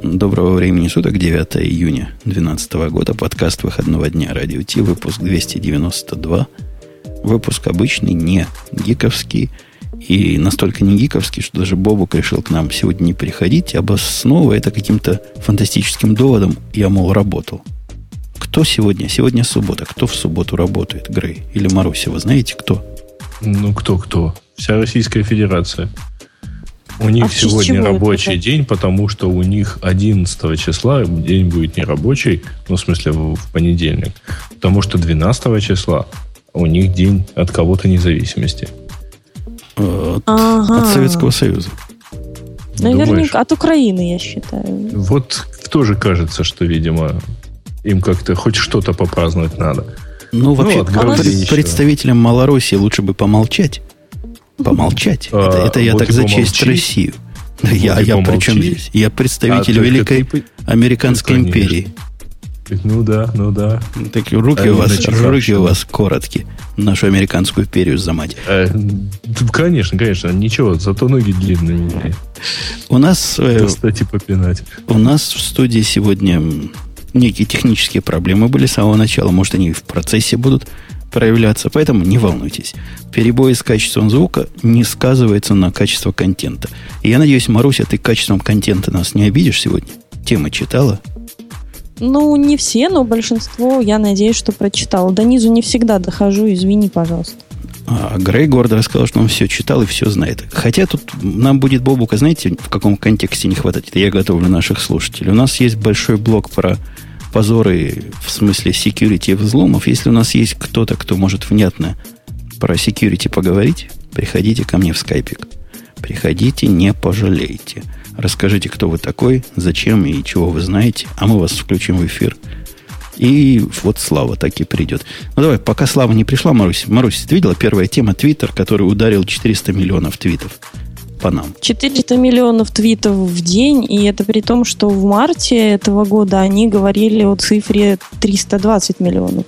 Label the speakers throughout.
Speaker 1: Доброго времени суток, 9 июня 2012 года, подкаст выходного дня Радио Ти, выпуск 292. Выпуск обычный, не гиковский, и настолько не гиковский, что даже Бобук решил к нам сегодня не приходить, обосновывая это каким-то фантастическим доводом, я, мол, работал. Кто сегодня? Сегодня суббота. Кто в субботу работает, Грей? Или Маруся? Вы знаете, кто?
Speaker 2: Ну, кто-кто? Вся Российская Федерация. У них
Speaker 3: А
Speaker 2: сегодня
Speaker 3: это
Speaker 2: рабочий
Speaker 3: так?
Speaker 2: день, потому что у них 11 числа день будет не рабочий, ну, в смысле, в, в понедельник. Потому что 12 числа у них день от кого-то независимости.
Speaker 1: От,
Speaker 3: Ага.
Speaker 1: от Советского Союза.
Speaker 2: Думаешь?
Speaker 3: Наверняка от Украины, я считаю.
Speaker 2: Вот тоже кажется, что, видимо, им как-то хоть что-то попраздновать надо.
Speaker 1: Ну, вообще, пред-
Speaker 2: еще.
Speaker 1: представителям Малороссии лучше бы помолчать. Помолчать.
Speaker 2: А,
Speaker 1: это, это я
Speaker 2: вот
Speaker 1: так за честь
Speaker 2: помолчи.
Speaker 1: Россию. Я,
Speaker 2: Вот
Speaker 1: я при чем
Speaker 2: помолчи.
Speaker 1: здесь? Я представитель
Speaker 2: А
Speaker 1: Великой
Speaker 2: ты
Speaker 1: Американской
Speaker 2: Ну, конечно.
Speaker 1: империи.
Speaker 2: Ну да, ну да.
Speaker 1: Так руки
Speaker 2: А
Speaker 1: у вас, руки у вас короткие. Нашу американскую империю замать.
Speaker 2: Да, конечно, конечно, ничего, зато ноги длинные.
Speaker 1: У нас, э,
Speaker 2: Кстати, попинать.
Speaker 1: у нас в студии сегодня некие технические проблемы были с самого начала. Может, они и в процессе будут проявляться. Поэтому не волнуйтесь. Перебои с качеством звука не сказывается на качество контента. И я надеюсь, Маруся, ты качеством контента нас не обидишь сегодня? Темы читала?
Speaker 3: Ну, не все, но большинство, я надеюсь, что прочитала. До низу не всегда дохожу, извини, пожалуйста.
Speaker 1: А Грей гордо рассказал, что он все читал и все знает. Хотя тут нам будет Бобука, знаете, в каком контексте не хватать. Это я готовлю наших слушателей. У нас есть большой блок про позоры в смысле security взломов. Если у нас есть кто-то, кто может внятно про security поговорить, приходите ко мне в скайпик. Приходите, не пожалейте. Расскажите, кто вы такой, зачем и чего вы знаете, а мы вас включим в эфир. И вот Слава так и придет. Ну давай, пока Слава не пришла, Марусь. Марусь, ты видела первая тема Твиттер, который ударил 400 миллионов твитов по нам?
Speaker 3: 400 миллионов твитов в день, и это при том, что в марте этого года они говорили о цифре 320 миллионов.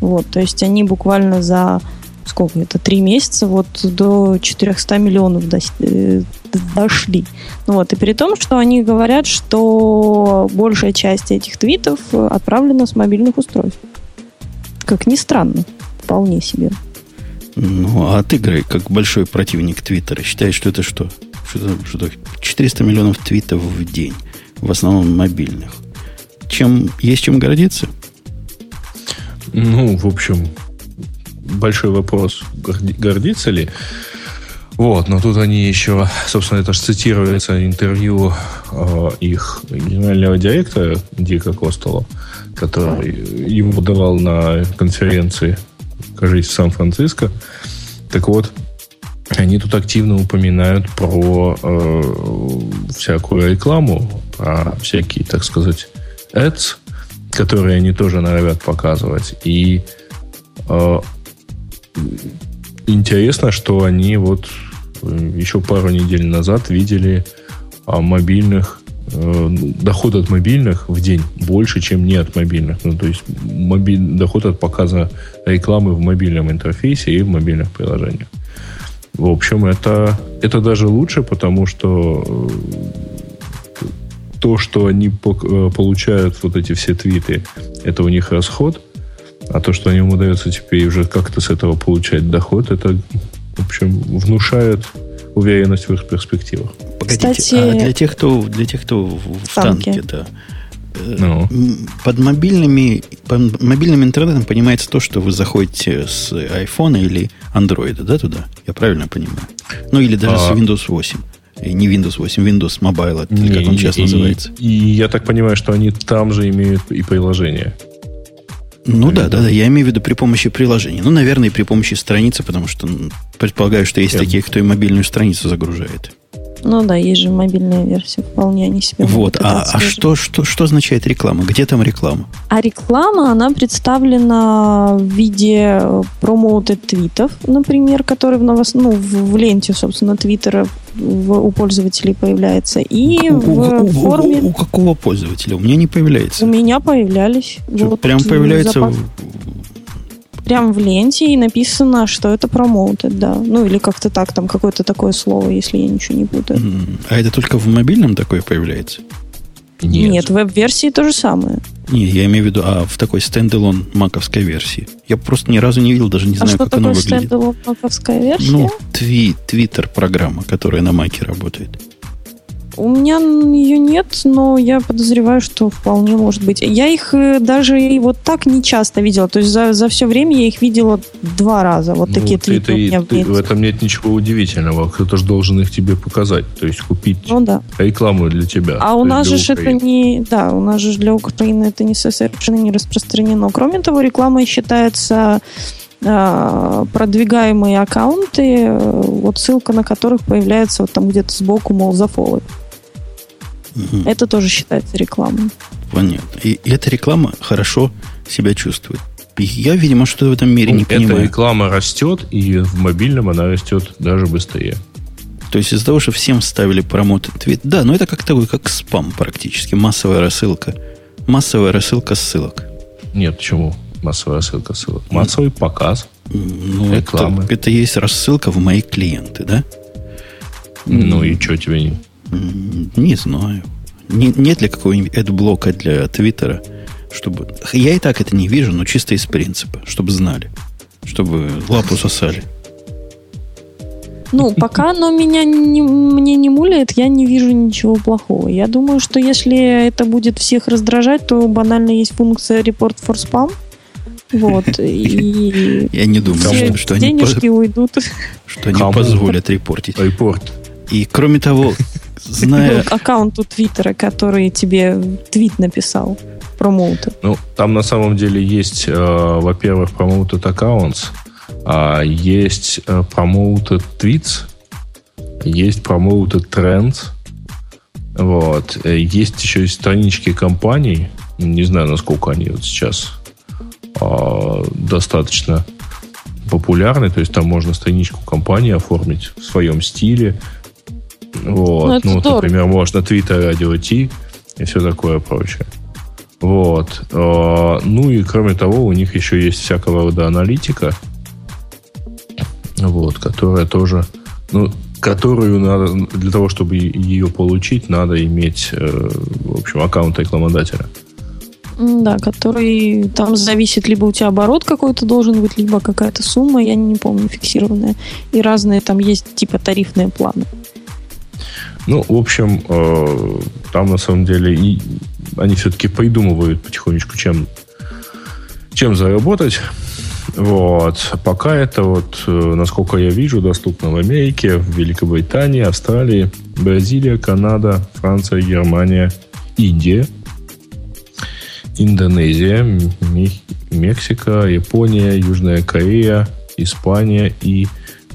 Speaker 3: Вот, то есть они буквально за сколько это, три месяца вот до 400 миллионов дос- э, дошли. Ну вот, и при том, что они говорят, что большая часть этих твитов отправлена с мобильных устройств. Как ни странно, вполне себе.
Speaker 1: Ну, а ты, Грей, как большой противник Твиттера, считаешь, что это что? Что, что это 400 миллионов твитов в день, в основном мобильных. Чем, есть чем гордиться?
Speaker 2: Ну, в общем, большой вопрос, горди- гордится ли. Вот, но тут они еще, собственно, это же цитируется интервью э, их генерального директора Дика Костело, который ему давал на конференции, кажется, в Сан-Франциско. Так вот, они тут активно упоминают про э, всякую рекламу, про всякие, так сказать, ads, которые они тоже норовят показывать. И э, интересно, что они вот э, еще пару недель назад видели а, мобильных э, доход от мобильных в день больше, чем не от мобильных. Ну, то есть мобиль, доход от показа рекламы в мобильном интерфейсе и в мобильных приложениях. В общем, это, это даже лучше, потому что э, то, что они э, получают вот эти все твиты, это у них расход, а то, что им удается теперь уже как-то с этого получать доход, это, в общем, внушает уверенность в их перспективах.
Speaker 1: Погодите,
Speaker 3: Кстати-
Speaker 1: а для тех, кто, для тех, кто в, в
Speaker 3: танке.
Speaker 1: танке, да. э,
Speaker 2: Ну.
Speaker 1: Под мобильными, под мобильным интернетом понимается то, что вы заходите с iPhone или Android, да, туда? Я правильно понимаю? Ну, или даже
Speaker 2: А.
Speaker 1: с Windows 8. И не Windows 8, Windows Mobile, или как он
Speaker 2: И-
Speaker 1: сейчас
Speaker 2: и-
Speaker 1: называется.
Speaker 2: И, я так понимаю, что они там же имеют и приложение.
Speaker 1: Ну да, да, да, я имею в виду при помощи приложения. Ну, наверное, и при помощи страницы, потому что предполагаю, что есть
Speaker 2: Я-
Speaker 1: такие, кто и мобильную страницу загружает.
Speaker 3: Ну да, есть же мобильная версия, вполне они себе
Speaker 1: Вот, а, а что, что, что означает реклама? Где там реклама?
Speaker 3: А реклама, она представлена в виде э, промоутед твитов, например, которые в, новос... ну, в, в ленте, собственно, твиттера в- у пользователей появляется. И
Speaker 1: у,
Speaker 3: в
Speaker 1: у- у-
Speaker 3: форме...
Speaker 1: у- у какого пользователя? У меня не
Speaker 3: У
Speaker 1: появляется.
Speaker 3: меня появлялись.
Speaker 1: Что,
Speaker 3: Вот,
Speaker 1: прям появляется...
Speaker 3: запас- Прям в ленте и написано, что это промоутед, да. Ну, или как-то так, там какое-то такое слово, если я ничего не путаю.
Speaker 1: А это только в мобильном такое появляется?
Speaker 3: Нет, Нет веб-версии то же самое.
Speaker 1: Не, я имею в виду, а в такой стендалон маковской версии. Я просто ни разу не видел, даже не а знаю, а как оно выглядит. что
Speaker 3: такое стендалон маковская версия?
Speaker 1: Ну, тви, твиттер-программа, которая на маке работает.
Speaker 3: У меня ее нет, но я подозреваю, что вполне может быть. Я их э, даже и вот так не часто видела. То есть за, за все время я их видела два раза. Вот ну, такие твиты
Speaker 2: у меня ты, в этом нет ничего удивительного. Кто-то же должен их тебе показать. То есть купить
Speaker 3: ну, да.
Speaker 2: рекламу для тебя.
Speaker 3: А у нас же это не... Да, у нас же для Украины это не совершенно не распространено. Кроме того, реклама считается а, продвигаемые аккаунты, э, вот ссылка на которых появляется вот там где-то сбоку, мол, зафолловь. Угу. Это тоже считается рекламой.
Speaker 1: Понятно. И, и эта реклама хорошо себя чувствует. Я, видимо, что в этом мире ну, не
Speaker 2: эта
Speaker 1: понимаю.
Speaker 2: Эта реклама растет, и в мобильном она растет даже быстрее.
Speaker 1: То есть из-за того, что всем ставили промоты твит. Да, но это как такой, как спам практически. Массовая рассылка. Массовая рассылка ссылок.
Speaker 2: Нет, почему массовая рассылка ссылок? Массовый показ.
Speaker 1: Ну, рекламы. Это, это есть рассылка в мои клиенты, да?
Speaker 2: Ну и что тебе не...
Speaker 1: Не знаю. Не, нет ли какого-нибудь блока для Твиттера, чтобы... Я и так это не вижу, но чисто из принципа, чтобы знали. Чтобы лапу сосали.
Speaker 3: Ну, пока оно меня не, мне не муляет, я не вижу ничего плохого. Я думаю, что если это будет всех раздражать, то банально есть функция report for spam. Вот. И
Speaker 1: я не думаю, что
Speaker 3: они денежки уйдут.
Speaker 1: Что они позволят репортить.
Speaker 2: Репорт.
Speaker 1: И кроме того, зная...
Speaker 3: Аккаунту Твиттера, который тебе твит написал, промоутер.
Speaker 2: Ну, там на самом деле есть, э, во-первых, promoted accounts, а есть э, promoted tweets, есть promoted trends, вот. Э, есть еще и странички компаний, не знаю, насколько они вот сейчас э, достаточно популярны, то есть там можно страничку компании оформить в своем стиле, вот. Ну, ну например, можно Twitter, радио T и все такое прочее. Вот. А, ну и кроме того, у них еще есть всякого рода аналитика, вот, которая тоже, ну, которую надо, для того, чтобы ее получить, надо иметь, э, в общем, аккаунт рекламодателя.
Speaker 3: Да, который там зависит, либо у тебя оборот какой-то должен быть, либо какая-то сумма, я не помню, фиксированная. И разные там есть типа тарифные планы.
Speaker 2: Ну, в общем, э, там на самом деле и они все-таки придумывают потихонечку, чем, чем заработать. Вот. Пока это вот, э, насколько я вижу, доступно в Америке, в Великобритании, Австралии, Бразилия, Канада, Франция, Германия, Индия, Индонезия, Мексика, Япония, Южная Корея, Испания и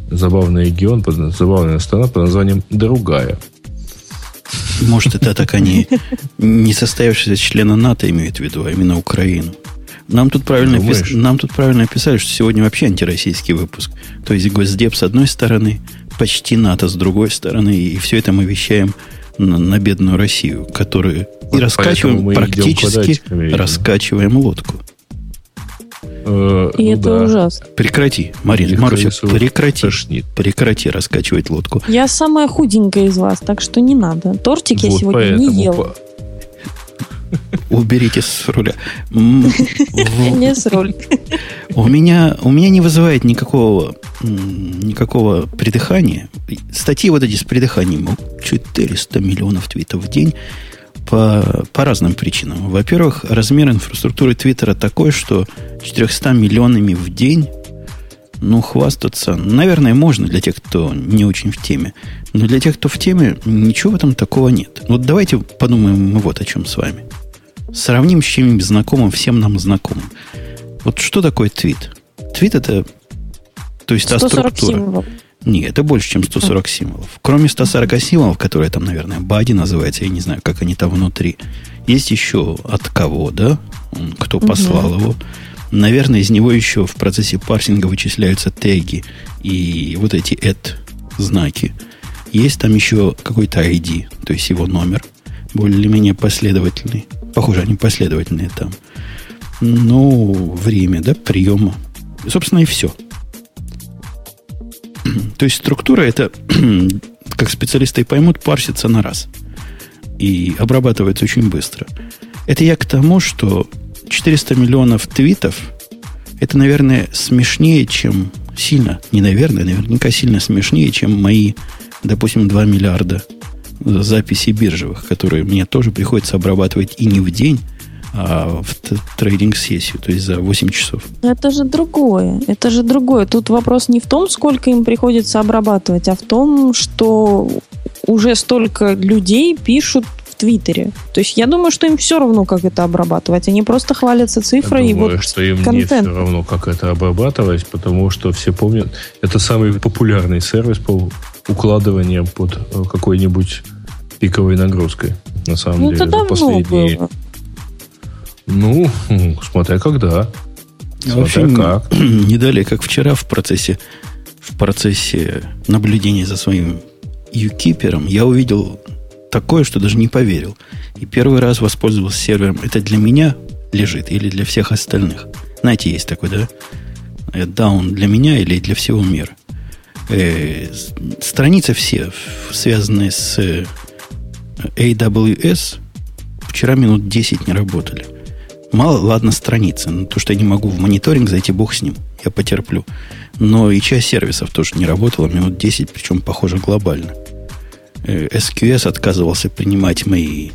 Speaker 2: забавный регион, забавная страна под названием Другая –
Speaker 1: может, это так они не состоявшиеся члена НАТО имеют в виду, а именно Украину. Нам тут, правильно пис... Нам тут правильно писали, что сегодня вообще антироссийский выпуск. То есть Госдеп с одной стороны, почти НАТО с другой стороны, и все это мы вещаем на, на бедную Россию, которую вот и раскачиваем, практически раскачиваем лодку.
Speaker 3: Э, И ну это да. ужасно.
Speaker 1: Прекрати, Марин, Маруся, прекрати. Тошнит. Прекрати раскачивать лодку.
Speaker 3: Я самая худенькая из вас, так что не надо. Тортик вот я сегодня не ел.
Speaker 1: Уберите с руля.
Speaker 3: Не с руля.
Speaker 1: У меня, у меня не вызывает никакого, никакого придыхания. Статьи вот эти с придыханием. 400 миллионов твитов в день по, по разным причинам. Во-первых, размер инфраструктуры Твиттера такой, что 400 миллионами в день, ну, хвастаться, наверное, можно для тех, кто не очень в теме. Но для тех, кто в теме, ничего в этом такого нет. Вот давайте подумаем мы вот о чем с вами. Сравним с чем-нибудь знакомым, всем нам знакомым. Вот что такое твит? Твит это, то есть та структура. Нет, это больше, чем 140 символов. Кроме 140 символов, которые там, наверное, бади называется, я не знаю, как они там внутри, есть еще от кого, да? Кто послал угу. его. Наверное, из него еще в процессе парсинга вычисляются теги и вот эти add знаки. Есть там еще какой-то ID, то есть его номер, более-менее последовательный. Похоже, они последовательные там. Ну, время, да, приема. Собственно, и все. То есть структура это, как специалисты поймут, парсится на раз. и обрабатывается очень быстро. Это я к тому, что 400 миллионов твитов это, наверное, смешнее, чем сильно, не наверное, наверняка сильно смешнее, чем мои, допустим, 2 миллиарда записей биржевых, которые мне тоже приходится обрабатывать и не в день, а в трейдинг-сессию, то есть за 8 часов.
Speaker 3: Это же другое. Это же другое. Тут вопрос не в том, сколько им приходится обрабатывать, а в том, что уже столько людей пишут в Твиттере. То есть я думаю, что им все равно, как это обрабатывать. Они просто хвалятся цифрой
Speaker 2: я
Speaker 3: и
Speaker 2: думаю,
Speaker 3: вот
Speaker 2: что им
Speaker 3: контент.
Speaker 2: не все равно, как это обрабатывать, потому что все помнят, это самый популярный сервис по укладыванию под э, какой-нибудь пиковой нагрузкой. На самом
Speaker 3: Ну,
Speaker 2: деле,
Speaker 3: это давно
Speaker 2: последние
Speaker 3: было.
Speaker 2: Ну, смотря когда. Смотря
Speaker 1: Вообще,
Speaker 2: как.
Speaker 1: не далее, как вчера в процессе, в процессе наблюдения за своим юкипером, я увидел такое, что даже не поверил. И первый раз воспользовался сервером. Это для меня лежит или для всех остальных? Знаете, есть такой, да? Э, Down для меня или для всего мира. Э, страницы все, связанные с э, AWS, вчера минут 10 не работали. Мало, ладно, страницы. Но то, что я не могу в мониторинг зайти, бог с ним. Я потерплю. Но и часть сервисов тоже не работала минут 10, причем, похоже, глобально. Э, SQS отказывался принимать мои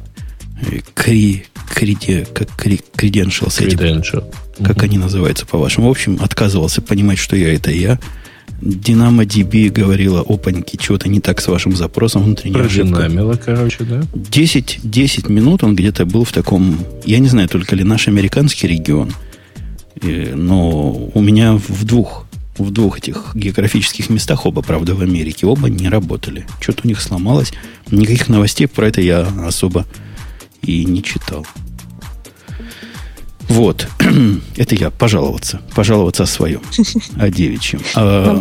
Speaker 1: э, кри, криде, как кри, credentials, эти
Speaker 2: Credential.
Speaker 1: как они называются по-вашему. В общем, отказывался понимать, что я это я. DynamoDB говорила, опаньки, чего-то не так с вашим запросом, внутренняя ошибка.
Speaker 2: Продинамило, короче, да?
Speaker 1: 10, 10 минут он где-то был в таком, я не знаю, только ли наш американский регион, э, но у меня в двух, в двух этих географических местах, оба, правда, в Америке, оба не работали. Что-то у них сломалось. Никаких новостей про это я особо и не читал. Вот. Это я пожаловаться. Пожаловаться о своем. О девичьем. А,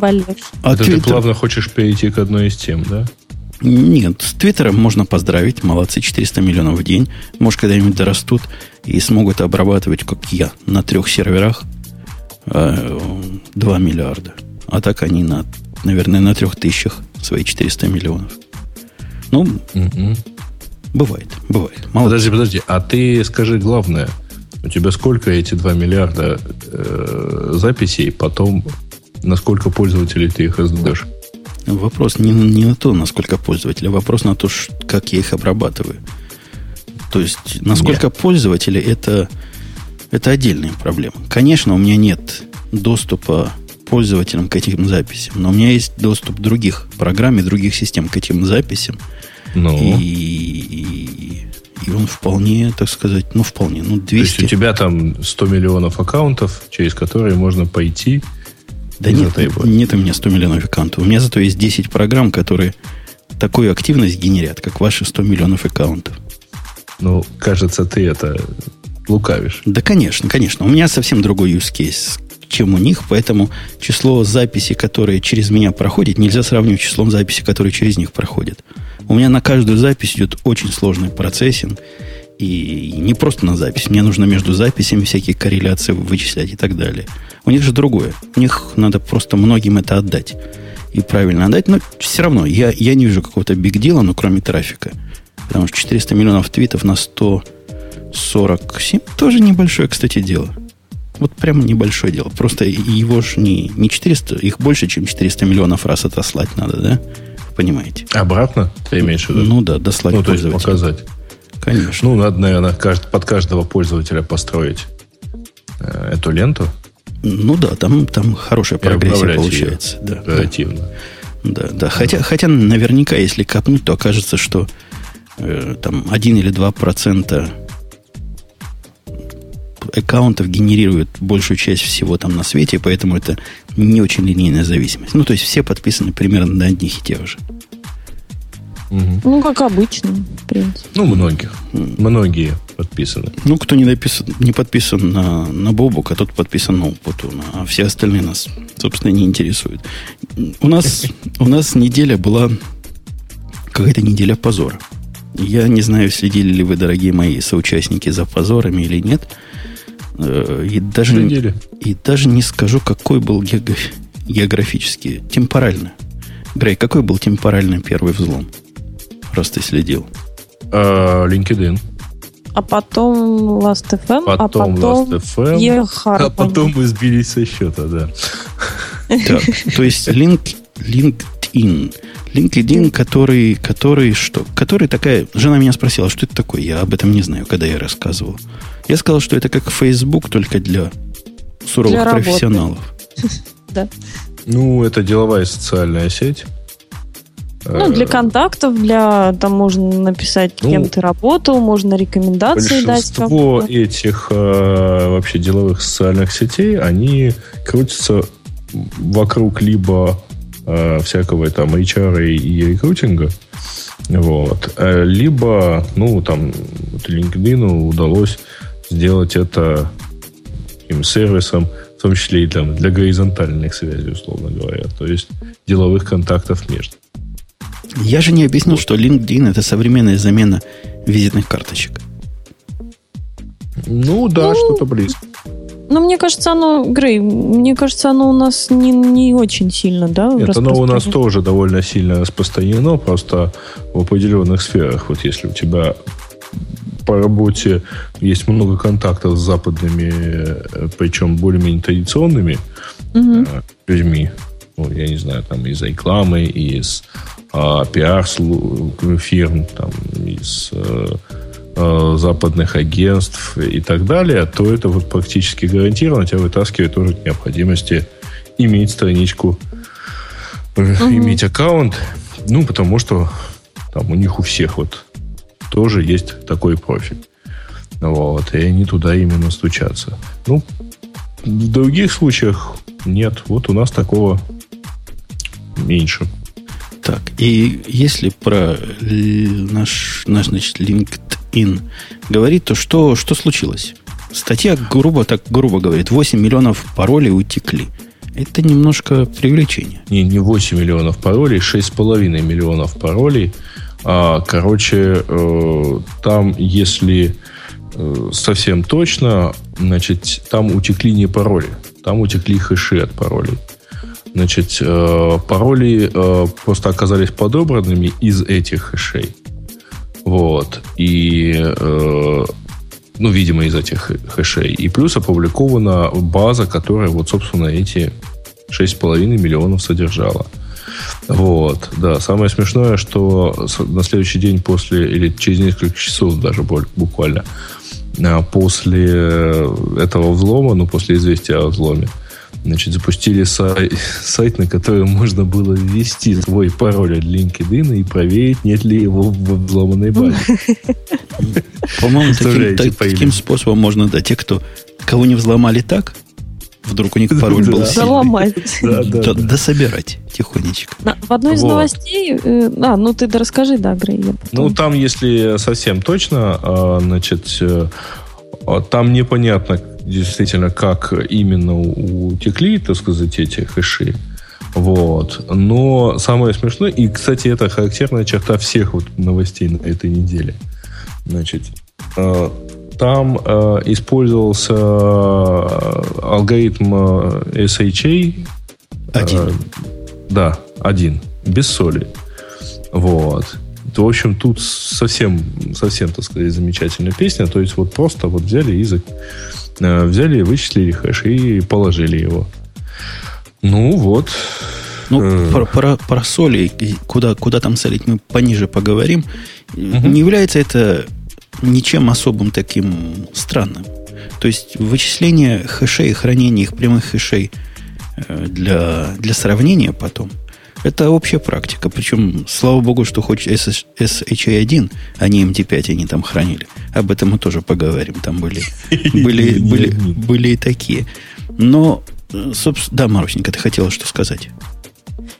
Speaker 1: а
Speaker 2: Это ты плавно хочешь перейти к одной из тем, да?
Speaker 1: Нет, с Твиттером можно поздравить. Молодцы, 400 миллионов в день. Может, когда-нибудь дорастут и смогут обрабатывать, как я, на трех серверах э, 2 миллиарда. А так они, на, наверное, на трех тысячах свои 400 миллионов. Ну,
Speaker 2: Мгм.
Speaker 1: бывает, бывает. Молодцы.
Speaker 2: Подожди, подожди. А ты скажи главное. У тебя сколько эти 2 миллиарда э, записей, потом на сколько пользователей ты их раздашь?
Speaker 1: Вопрос не, не на то, насколько пользователи, а вопрос на то, как я их обрабатываю. То есть, насколько пользователи, это, это отдельная проблема. Конечно, у меня нет доступа пользователям к этим записям, но у меня есть доступ других программ и других систем к этим записям.
Speaker 2: Ну,
Speaker 1: И, и, и он вполне, так сказать, ну, вполне, ну,
Speaker 2: то есть
Speaker 1: 200...
Speaker 2: у тебя там 100 миллионов аккаунтов, через которые можно пойти
Speaker 1: Да нет, нет у меня 100 миллионов аккаунтов. У меня зато есть 10 программ, которые такую активность генерят, как ваши 100 миллионов аккаунтов.
Speaker 2: Ну, кажется, ты это лукавишь.
Speaker 1: Да, конечно, конечно. У меня совсем другой use case, чем у них, поэтому число записей, которые через меня проходят, нельзя сравнивать с числом записей, которые через них проходят. У меня на каждую запись идет очень сложный процессинг, и не просто на запись. Мне нужно между записями всякие корреляции вычислять и так далее. У них же другое. У них надо просто многим это отдать. И правильно отдать. Но все равно я, я не вижу какого-то биг дела, ну, кроме трафика. Потому что 400 миллионов твитов на 147 тоже небольшое, кстати, дело. Вот прямо небольшое дело. Просто его ж не, не 400, их больше, чем 400 миллионов раз отослать надо, да? Понимаете?
Speaker 2: Обратно ты имеешь в виду?
Speaker 1: Ну да, дослать
Speaker 2: Ну, то есть показать.
Speaker 1: Конечно.
Speaker 2: Ну, надо, наверное, под каждого пользователя построить э, эту ленту
Speaker 1: Ну да, там, там хорошая прогрессия получается.
Speaker 2: ее
Speaker 1: Да, да,
Speaker 2: оперативно.
Speaker 1: да, да. Хотя, хотя наверняка, если копнуть, то окажется, что э, там 1 или 2 процента аккаунтов генерируют большую часть всего там на свете, поэтому это не очень линейная зависимость. Ну, то есть все подписаны примерно на одних и тех же.
Speaker 2: Мгм.
Speaker 3: Ну, как обычно, в принципе.
Speaker 2: Ну, многих. Многие подписаны.
Speaker 1: Ну, кто не, написан, не подписан на, на Бобука, тот подписан на Умпутуна, а все остальные нас, собственно, не интересуют. У нас, у нас неделя была какая-то неделя позора. Я не знаю, следили ли вы, дорогие мои соучастники, за позорами или нет. Э, И даже,
Speaker 2: Следили.
Speaker 1: и даже не скажу, какой был геог- географически, темпорально. Грей, какой был темпорально первый взлом? Раз ты следил.
Speaker 2: Э, LinkedIn.
Speaker 3: А потом Last.fm, а
Speaker 2: Потом Last.fm.
Speaker 3: eHarmony.
Speaker 2: А потом мы сбились со счета, да.
Speaker 1: Так, то есть link, LinkedIn. LinkedIn, который, который что? Который такая... Жена меня спросила, что это такое? Я об этом не знаю, когда я рассказывал. Я сказал, что это как Facebook, только для суровых
Speaker 3: Для работы.
Speaker 1: профессионалов.
Speaker 3: Да.
Speaker 2: Ну, это деловая социальная сеть.
Speaker 3: Ну, для
Speaker 2: Э,
Speaker 3: контактов, для там можно написать,
Speaker 2: Ну,
Speaker 3: кем ты работал, можно рекомендации дать.
Speaker 2: Большинство этих э, вообще деловых социальных сетей, они крутятся вокруг либо э, всякого там HR и рекрутинга, вот, э, либо, ну, там, вот LinkedIn удалось сделать это таким сервисом, в том числе и там, для горизонтальных связей, условно говоря, то есть деловых контактов между.
Speaker 1: Я же не объяснил, что LinkedIn это современная замена визитных карточек.
Speaker 2: Ну, да,
Speaker 3: Ну,
Speaker 2: что-то близко.
Speaker 3: Ну, мне кажется, оно, Грей, мне кажется, оно у нас не, не очень сильно, да,
Speaker 2: Нет, оно у нас тоже довольно сильно распространено, просто в определенных сферах. Вот если у тебя по работе есть много контактов с западными, э, причем более-менее традиционными э, людьми, ну, я не знаю, там из рекламы, из а, пиар-фирм, там, из э, западных агентств и так далее, то это вот практически гарантированно тебя вытаскивает тоже от необходимости иметь страничку, э,
Speaker 3: Мгм.
Speaker 2: иметь аккаунт, ну, потому что там у них у всех вот тоже есть такой профиль. Вот, и они туда именно стучатся. Ну, в других случаях нет. Вот у нас такого меньше.
Speaker 1: Так, и если про наш, наш значит, LinkedIn говорить, то что, что случилось? Статья грубо, так грубо говорит, 8 миллионов паролей утекли. Это немножко привлечение.
Speaker 2: Не, не 8 миллионов паролей, 6,5 миллионов паролей. А, короче, э, там, если э, совсем точно, значит, там утекли не пароли, там утекли хэши от паролей. Значит, э, пароли э, просто оказались подобранными из этих хэшей. Вот. И, э, ну, видимо, из этих хэшей. И плюс опубликована база, которая вот, собственно, эти 6,5 миллионов содержала. Вот, да. Самое смешное, что на следующий день после, или через несколько часов даже буквально, а, после этого взлома, ну, после известия о взломе, значит, запустили сай- сайт, на который можно было ввести свой пароль от LinkedIn и проверить, нет ли его в взломанной базе.
Speaker 1: По-моему, таким, способом можно, да, те, кто, кого не взломали так, вдруг у них пароль был
Speaker 3: Заломать.
Speaker 2: Да, да,
Speaker 1: то
Speaker 2: да.
Speaker 1: дособирать тихонечко.
Speaker 3: На- В одной из
Speaker 2: Вот.
Speaker 3: новостей... э, а, ну ты да расскажи, да, Грей.
Speaker 2: Ну, там, если совсем точно, а, значит, э, а, там непонятно действительно, как именно утекли, так сказать, эти хэши. Вот. Но самое смешное, и, кстати, это характерная черта всех вот новостей на этой неделе. Значит, э, там э, использовался э, алгоритм SHA.
Speaker 1: Один.
Speaker 2: Э, да, один. Без соли. Вот. В общем, тут совсем, совсем, так сказать, замечательная песня. То есть вот просто вот взяли язык, э, взяли, вычислили хэш и положили его. Ну вот.
Speaker 1: Ну,
Speaker 2: Э.
Speaker 1: про, про, про соли, куда, куда там солить, мы пониже поговорим.
Speaker 2: Мгм.
Speaker 1: Не является это ничем особым таким странным. То есть вычисление хэшей, хранение их прямых хэшей э, для, для сравнения потом, это общая практика. Причем, слава богу, что хоть SS SHA-1, а не MT5 они там хранили. Об этом мы тоже поговорим. Там были, были, были, были и такие. Но, собственно, да, Марусенька, ты хотела что сказать?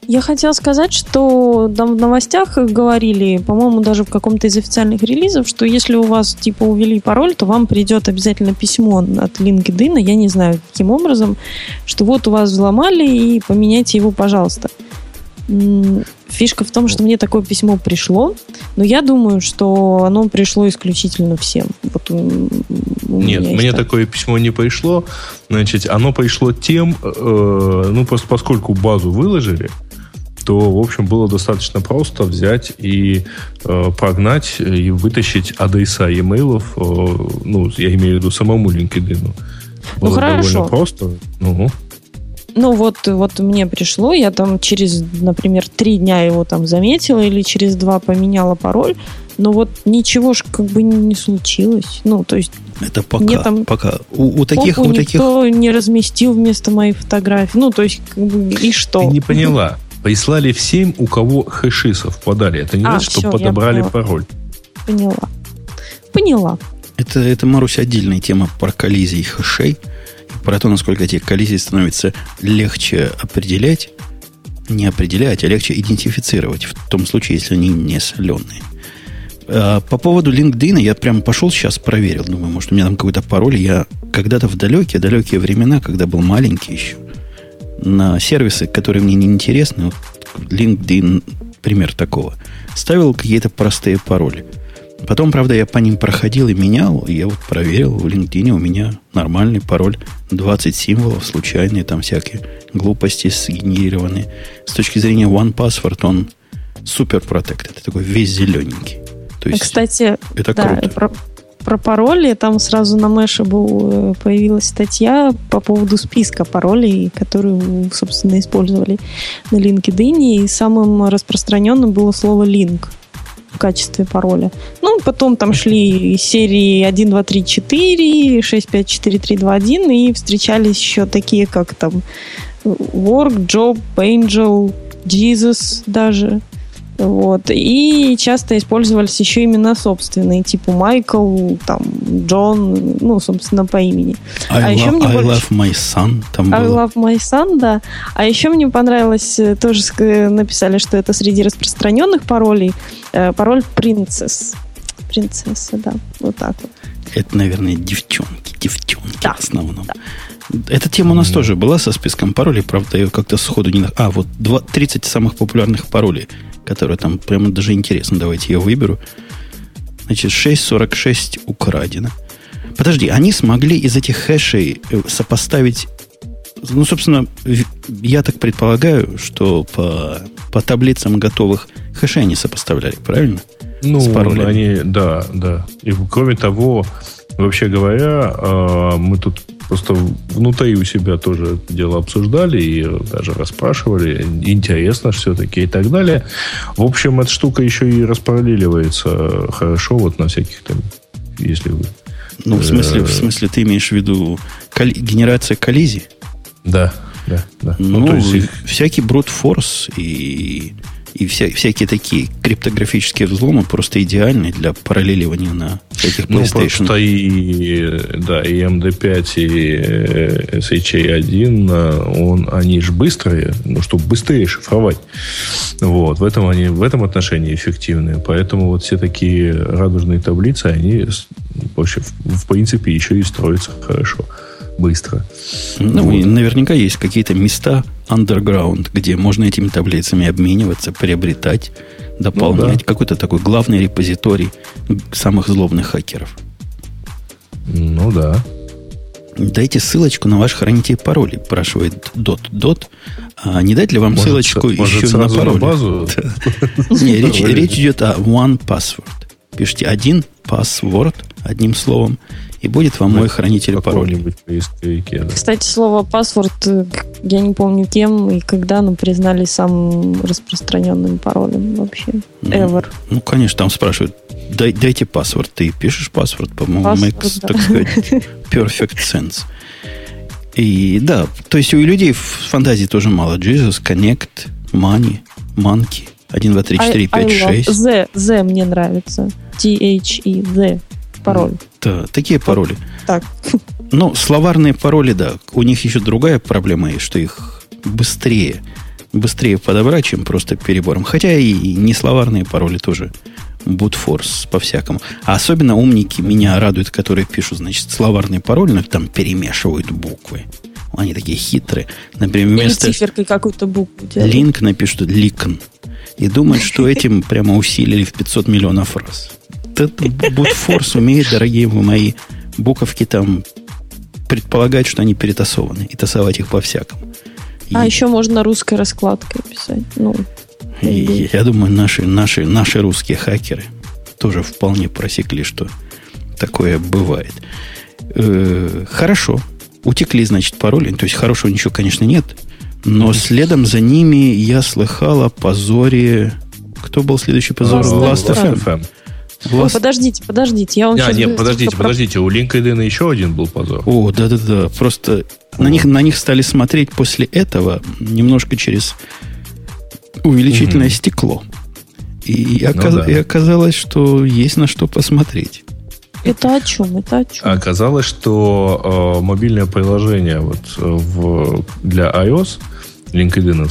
Speaker 3: Я хотела сказать, что там в новостях говорили, по-моему, даже в каком-то из официальных релизов, что если у вас типа увели пароль, то вам придет обязательно письмо от LinkedIn, я не знаю каким образом, что вот у вас взломали и поменяйте его, пожалуйста. Фишка в том, что мне такое письмо пришло, но я думаю, что оно пришло исключительно всем. Вот у- у
Speaker 2: Нет, мне
Speaker 3: так.
Speaker 2: такое письмо не пришло. Значит, оно пришло тем, э, ну, просто поскольку базу выложили, то, в общем, было достаточно просто взять и э, прогнать и вытащить адреса e-mail, э, ну, я имею в виду самому LinkedIn.
Speaker 3: Ну, было ну, хорошо.
Speaker 2: довольно просто. Ну,
Speaker 3: ну вот, вот мне пришло, я там через, например, три дня его там заметила или через два поменяла пароль, но вот ничего ж как бы не случилось. Ну, то есть
Speaker 1: это пока, мне там пока. У, у таких, у таких...
Speaker 3: никто не разместил вместо моей фотографии. Ну, то есть, как бы, и что?
Speaker 2: Ты не поняла. Прислали всем, у кого хэши совпадали. Это не а, значит, что подобрали пароль.
Speaker 3: Поняла. Поняла.
Speaker 1: Это, это, Марусь, отдельная тема про коллизии хэшей. Про то, насколько эти коллизии становятся легче определять. Не определять, а легче идентифицировать. В том случае, если они не соленые. А, по поводу LinkedIn я прям пошел сейчас проверил. Думаю, может, у меня там какой-то пароль. Я когда-то в далекие, далекие времена, когда был маленький еще, на сервисы, которые мне не интересны, LinkedIn, пример такого, ставил какие-то простые пароли. Потом, правда, я по ним проходил и менял, и я вот проверил, в LinkedIn у меня нормальный пароль, 20 символов, случайные, там всякие. Глупости сгенерированные. С точки зрения OnePassword он супер protected, такой весь зелененький.
Speaker 3: То есть Кстати, это да, круто. Про, про пароли, там сразу на Mashable э, появилась статья по поводу списка паролей, которые, собственно, использовали на LinkedIn, и самым распространенным было слово link в качестве пароля. Ну, потом там шли серии 1, 2, 3, 4, 6, 5, 4, 3, 2, 1, и встречались еще такие, как там Work, Job, Angel, Jesus даже. Вот. И часто использовались еще имена собственные, типа Майкл, там, Джон, ну, собственно, по имени.
Speaker 1: I, а love, еще мне I больше... love my son. Там
Speaker 3: I было. love my son, да. А еще мне понравилось, э, тоже написали, что это среди распространенных паролей, э, пароль принцесс. Принцесса, да. Вот так вот.
Speaker 1: Это, наверное, девчонки. Девчонки да. в основном. Да. Эта тема у нас mm. тоже была со списком паролей, правда, я как-то сходу не... А, вот 2, 30 самых популярных паролей – которая там прямо даже интересно. Давайте я выберу. Значит, 6.46 украдено. Подожди, они смогли из этих хэшей э, сопоставить... Ну, собственно, я так предполагаю, что по, по таблицам готовых хэшей они сопоставляли, правильно?
Speaker 2: Ну, они, да, да. И кроме того, вообще говоря, а, мы тут Просто внутри у себя тоже это дело обсуждали и даже расспрашивали. Интересно все-таки и так далее. В общем, эта штука еще и распараллеливается хорошо вот на всяких там, если вы...
Speaker 1: Ну, в смысле, в смысле ты имеешь в виду колли... генерация коллизий?
Speaker 2: Да, да, да.
Speaker 1: Ну, ну то есть всякий force и и вся, всякие такие криптографические взломы просто идеальны для параллеливания на всяких
Speaker 2: PlayStation. Ну, и, да, и MD5, и э, SHA-1, он, они же быстрые, ну, чтобы быстрее шифровать. Вот, в этом они, в этом отношении эффективные. Поэтому вот все такие радужные таблицы, они вообще, в принципе, еще и строятся хорошо быстро.
Speaker 1: Ну, вот. и наверняка есть какие-то места underground, где можно этими таблицами обмениваться, приобретать, дополнять. Ну, да. Какой-то такой главный репозиторий самых злобных хакеров.
Speaker 2: Ну да.
Speaker 1: Дайте ссылочку на ваш хранитель паролей, спрашивает Дот. Дот, а не дать ли вам
Speaker 2: может,
Speaker 1: ссылочку
Speaker 2: может,
Speaker 1: еще
Speaker 2: на пароль? На базу?
Speaker 1: Не, речь идет о One Password. Пишите один password, одним словом, и будет вам мой хранитель паролей.
Speaker 3: Кстати, слово паспорт, э, я не помню кем и когда, но признали самым распространенным паролем вообще. Ever.
Speaker 1: Ну, ну конечно, там спрашивают, Дай, дайте паспорт. Ты пишешь паспорт, по-моему, makes, да. так сказать, perfect sense. И да, то есть у людей в фантазии тоже мало. Jesus, Connect, Money, Monkey, 1, 2, 3, 4, 5, 6.
Speaker 3: Z, Z мне нравится. T-H-E, Z пароль.
Speaker 1: Да, такие пароли.
Speaker 3: Так.
Speaker 1: Ну, словарные пароли, да. У них еще другая проблема есть, что их быстрее, быстрее подобрать, чем просто перебором. Хотя и не словарные пароли тоже бутфорс по-всякому. А особенно умники меня радуют, которые пишут, значит, словарный пароль, но там перемешивают буквы. Они такие хитрые. Например, вместо...
Speaker 3: Или циферкой какую-то букву
Speaker 1: делают. Линк напишут ликн. И думают, что этим прямо усилили в 500 миллионов раз этот бутфорс умеет, дорогие вы мои, буковки там предполагать, что они перетасованы, и тасовать их по-всякому.
Speaker 3: А еще можно русской раскладкой писать. Ну,
Speaker 1: И я думаю, наши, наши, наши русские хакеры тоже вполне просекли, что такое бывает. Э, хорошо. Утекли, значит, пароли. То есть хорошего ничего, конечно, нет. Но следом за ними я слыхал о позоре... Кто был следующий позор?
Speaker 3: Last, Last Last... Ой, подождите, подождите. Я вам
Speaker 2: а, нет, подождите, подождите. У LinkedIn еще один был позор.
Speaker 1: О, да-да-да. Просто на них, на них стали смотреть после этого немножко через увеличительное угу. стекло. И, ну, оказ... да. и оказалось, что есть на что посмотреть.
Speaker 3: Это о чем? Это о чем?
Speaker 2: Оказалось, что э, мобильное приложение вот, э, в, для iOS, LinkedIn,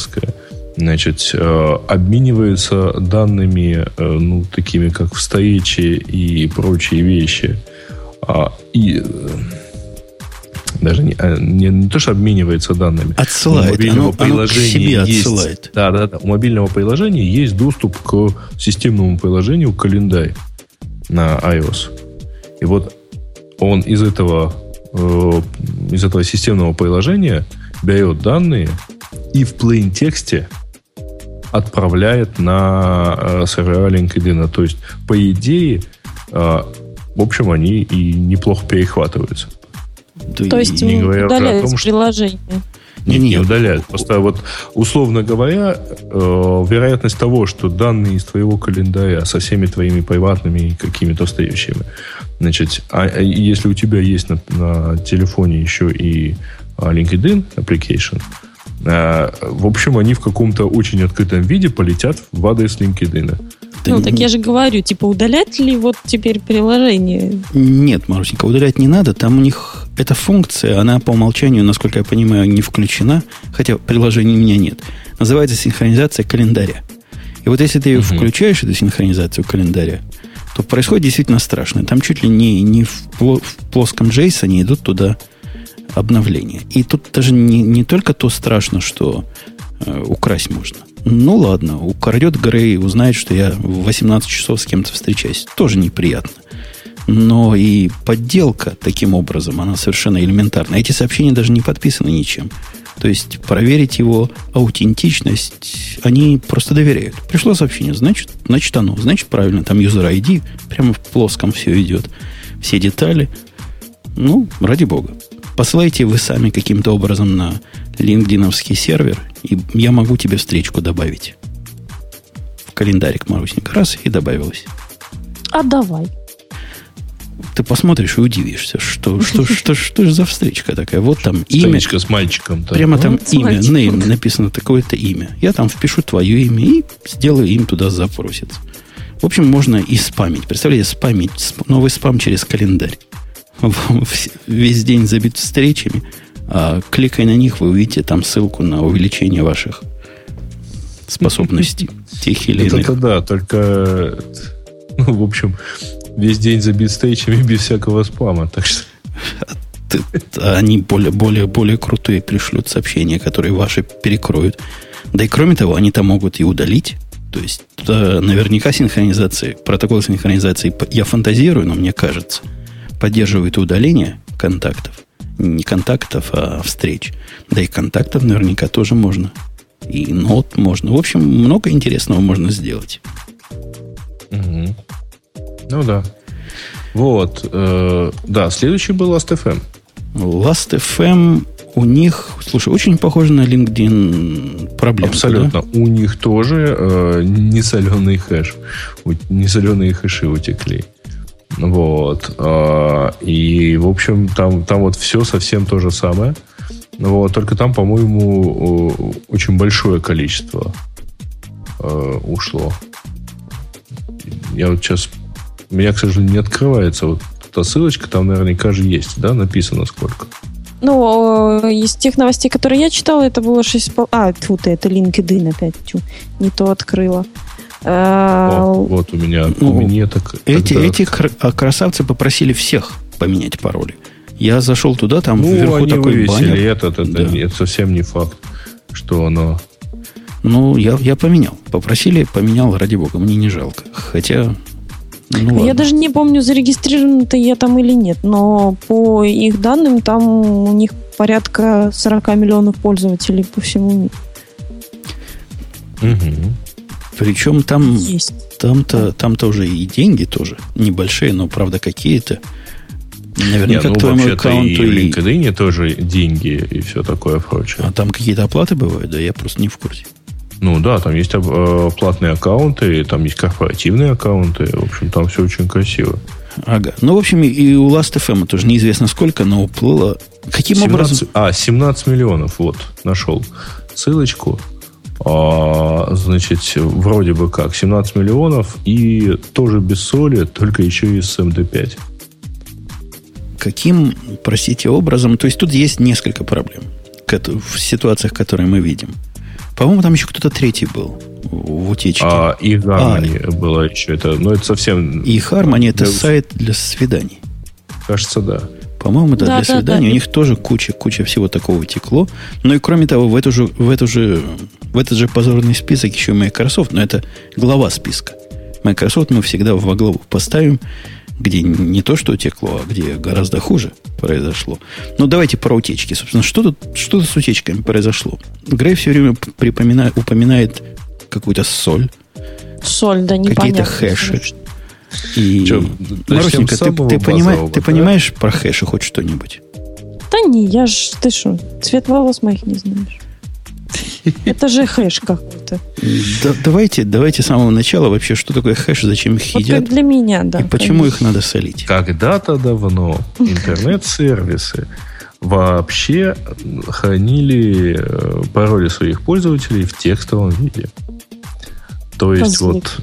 Speaker 2: значит, э, обменивается данными, э, ну, такими как встречи и прочие вещи. А, и э, даже не, а, не, не то, что обменивается данными.
Speaker 1: Отсылает. У мобильного оно, приложения
Speaker 2: оно есть, отсылает. Да, да, да. У мобильного приложения есть доступ к системному приложению календарь на iOS. И вот он из этого, из этого системного приложения берет данные и в plain тексте отправляет на э, сервера LinkedIn. То есть, по идее, э, в общем, они и неплохо перехватываются.
Speaker 3: То есть не говоря удаляют о том, приложение.
Speaker 2: Не, не удаляют. Просто вот, условно говоря, э, вероятность того, что данные из твоего календаря со всеми твоими приватными какими-то стоящими, значит, а, а если у тебя есть на, на телефоне еще и а, LinkedIn application, э, в общем, они в каком-то очень открытом виде полетят в адрес LinkedIn.
Speaker 3: Да ну, так я же говорю, типа, удалять ли вот теперь приложение?
Speaker 1: Нет, Марусенька, удалять не надо. Там у них эта функция, она по умолчанию, насколько я понимаю, не включена, хотя приложения у меня нет. Называется синхронизация календаря. И вот если ты ее угу. включаешь, эту синхронизацию календаря, то происходит действительно страшно. Там чуть ли не, не в, в плоском JSON идут туда обновления. И тут даже не, не только то страшно, что э, украсть можно. Ну ладно, украдет Грей, узнает, что я в 18 часов с кем-то встречаюсь. Тоже неприятно. Но и подделка таким образом, она совершенно элементарна. Эти сообщения даже не подписаны ничем. То есть проверить его аутентичность они просто доверяют. Пришло сообщение, значит, значит оно, значит правильно, там user ID, прямо в плоском все идет. Все детали. Ну, ради бога. Посылайте вы сами каким-то образом на линкдиновский сервер, и я могу тебе встречку добавить. В календарик Марусенька. Раз, и добавилась.
Speaker 3: А давай.
Speaker 1: Ты посмотришь и удивишься, что, что, что, что же за встречка такая. Вот там имя.
Speaker 2: Встречка с мальчиком.
Speaker 1: -то. Прямо там вот имя, name написано такое-то имя. Я там впишу твое имя и сделаю им туда запросец. В общем, можно и спамить. Представляете, спамить, новый спам через календарь. Весь день забит встречами. А кликая на них, вы увидите там ссылку на увеличение ваших способностей. Тех или иных.
Speaker 2: Это да, только, ну, в общем, весь день забит стейчами без всякого спама. Так что...
Speaker 1: Они более, более, более крутые пришлют сообщения, которые ваши перекроют. Да и кроме того, они там могут и удалить. То есть, наверняка синхронизация, протокол синхронизации, я фантазирую, но мне кажется, поддерживает удаление контактов не контактов, а встреч. Да и контактов наверняка тоже можно. И нот можно. В общем, много интересного можно сделать.
Speaker 2: Угу. Ну да. Вот. Э, да, следующий был Last.fm.
Speaker 1: Last.fm у них, слушай, очень похоже на LinkedIn проблему.
Speaker 2: Абсолютно. Да? У них тоже э, несоленый хэш. Несоленые хэши утекли. Вот. А, и, в общем, там, там вот все совсем то же самое. Вот, только там, по-моему, очень большое количество э, ушло. Я вот сейчас... У меня, к сожалению, не открывается вот эта ссылочка, там наверняка же есть, да, написано сколько.
Speaker 3: Ну, из тех новостей, которые я читала, это было 6... А, тьфу ты, это LinkedIn опять. Тьфу, не то открыла.
Speaker 2: О, вот у меня, ну, у меня так.
Speaker 1: Эти, тогда... эти а, красавцы попросили всех поменять пароли. Я зашел туда, там
Speaker 2: ну,
Speaker 1: вверху они такой баннер.
Speaker 2: Этот, это, да. это совсем не факт, что оно.
Speaker 1: Ну, я, я поменял. Попросили, поменял, ради бога, мне не жалко. Хотя
Speaker 3: ну, я даже не помню, зарегистрирован-то я там или нет, но по их данным там у них порядка 40 миллионов пользователей по всему миру.
Speaker 2: Угу.
Speaker 1: Причем там, Есть. там-то, там-то уже и деньги тоже небольшие, но правда какие-то.
Speaker 2: Наверняка Нет, ну, к твоему аккаунту и в LinkedIn тоже деньги и все такое прочее.
Speaker 1: А там какие-то оплаты бывают, да, я просто не в курсе.
Speaker 2: Ну да, там есть э, платные аккаунты, там есть корпоративные аккаунты. В общем, там все очень красиво.
Speaker 1: Ага. Ну, в общем, и у Last.fm тоже неизвестно сколько, но уплыло. Каким
Speaker 2: 17,
Speaker 1: образом?
Speaker 2: А, 17 миллионов, вот, нашел ссылочку. А, значит, вроде бы как, 17 миллионов и тоже без соли, только еще и с MD5.
Speaker 1: Каким, простите, образом? То есть тут есть несколько проблем в ситуациях, которые мы видим. По-моему, там еще кто-то третий был в утечке.
Speaker 2: А, и Harmony а, было еще. Это, ну, это совсем...
Speaker 1: И Harmony это сайт для свиданий.
Speaker 2: Кажется, да.
Speaker 1: По-моему, да, да для да, свиданий. Да. У них тоже куча, куча всего такого текло. Ну и кроме того, в, эту же, в, эту же, в этот же позорный список еще Microsoft, но это глава списка. Microsoft мы всегда во главу поставим где не то, что утекло, а где гораздо хуже произошло. Но давайте про утечки. Собственно, что тут, что тут с утечками произошло? Грей все время припоминает, упоминает какую-то соль.
Speaker 3: Соль, да, непонятно.
Speaker 1: Какие-то хэши. И, Че, Марусенька, ты, ты, понимаешь, ты понимаешь про хэши хоть что-нибудь?
Speaker 3: Да не, я ж, ты что, цвет волос моих не знаешь. Это же хэш какой-то.
Speaker 1: Да, давайте, давайте с самого начала вообще, что такое хэш, зачем их вот едят.
Speaker 3: для меня, да.
Speaker 1: И почему их надо солить?
Speaker 2: Когда-то давно интернет-сервисы вообще хранили э, пароли своих пользователей в текстовом виде. То есть Позволь. вот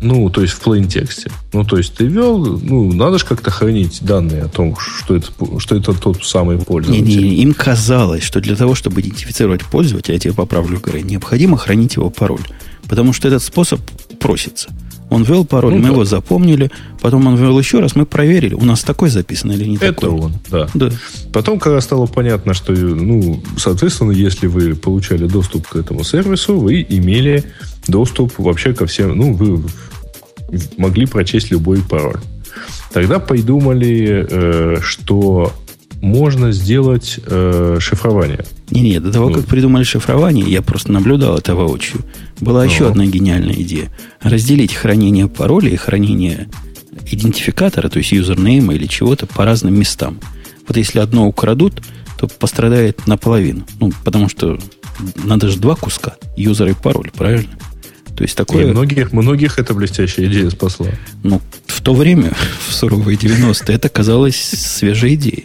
Speaker 2: ну, то есть в plain тексте. Ну, то есть ты ввел, ну, надо же как-то хранить данные о том, что это, что это тот самый пользователь. Не, не,
Speaker 1: им казалось, что для того, чтобы идентифицировать пользователя, я тебе поправлю, Грей, необходимо хранить его пароль. Потому что этот способ просится. Он ввел пароль, ну, мы да. его запомнили, потом он ввел еще раз, мы проверили, у нас такой записан или не
Speaker 2: Это
Speaker 1: такой.
Speaker 2: Это он, да. да. Потом, когда стало понятно, что, ну, соответственно, если вы получали доступ к этому сервису, вы имели доступ вообще ко всем, ну, вы могли прочесть любой пароль. Тогда придумали, э, что можно сделать э, шифрование.
Speaker 1: Не, не, до того, ну. как придумали шифрование, я просто наблюдал это воочию. Была ну. еще одна гениальная идея. Разделить хранение пароля и хранение идентификатора, то есть юзернейма или чего-то по разным местам. Вот если одно украдут, то пострадает наполовину. Ну, потому что надо же два куска, юзер и пароль, правильно? То есть такое...
Speaker 2: И многих, многих эта блестящая идея спасла.
Speaker 1: Ну, в то время, в суровые 90-е, это казалось свежей идеей.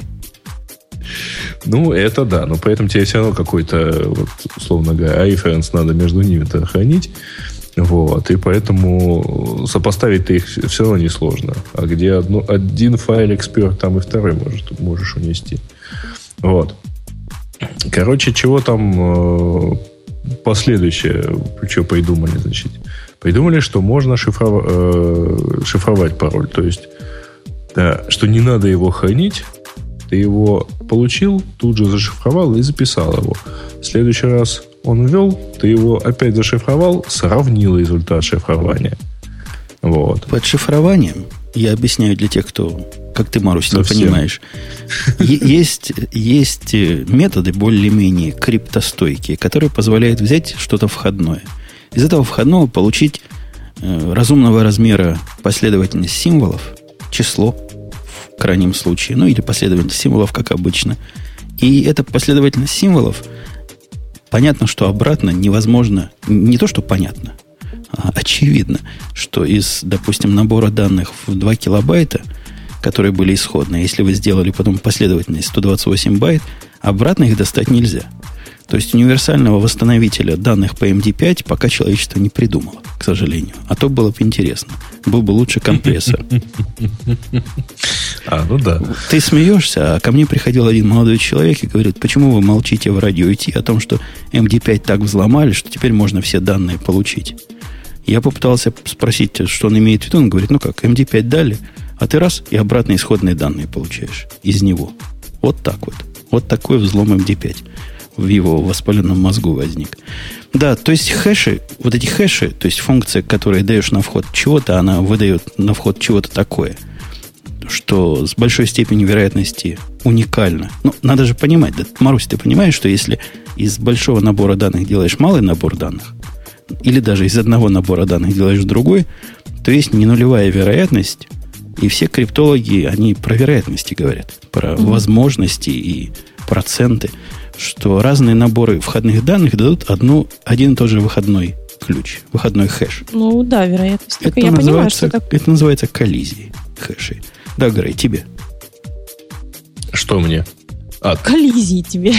Speaker 2: Ну, это да, но поэтому тебе все равно какой-то, вот, условно говоря, iFriends надо между ними-то хранить. Вот, и поэтому сопоставить-то их все равно несложно. А где одно, один файлик спер, там и второй может, можешь унести. Вот. Короче, чего там э, последующее, что придумали, значит, придумали, что можно шифров... э, шифровать пароль. То есть, да, что не надо его хранить, ты его получил, тут же зашифровал и записал его. В следующий раз он ввел, ты его опять зашифровал, сравнил результат шифрования. Вот.
Speaker 1: Под шифрованием, я объясняю для тех, кто, как ты, Марусь, не понимаешь, есть, есть методы более-менее криптостойкие, которые позволяют взять что-то входное. Из этого входного получить э, разумного размера последовательность символов, число, крайнем случае, ну или последовательность символов, как обычно. И эта последовательность символов, понятно, что обратно невозможно, не то, что понятно, а очевидно, что из, допустим, набора данных в 2 килобайта, которые были исходные, если вы сделали потом последовательность 128 байт, обратно их достать нельзя. То есть универсального восстановителя данных по MD5 пока человечество не придумало, к сожалению. А то было бы интересно. Был бы лучше компрессор.
Speaker 2: А, ну да.
Speaker 1: Ты смеешься, а ко мне приходил один молодой человек и говорит, почему вы молчите в радио IT о том, что MD5 так взломали, что теперь можно все данные получить. Я попытался спросить, что он имеет в виду. Он говорит, ну как, MD5 дали, а ты раз и обратно исходные данные получаешь из него. Вот так вот. Вот такой взлом MD5 в его воспаленном мозгу возник. Да, то есть хэши, вот эти хэши, то есть функция, которую даешь на вход чего-то, она выдает на вход чего-то такое, что с большой степенью вероятности уникально. Ну, надо же понимать, да, Марусь, ты понимаешь, что если из большого набора данных делаешь малый набор данных, или даже из одного набора данных делаешь другой, то есть не нулевая вероятность, и все криптологи, они про вероятности говорят, про mm-hmm. возможности и проценты, что разные наборы входных данных дадут одну, один и тот же выходной ключ, выходной хэш.
Speaker 3: Ну да, вероятность.
Speaker 1: Это, я понимаю, что это... это называется коллизией хэшей. Да, Грей, тебе.
Speaker 2: Что мне?
Speaker 3: А. Коллизии тебе.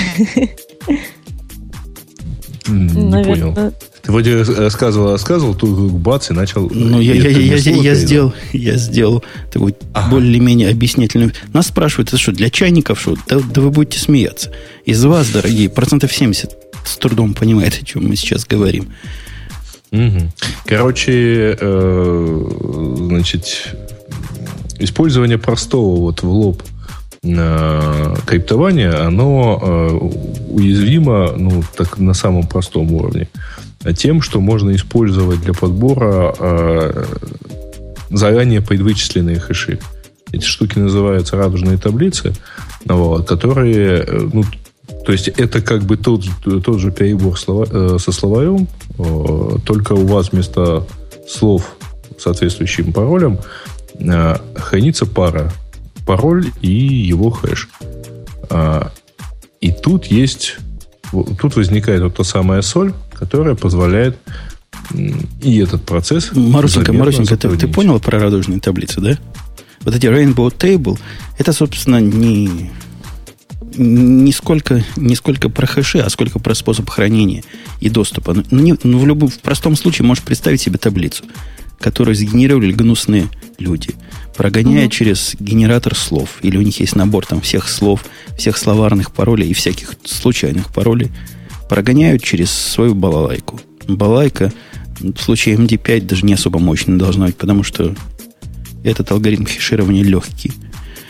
Speaker 2: Не Наверное, понял. Ты вроде рассказывал, рассказывал, тут бац, и начал...
Speaker 1: Ну, я, я, я, я, я, сделал, я сделал такой ага. более-менее объяснительную... Нас спрашивают, это что, для чайников что? Да, да вы будете смеяться. Из вас, дорогие, процентов 70 с трудом понимает, о чем мы сейчас говорим.
Speaker 2: Угу. Короче, э, значит, использование простого вот в лоб э, криптования, оно э, уязвимо ну, так, на самом простом уровне. Тем, что можно использовать для подбора э, заранее предвычисленные хэши. Эти штуки называются радужные таблицы, вот, которые, э, ну, то есть это как бы тот, тот же перебор слова, э, со словарем, э, только у вас вместо слов соответствующим паролем э, хранится пара. Пароль и его хэш. Э, и тут есть... Тут возникает вот та самая соль, которая позволяет и этот процесс...
Speaker 1: Марусенька, Марусенька, ты, ты понял про радужные таблицы, да? Вот эти Rainbow Table, это, собственно, не, не сколько, не сколько про хэши, а сколько про способ хранения и доступа. Ну, не, ну в любом в простом случае можешь представить себе таблицу, которую сгенерировали гнусные люди, прогоняя mm через генератор слов. Или у них есть набор там всех слов, всех словарных паролей и всяких случайных паролей. Прогоняют через свою балалайку. Балалайка в случае MD5 даже не особо мощная должна быть, потому что этот алгоритм хеширования легкий.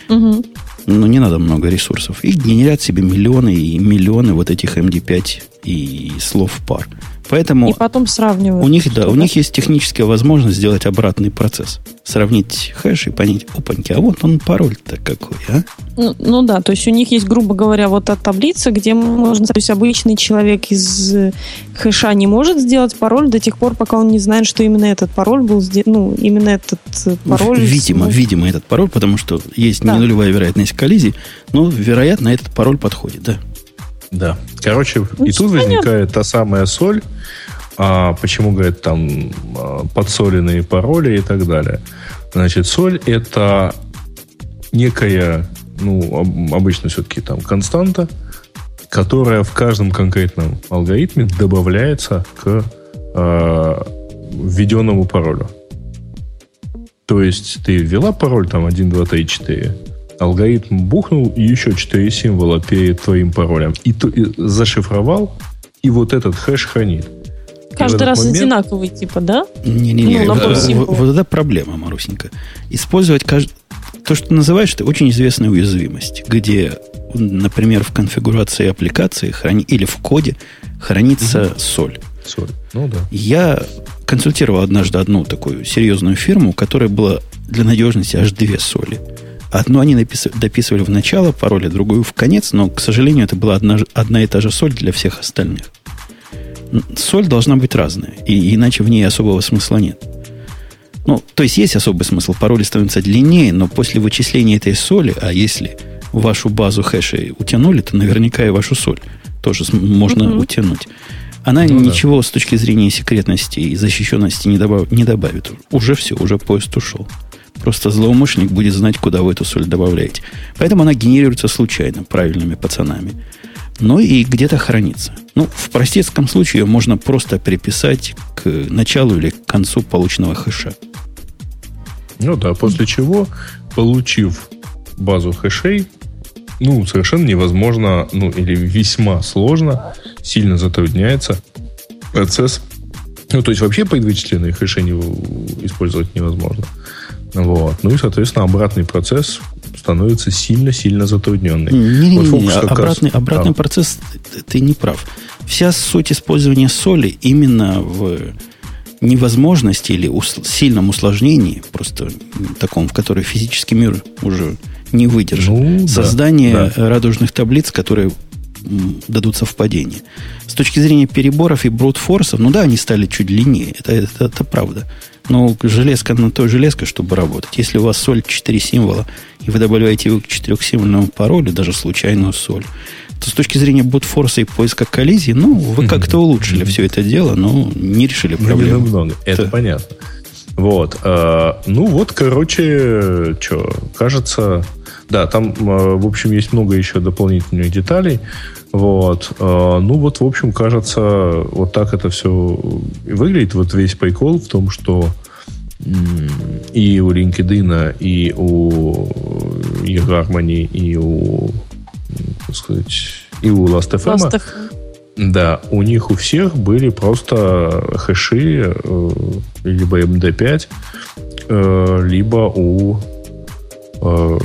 Speaker 1: Угу. Ну, не надо много ресурсов. И генерят себе миллионы и миллионы вот этих MD5 и слов пар. Поэтому
Speaker 3: и потом сравнивают.
Speaker 1: У них, да, у них есть техническая возможность сделать обратный процесс. Сравнить хэш и понять, опаньки, а вот он пароль-то какой, а?
Speaker 3: Ну, ну да, то есть у них есть, грубо говоря, вот та таблица, где можно, то есть обычный человек из хэша не может сделать пароль до тех пор, пока он не знает, что именно этот пароль был сделан, ну, именно этот э, пароль.
Speaker 1: Видимо, с... видимо, этот пароль, потому что есть да. не нулевая вероятность коллизии, но, вероятно, этот пароль подходит, да.
Speaker 2: Да. Короче, ну, и тут понятно. возникает та самая соль. А почему, говорят, там а, подсоленные пароли и так далее. Значит, соль это некая, ну, обычно все-таки там константа, которая в каждом конкретном алгоритме добавляется к э, введенному паролю. То есть ты ввела пароль там 1, 2, 3, 4, алгоритм бухнул еще 4 символа перед твоим паролем. И, и зашифровал, и вот этот хэш хранит.
Speaker 3: Каждый раз момент... одинаковый, типа, да?
Speaker 1: Не-не-не, ну, вот, вот это проблема, Марусенька. Использовать кажд... то, что ты называешь, это очень известная уязвимость, где, например, в конфигурации аппликации храни... или в коде хранится угу. соль.
Speaker 2: Соль, ну да.
Speaker 1: Я консультировал однажды одну такую серьезную фирму, которая была для надежности аж две соли. Одну они дописывали в начало пароля, другую в конец, но, к сожалению, это была одна, одна и та же соль для всех остальных. Соль должна быть разная, и иначе в ней особого смысла нет. Ну, то есть есть особый смысл. Пароли становятся длиннее, но после вычисления этой соли, а если вашу базу хэшей утянули, то наверняка и вашу соль тоже можно mm-hmm. утянуть. Она ну, ничего да. с точки зрения секретности и защищенности не, добав, не добавит. Уже все, уже поезд ушел. Просто злоумышленник будет знать, куда вы эту соль добавляете. Поэтому она генерируется случайно, правильными пацанами. Ну и где-то хранится. Ну, в простецком случае ее можно просто приписать к началу или к концу полученного хэша.
Speaker 2: Ну да, после чего, получив базу хэшей, ну, совершенно невозможно, ну, или весьма сложно, сильно затрудняется процесс. Ну, то есть вообще предвычисленные хэши не, использовать невозможно. Вот. Ну и, соответственно, обратный процесс становится сильно-сильно затрудненный.
Speaker 1: Не-не-не, вот обратный, раз... обратный а. процесс, ты не прав. Вся суть использования соли именно в невозможности или ус, сильном усложнении, просто таком, в котором физический мир уже не выдержит. Ну, Создание да, да. радужных таблиц, которые дадут совпадение. С точки зрения переборов и брутфорсов, ну да, они стали чуть длиннее, это, это, это правда. Но железка на той железка, чтобы работать. Если у вас соль 4 символа, и вы добавляете его к 4-символьному паролю, даже случайную соль, то с точки зрения бутфорса и поиска коллизии, ну, вы как-то улучшили все это дело, но не решили ну, проблему.
Speaker 2: Ну, немного, это понятно. Вот. Э, ну вот, короче, что, кажется, да, там, э, в общем, есть много еще дополнительных деталей. Вот. Э, ну вот, в общем, кажется, вот так это все выглядит. Вот весь прикол в том, что и у LinkedIn, и у eHarmony, и у, так сказать, и у Last.fm, Last да, у них у всех были просто хэши э, либо MD5, э, либо у э,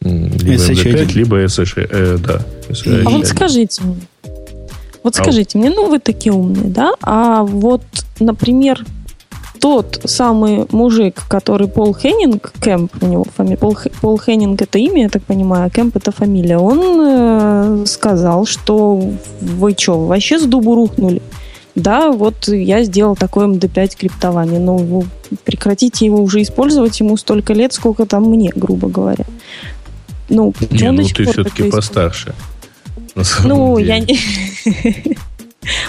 Speaker 2: либо MD5, либо SH, э, да.
Speaker 3: SH. А вот скажите мне, вот а скажите мне, ну вы такие умные, да? А вот, например, тот самый мужик, который Пол Хеннинг, Кэмп у него фамилия, Пол, Пол Хеннинг это имя, я так понимаю, а Кэмп это фамилия, он э, сказал, что вы что, вообще с дубу рухнули? Да, вот я сделал такое МД5 криптование, но вы прекратите его уже использовать ему столько лет, сколько там мне, грубо говоря.
Speaker 2: Ну, не, ну ты все-таки постарше.
Speaker 3: Ну, деле. я не...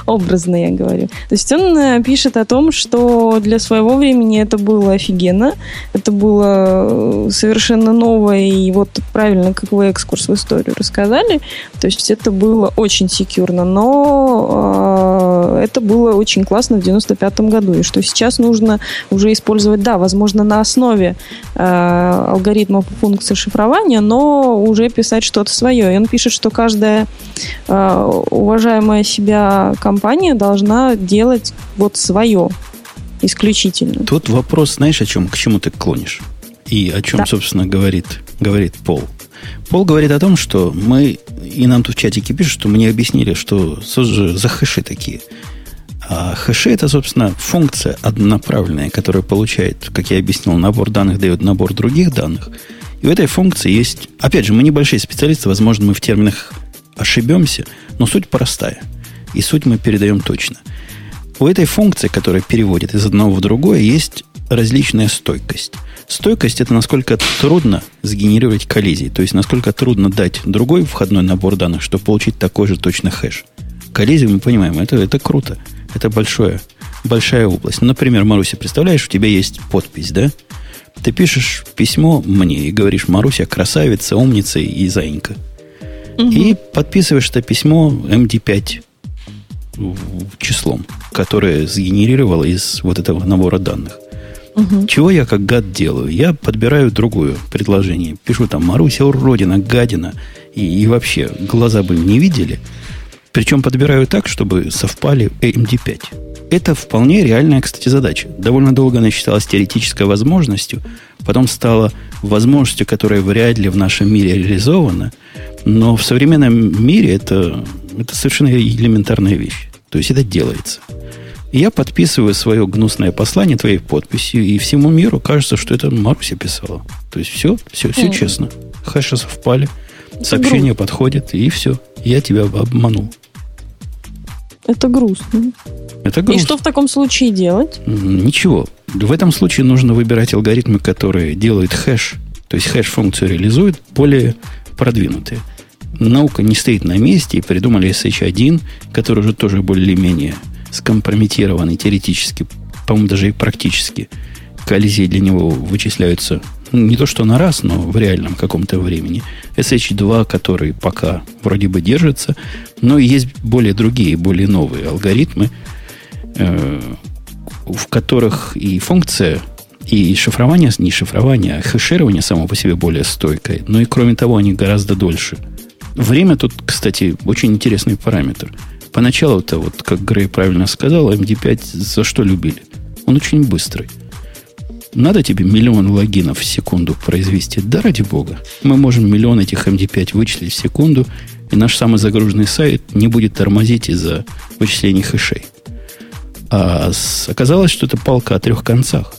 Speaker 3: Образно я говорю. То есть он э, пишет о том, что для своего времени это было офигенно, это было э, совершенно новое, и вот правильно, как вы экскурс в историю рассказали, то есть это было очень секьюрно, но э, это было очень классно в 95 году, и что сейчас нужно уже использовать, да, возможно, на основе э, алгоритмов функции шифрования, но уже писать что-то свое. И он пишет, что каждая э, уважаемая себя компания должна делать вот свое исключительно.
Speaker 1: Тут вопрос, знаешь, о чем, к чему ты клонишь? И о чем, да. собственно, говорит, говорит Пол. Пол говорит о том, что мы, и нам тут в чатике пишут, что мне объяснили, что что же за хэши такие. А хэши это, собственно, функция однонаправленная, которая получает, как я объяснил, набор данных дает набор других данных. И в этой функции есть, опять же, мы небольшие специалисты, возможно, мы в терминах ошибемся, но суть простая – и суть мы передаем точно. У этой функции, которая переводит из одного в другое, есть различная стойкость. Стойкость – это насколько трудно сгенерировать коллизии, то есть насколько трудно дать другой входной набор данных, чтобы получить такой же точно хэш. Коллизию мы понимаем, это, это круто. Это большое, большая область. Ну, например, Маруся, представляешь, у тебя есть подпись, да? Ты пишешь письмо мне и говоришь, Маруся красавица, умница и заинька. Угу. И подписываешь это письмо MD5 числом, которое сгенерировало из вот этого набора данных. Угу. Чего я как гад делаю? Я подбираю другое предложение. Пишу там Маруся уродина, гадина. И, и вообще, глаза бы не видели. Причем подбираю так, чтобы совпали AMD5. Это вполне реальная, кстати, задача. Довольно долго она считалась теоретической возможностью, потом стала возможностью, которая вряд ли в нашем мире реализована. Но в современном мире это, это совершенно элементарная вещь. То есть это делается. И я подписываю свое гнусное послание твоей подписью, и всему миру кажется, что это Маруся писала. То есть все, все, все mm. честно. Хэши совпали, сообщение грустно. подходит, и все. Я тебя обманул.
Speaker 3: Это грустно.
Speaker 1: Это грустно.
Speaker 3: И что в таком случае делать?
Speaker 1: Ничего. В этом случае нужно выбирать алгоритмы, которые делают хэш, то есть хэш-функцию реализуют, более продвинутые наука не стоит на месте, и придумали SH1, который уже тоже более-менее скомпрометированный теоретически, по-моему, даже и практически. Коллизии для него вычисляются ну, не то что на раз, но в реальном каком-то времени. SH2, который пока вроде бы держится, но есть более другие, более новые алгоритмы, э, в которых и функция, и шифрование, не шифрование, а хеширование само по себе более стойкое. Но и кроме того, они гораздо дольше – Время тут, кстати, очень интересный параметр. Поначалу-то, вот как Грей правильно сказал, MD5 за что любили? Он очень быстрый. Надо тебе миллион логинов в секунду произвести? Да ради бога. Мы можем миллион этих MD5 вычислить в секунду, и наш самый загруженный сайт не будет тормозить из-за вычислений хэшей. А оказалось, что это палка о трех концах.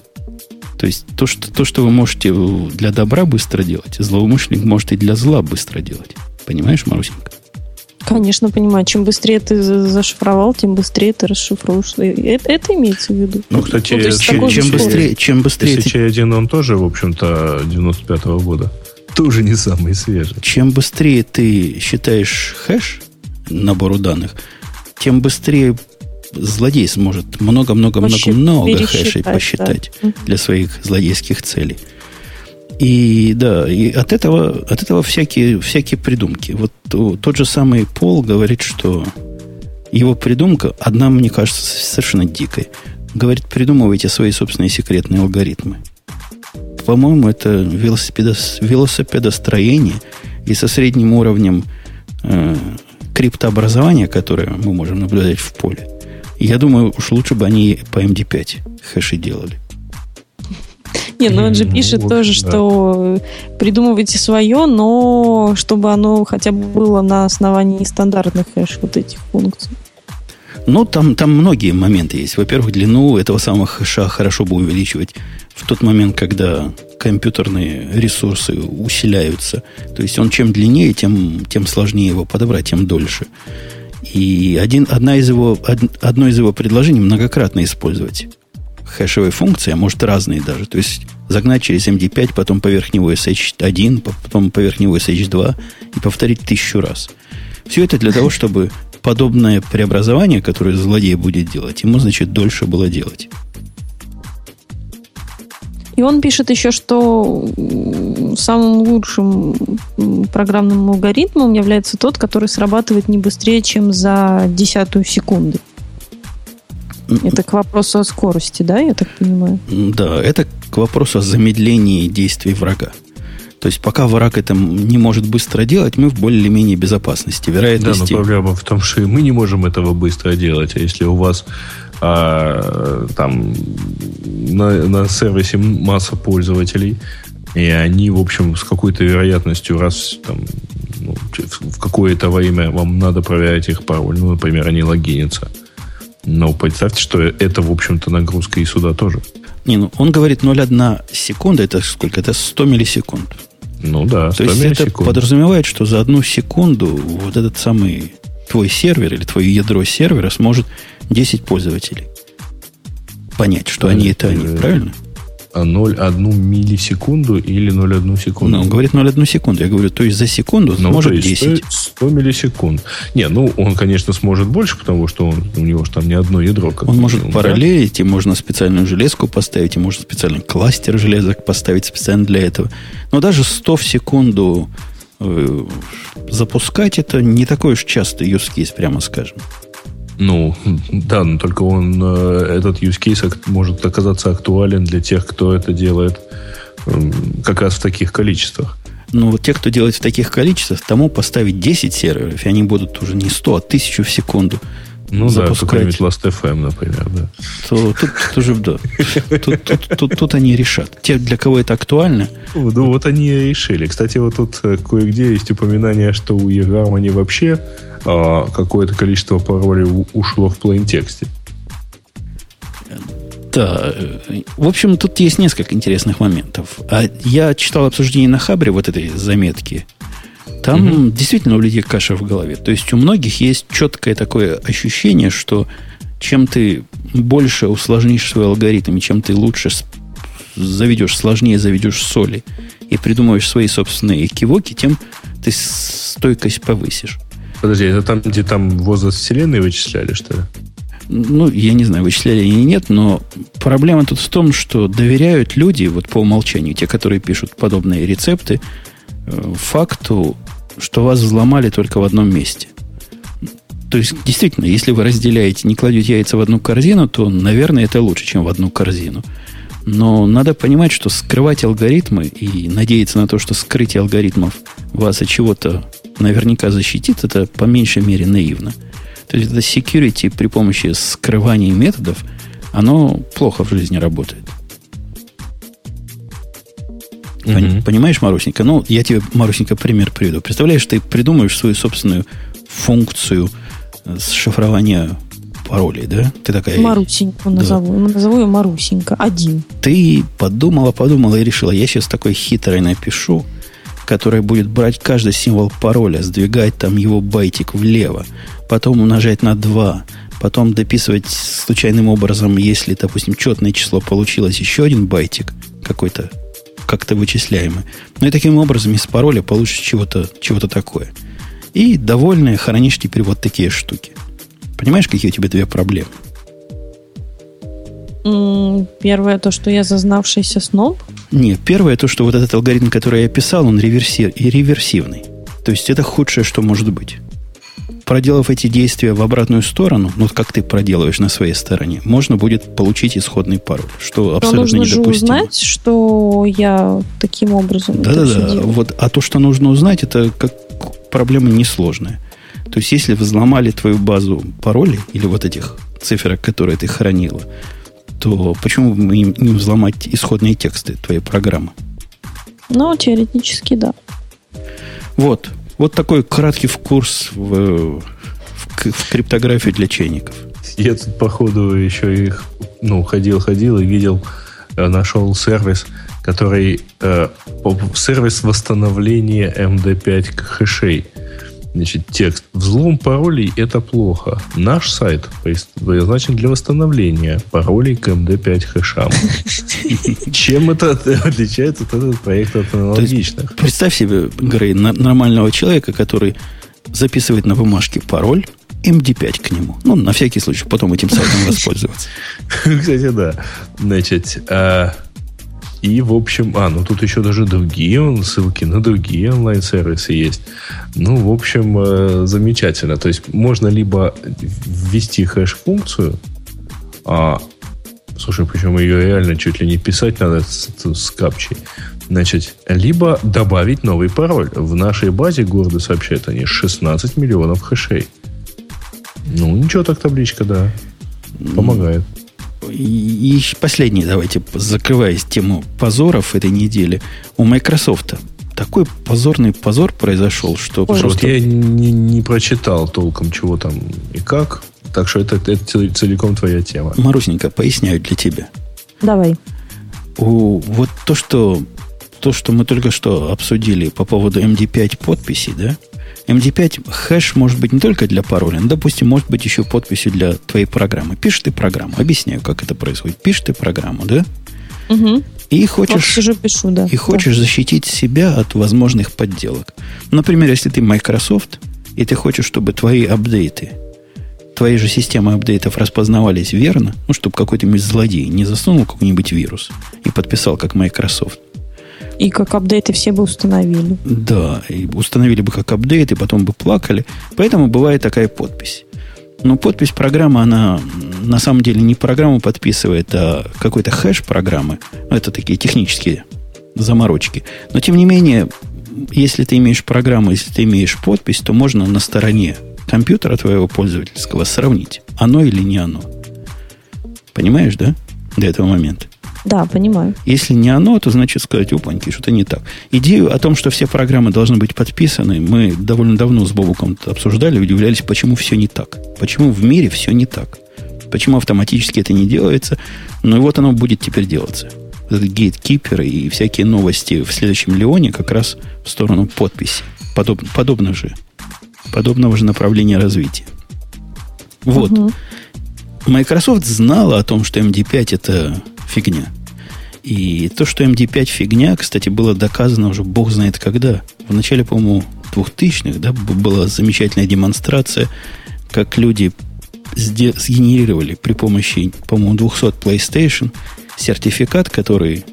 Speaker 1: То есть то что, то, что вы можете для добра быстро делать, злоумышленник может и для зла быстро делать. Понимаешь, Марусенька?
Speaker 3: Конечно, понимаю. Чем быстрее ты зашифровал, тем быстрее ты расшифруешь. Это, это имеется в виду.
Speaker 2: Ну, кстати, ну,
Speaker 1: чем, чем быстрее, чем быстрее...
Speaker 2: Если 1 он тоже, в общем-то, 95-го года. Тоже не самый свежий.
Speaker 1: Чем быстрее ты считаешь хэш набору данных, тем быстрее злодей сможет много-много-много-много хэшей посчитать да. для своих злодейских целей. И да, и от этого, от этого всякие, всякие придумки. Вот тот же самый Пол говорит, что его придумка, одна, мне кажется, совершенно дикой. Говорит, придумывайте свои собственные секретные алгоритмы. По-моему, это велосипедос, велосипедостроение и со средним уровнем э, криптообразования, которое мы можем наблюдать в поле. Я думаю, уж лучше бы они по MD5 хэши делали.
Speaker 3: Не, ну он же пишет ну, тоже, да. что придумывайте свое, но чтобы оно хотя бы было на основании стандартных хэш вот этих функций.
Speaker 1: Ну, там, там многие моменты есть. Во-первых, длину этого самого хэша хорошо бы увеличивать в тот момент, когда компьютерные ресурсы усиляются. То есть он чем длиннее, тем, тем сложнее его подобрать, тем дольше. И один, одна из его, одно из его предложений многократно использовать хэшевой функции, а может разные даже. То есть загнать через MD5, потом поверх него SH1, потом поверх него SH2 и повторить тысячу раз. Все это для того, чтобы подобное преобразование, которое злодей будет делать, ему, значит, дольше было делать.
Speaker 3: И он пишет еще, что самым лучшим программным алгоритмом является тот, который срабатывает не быстрее, чем за десятую секунды. Это к вопросу о скорости, да, я так понимаю?
Speaker 1: Да, это к вопросу о замедлении действий врага. То есть пока враг это не может быстро делать, мы в более-менее безопасности. Вероятности...
Speaker 2: Да, но проблема в том, что и мы не можем этого быстро делать. А если у вас а, там на, на сервисе масса пользователей, и они, в общем, с какой-то вероятностью раз там, ну, в какое-то время вам надо проверять их пароль, ну, например, они логинятся. Но представьте, что это, в общем-то, нагрузка и сюда тоже.
Speaker 1: Не, ну он говорит 0,1 секунда, это сколько? Это 100 миллисекунд.
Speaker 2: Ну да,
Speaker 1: 100 То есть это подразумевает, что за одну секунду вот этот самый твой сервер или твое ядро сервера сможет 10 пользователей понять, что они это они, правильно?
Speaker 2: 0,1 миллисекунду или 0,1 секунду?
Speaker 1: Ну, он говорит 0,1 секунду. Я говорю, то есть за секунду ну, может 10.
Speaker 2: 100, 100 миллисекунд. Не, ну, он, конечно, сможет больше, потому что он, у него же там не одно ядро.
Speaker 1: Как он может минимум, параллелить, да? и можно специальную железку поставить, и можно специальный кластер железок поставить специально для этого. Но даже 100 в секунду э, запускать, это не такой уж частый use case, прямо скажем.
Speaker 2: Ну, да, но только он, э, этот use case может оказаться актуален для тех, кто это делает как раз в таких количествах.
Speaker 1: Ну, вот те, кто делает в таких количествах, тому поставить 10 серверов, и они будут уже не 100, а 1000 в секунду.
Speaker 2: Ну запускать. да, Last.fm, например, да.
Speaker 1: То тут, уже, да. Тут, тут, тут, тут они решат. Те, для кого это актуально.
Speaker 2: Ну, вот они и решили. Кстати, вот тут э, кое-где есть упоминание, что у eHarmony вообще какое-то количество паролей ушло в plain тексте.
Speaker 1: Да, в общем, тут есть несколько интересных моментов. А я читал обсуждение на Хабре вот этой заметки. Там угу. действительно у людей каша в голове. То есть у многих есть четкое такое ощущение, что чем ты больше усложнишь свой алгоритм, и чем ты лучше заведешь, сложнее заведешь соли и придумаешь свои собственные кивоки, тем ты стойкость повысишь.
Speaker 2: Подожди, это там, где там возраст Вселенной вычисляли, что ли?
Speaker 1: Ну, я не знаю, вычисляли или нет, но проблема тут в том, что доверяют люди, вот по умолчанию, те, которые пишут подобные рецепты, э, факту, что вас взломали только в одном месте. То есть, действительно, если вы разделяете, не кладете яйца в одну корзину, то, наверное, это лучше, чем в одну корзину. Но надо понимать, что скрывать алгоритмы и надеяться на то, что скрытие алгоритмов вас от чего-то наверняка защитит, это по меньшей мере наивно. То есть это security при помощи скрывания методов, оно плохо в жизни работает. Mm-hmm. Понимаешь, Марусенька? Ну, я тебе, Марусенька, пример приведу. Представляешь, ты придумаешь свою собственную функцию э, шифрования паролей, да? Ты такая...
Speaker 3: Марусеньку назову. Да. Назову ее Марусенька. Один.
Speaker 1: Ты подумала, подумала и решила, я сейчас такой хитрый напишу, которая будет брать каждый символ пароля, сдвигать там его байтик влево, потом умножать на 2, потом дописывать случайным образом, если, допустим, четное число получилось, еще один байтик какой-то как-то вычисляемый. Ну и таким образом из пароля получишь чего-то чего такое. И довольная хранишь теперь вот такие штуки. Понимаешь, какие у тебя две проблемы?
Speaker 3: Первое, то, что я зазнавшийся сноб.
Speaker 1: Нет, первое, то, что вот этот алгоритм, который я писал, он реверси... реверсивный. То есть это худшее, что может быть проделав эти действия в обратную сторону, ну, как ты проделываешь на своей стороне, можно будет получить исходный пароль, что абсолютно
Speaker 3: Но
Speaker 1: нужно недопустимо.
Speaker 3: Же узнать, что я таким образом
Speaker 1: Да-да-да. Вот, а то, что нужно узнать, это как проблема несложная. То есть, если взломали твою базу паролей или вот этих цифрок, которые ты хранила, то почему бы им не взломать исходные тексты твоей программы?
Speaker 3: Ну, теоретически, да.
Speaker 1: Вот. Вот такой краткий курс в, в, в криптографию для чайников.
Speaker 2: Я тут, походу, еще их, ну, ходил-ходил и видел, э, нашел сервис, который э, сервис восстановления MD5 хэшей. Значит, текст. Взлом паролей – это плохо. Наш сайт предназначен для восстановления паролей к MD5 хэшам. Чем это отличается от этого проекта от аналогичных?
Speaker 1: Представь себе, Грей, нормального человека, который записывает на бумажке пароль, MD5 к нему. Ну, на всякий случай, потом этим сайтом воспользоваться.
Speaker 2: Кстати, да. Значит, а, и, в общем, а, ну тут еще даже другие ссылки на другие онлайн-сервисы есть. Ну, в общем, э, замечательно. То есть можно либо ввести хэш-функцию, а, слушай, причем ее реально чуть ли не писать надо с, с капчей. Значит, либо добавить новый пароль. В нашей базе города сообщают они 16 миллионов хэшей. Ну, ничего так табличка, да. Помогает.
Speaker 1: И последний, давайте, закрываясь тему позоров этой недели, у Microsoft такой позорный позор произошел, что
Speaker 2: Ой, просто... Вот я не, не прочитал толком, чего там и как. Так что это, это целиком твоя тема.
Speaker 1: Марусенька, поясняю для тебя.
Speaker 3: Давай.
Speaker 1: У, вот то, что то, что мы только что обсудили по поводу MD5 подписей, да, MD5 хэш может быть не только для пароля, но, допустим, может быть еще подписью для твоей программы. Пишешь ты программу. Объясняю, как это происходит. Пишешь ты программу, да?
Speaker 3: Угу.
Speaker 1: И хочешь,
Speaker 3: вот пишу, да.
Speaker 1: и хочешь да. защитить себя от возможных подделок. Например, если ты Microsoft, и ты хочешь, чтобы твои апдейты, твои же системы апдейтов распознавались верно, ну, чтобы какой-то злодей не засунул какой-нибудь вирус и подписал как Microsoft,
Speaker 3: и как апдейты все бы установили.
Speaker 1: Да, и установили бы как апдейт, и потом бы плакали. Поэтому бывает такая подпись. Но подпись программы, она на самом деле не программу подписывает, а какой-то хэш программы. Это такие технические заморочки. Но тем не менее, если ты имеешь программу, если ты имеешь подпись, то можно на стороне компьютера твоего пользовательского сравнить, оно или не оно. Понимаешь, да? До этого момента.
Speaker 3: Да, понимаю.
Speaker 1: Если не оно, то значит сказать, опаньки, что-то не так. Идею о том, что все программы должны быть подписаны, мы довольно давно с Бобуком обсуждали, удивлялись, почему все не так. Почему в мире все не так. Почему автоматически это не делается. Ну и вот оно будет теперь делаться. Гейткиперы и всякие новости в следующем Леоне как раз в сторону подписи. Подоб, подобно же. Подобного же направления развития. Вот. Угу. Microsoft знала о том, что MD5 это фигня. И то, что MD5 фигня, кстати, было доказано уже бог знает когда. В начале, по-моему, 2000-х да, была замечательная демонстрация, как люди сгенерировали при помощи, по-моему, 200 PlayStation сертификат, который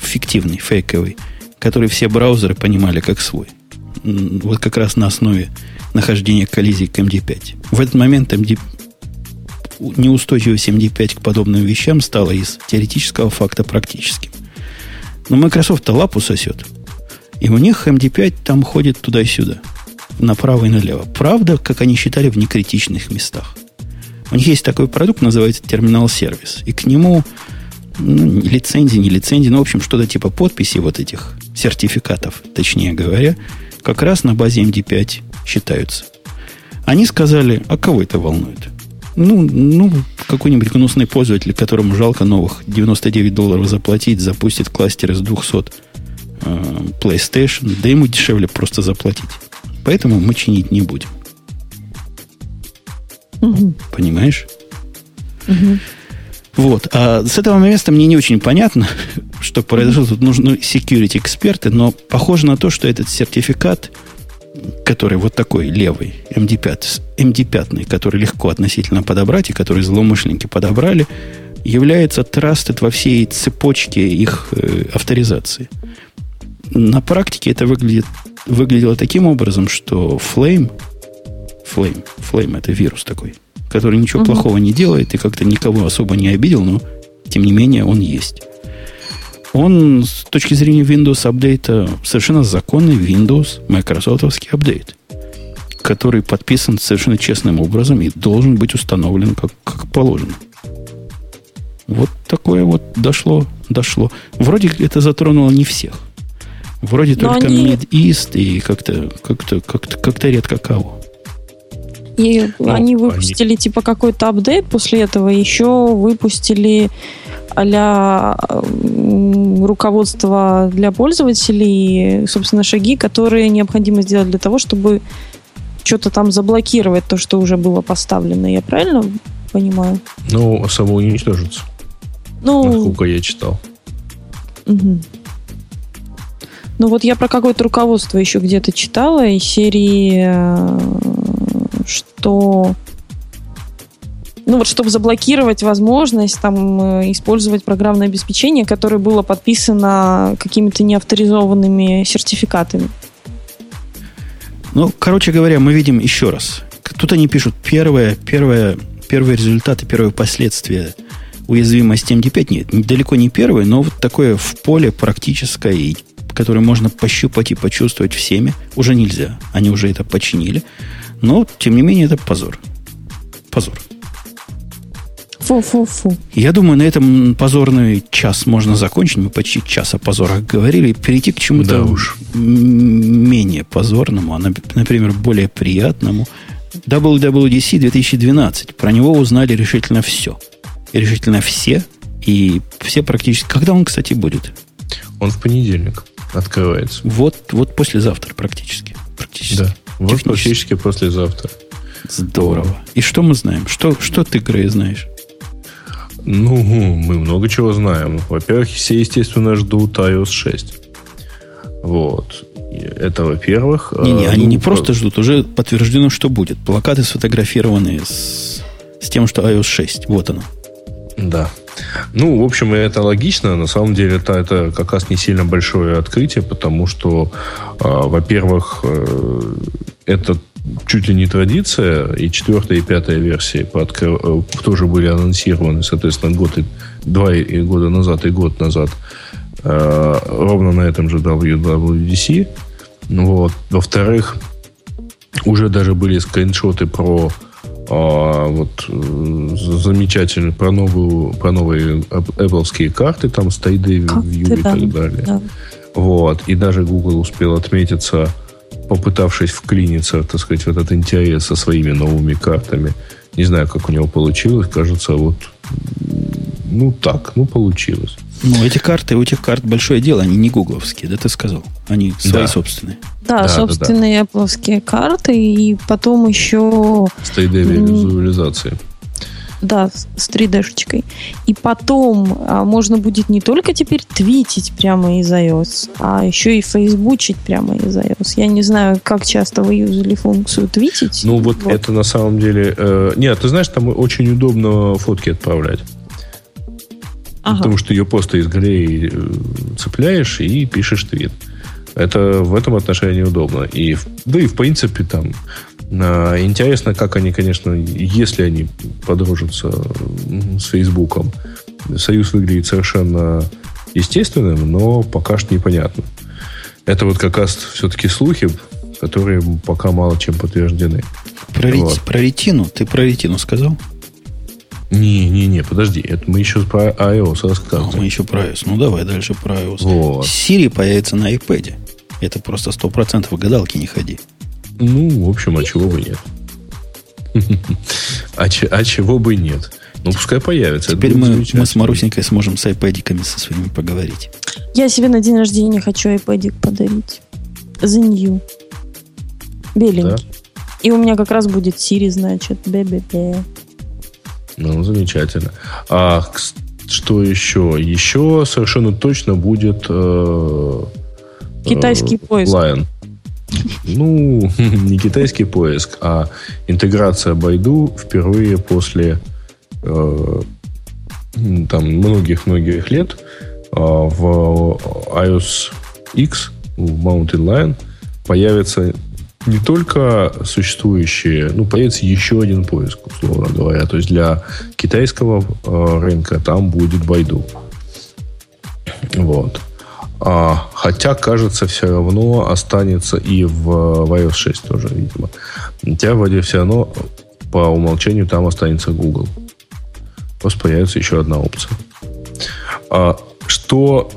Speaker 1: фиктивный, фейковый, который все браузеры понимали как свой. Вот как раз на основе нахождения коллизий к MD5. В этот момент MD, неустойчивость MD5 к подобным вещам стала из теоретического факта практическим. Но Microsoft-то лапу сосет. И у них MD5 там ходит туда и сюда. Направо и налево. Правда, как они считали, в некритичных местах. У них есть такой продукт, называется терминал-сервис. И к нему ну, лицензии, не лицензии, ну, в общем, что-то типа подписи вот этих сертификатов, точнее говоря, как раз на базе MD5 считаются. Они сказали, а кого это волнует? Ну, ну какой-нибудь гнусный пользователь, которому жалко новых 99 долларов заплатить, запустит кластер из 200 э, PlayStation, да ему дешевле просто заплатить. Поэтому мы чинить не будем. Угу. Понимаешь? Угу. Вот. А с этого места мне не очень понятно, что произошло. Тут нужны security эксперты, но похоже на то, что этот сертификат, который вот такой левый, MD5, MD5, который легко относительно подобрать и который злоумышленники подобрали, является trusted во всей цепочке их э, авторизации. На практике это выглядит, выглядело таким образом, что Flame, Flame, Flame это вирус такой, который ничего угу. плохого не делает и как-то никого особо не обидел, но тем не менее он есть. Он с точки зрения Windows апдейта совершенно законный Windows Microsoftовский апдейт, который подписан совершенно честным образом и должен быть установлен как, как положено. Вот такое вот дошло, дошло. Вроде это затронуло не всех. Вроде Но только они... Mid-East и как-то как-то как-то как-то редко кого.
Speaker 3: И ну, они выпустили они... типа какой-то апдейт после этого, еще выпустили а руководство для пользователей, собственно, шаги, которые необходимо сделать для того, чтобы что-то там заблокировать, то, что уже было поставлено. Я правильно понимаю?
Speaker 2: Ну, самоуничтожиться. Ну, насколько я читал.
Speaker 3: Угу. Ну вот я про какое-то руководство еще где-то читала из серии, э, что ну вот чтобы заблокировать возможность там э, использовать программное обеспечение, которое было подписано какими-то неавторизованными сертификатами.
Speaker 1: Ну, короче говоря, мы видим еще раз. Тут они пишут первое, первое, первые результаты, первые последствия уязвимости MD5 нет, далеко не первый, но вот такое в поле практическое, которое можно пощупать и почувствовать всеми, уже нельзя. Они уже это починили. Но, тем не менее, это позор. Позор.
Speaker 3: Фу-фу-фу.
Speaker 1: Я думаю, на этом позорный час можно закончить. Мы почти час о позорах говорили. И перейти к чему-то да уж. менее позорному, а, например, более приятному. WWDC 2012. Про него узнали решительно все решительно все. И все практически... Когда он, кстати, будет?
Speaker 2: Он в понедельник открывается.
Speaker 1: Вот, вот послезавтра практически. Практически.
Speaker 2: Да, вот практически послезавтра.
Speaker 1: Здорово. И что мы знаем? Что, что ты, Грей, знаешь?
Speaker 2: Ну, мы много чего знаем. Во-первых, все, естественно, ждут iOS 6. Вот. Это во-первых.
Speaker 1: Не-не, они ну, не просто ждут, уже подтверждено, что будет. Плакаты сфотографированы с, с тем, что iOS 6. Вот оно.
Speaker 2: Да. Ну, в общем, это логично. На самом деле, это, это как раз не сильно большое открытие, потому что, э, во-первых, э, это чуть ли не традиция, и четвертая и пятая версии по откры... Э, тоже были анонсированы, соответственно, год и два и года назад и год назад э, ровно на этом же WWDC. Вот. Во-вторых, уже даже были скриншоты про а, вот э, замечательно про новую про новые Apple карты, там стайды, View и так далее. Да. Вот. И даже Google успел отметиться, попытавшись вклиниться, так сказать, в этот интерес со своими новыми картами. Не знаю, как у него получилось. Кажется, вот ну так, ну получилось.
Speaker 1: Ну, эти карты, у этих карт большое дело, они не гугловские, да, ты сказал? Они свои да. собственные.
Speaker 3: Да, да собственные да, да. карты, и потом еще...
Speaker 2: С 3D-визуализацией.
Speaker 3: Да, с 3D-шечкой. И потом а, можно будет не только теперь твитить прямо из iOS, а еще и фейсбучить прямо из iOS. Я не знаю, как часто вы юзали функцию твитить.
Speaker 2: Ну, вот, вот. это на самом деле... Э, нет, ты знаешь, там очень удобно фотки отправлять. Ага. Потому что ее просто из галереи э, цепляешь и пишешь твит. Это в этом отношении удобно. И, да и в принципе там интересно, как они, конечно, если они подружатся с Фейсбуком, союз выглядит совершенно естественным, но пока что непонятно. Это вот как раз все-таки слухи, которые пока мало чем подтверждены.
Speaker 1: Про, вот. про ретину? Ты про ретину сказал?
Speaker 2: Не-не-не, подожди, это мы еще про iOS рассказываем.
Speaker 1: А, мы еще про iOS. Ну, давай дальше про iOS. Вот. Siri появится на iPad. Это просто сто процентов гадалки не ходи.
Speaker 2: Ну, в общем, а чего бы нет? а, а чего бы нет? Ну, пускай появится.
Speaker 1: Теперь мы, мы с Марусенькой сможем с айпадиками со своими поговорить.
Speaker 3: Я себе на день рождения хочу айпадик подарить. За нее. Беленький. Да? И у меня как раз будет Сири, значит. Бе-бе-бе.
Speaker 2: Ну, замечательно. А что еще? Еще совершенно точно будет э,
Speaker 3: китайский э, поиск.
Speaker 2: Lion. Ну, не китайский поиск, а интеграция Байду впервые после э, там многих-многих лет э, в iOS X, в Mountain Lion, появится не только существующие, ну, появится еще один поиск, условно говоря. То есть для китайского э, рынка там будет Байду. Вот. А, хотя, кажется, все равно останется и в, в iOS 6 тоже, видимо. Хотя, вроде все равно по умолчанию там останется Google. Просто появится еще одна опция. А, что...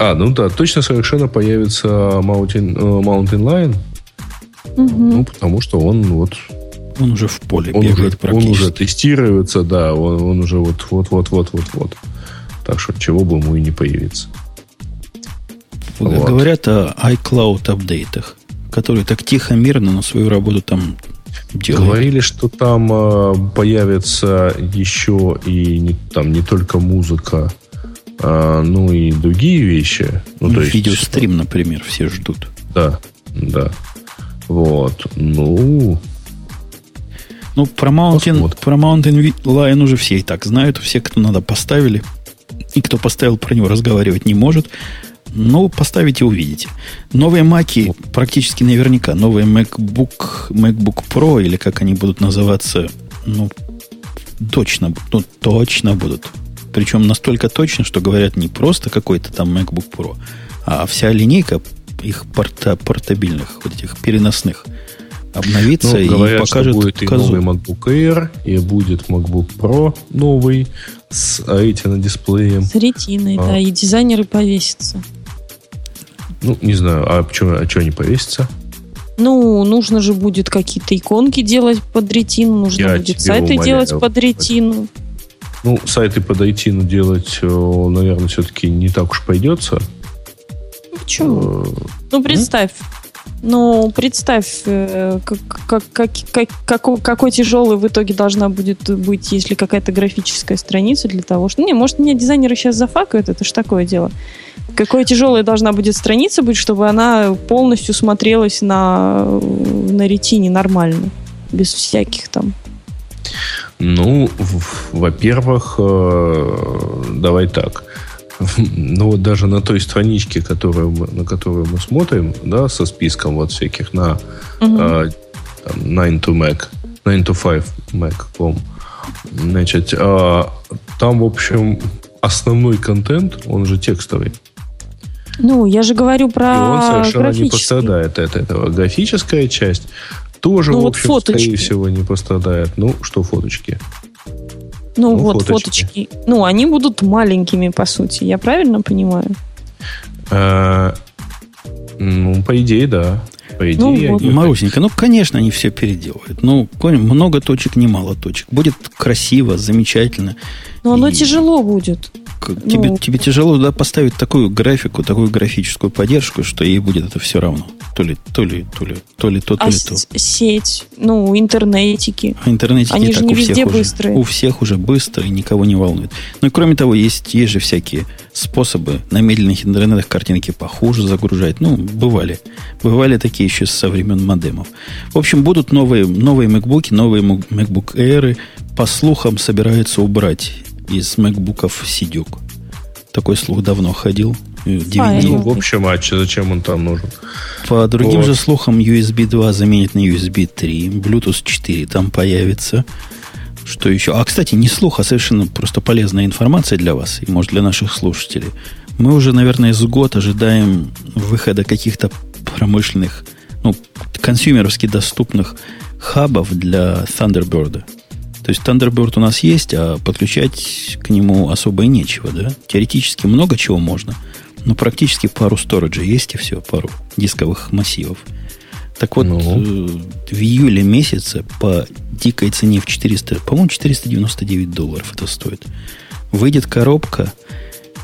Speaker 2: А, ну да, точно совершенно появится Mountain, э, Mountain Lion. Угу. Ну, потому что он вот
Speaker 1: он уже в поле
Speaker 2: он бегает уже, практически. Он уже тестируется, да, он, он уже вот-вот-вот-вот-вот-вот. Так что чего бы ему и не появиться.
Speaker 1: Вот. Говорят о iCloud апдейтах, которые так тихо, мирно, но свою работу там делают.
Speaker 2: Говорили, что там э, появится еще и не, там не только музыка, э, ну и другие вещи.
Speaker 1: Ну, то Видеострим, есть, например, все ждут.
Speaker 2: Да, да. Вот. Ну,
Speaker 1: ну, про Mountain, про Mountain Lion уже все и так знают. Все, кто надо, поставили. И кто поставил, про него разговаривать не может. Ну, поставите, увидите. Новые маки практически наверняка. Новые MacBook, MacBook Pro, или как они будут называться, ну, точно, ну, точно будут. Причем настолько точно, что говорят не просто какой-то там MacBook Pro, а вся линейка их порта, портабильных, вот этих переносных, обновится ну, говорят, и покажет
Speaker 2: что будет и новый MacBook Air, и будет MacBook Pro новый с Retina дисплеем.
Speaker 3: С ретиной, а. да, и дизайнеры повесятся.
Speaker 2: Ну, не знаю, а почему, а что они повесятся?
Speaker 3: Ну, нужно же будет какие-то иконки делать под ретину, нужно Я будет сайты умоляю. делать под ретину.
Speaker 2: Ну, сайты под ретину делать, наверное, все-таки не так уж пойдется.
Speaker 3: Ну, почему? Э, ну, представь, ну, представь, э, как, как, как, как, какой, какой тяжелый в итоге должна будет быть, если какая-то графическая страница для того, что... Не, может, меня дизайнеры сейчас зафакают, это ж такое дело. Какое тяжелая должна будет страница быть, чтобы она полностью смотрелась на, на ретине нормально, без всяких там
Speaker 2: ну, во-первых, э, давай так. Ну, вот даже на той страничке, которую мы, на которую мы смотрим, да, со списком вот всяких на угу. э, 9 to Mac, 9 to 5 Mac.com, значит, э, там, в общем, основной контент, он же текстовый.
Speaker 3: Ну, я же говорю про И
Speaker 2: он совершенно не пострадает от этого. Графическая часть тоже, ну, в общем, вот скорее всего, не пострадает. Ну, что фоточки?
Speaker 3: Ну, ну вот фоточки. фоточки. Ну, они будут маленькими, по сути. Я правильно понимаю?
Speaker 2: А, ну, по идее, да. По идее,
Speaker 1: ну, вот. Марусенька, ну, конечно, они все переделывают. Ну, много точек, немало точек. Будет красиво, замечательно.
Speaker 3: Но оно и... тяжело будет.
Speaker 1: Тебе, ну, тебе тяжело да, поставить такую графику, такую графическую поддержку, что ей будет это все равно. То ли, то ли, то ли, то ли то, то
Speaker 3: а
Speaker 1: ли то.
Speaker 3: Сеть, ну, интернетики.
Speaker 1: А интернетики
Speaker 3: Они же не везде
Speaker 1: уже,
Speaker 3: быстрые.
Speaker 1: У всех уже быстро и никого не волнует. Ну и кроме того, есть, есть же всякие способы на медленных интернетах картинки похуже загружать. Ну, бывали. Бывали такие еще со времен модемов. В общем, будут новые, новые MacBook, новые MacBook Air. По слухам, собираются убрать из макбуков Сидюк. Такой слух давно ходил.
Speaker 2: DVD. Ну, в общем, а зачем он там нужен?
Speaker 1: По другим вот же слухам, USB 2 заменит на USB 3, Bluetooth 4 там появится. Что еще? А, кстати, не слух, а совершенно просто полезная информация для вас и, может, для наших слушателей. Мы уже, наверное, с год ожидаем выхода каких-то промышленных, ну, consumer овски доступных хабов для Thunderbolt. То есть Thunderbolt у нас есть, а подключать к нему особо и нечего, да? Теоретически много чего можно, но практически пару сториджей есть и все, пару дисковых массивов. Так вот, ну. Э, в июле месяце по дикой цене в 400, по-моему, 499 долларов это стоит. Выйдет коробка,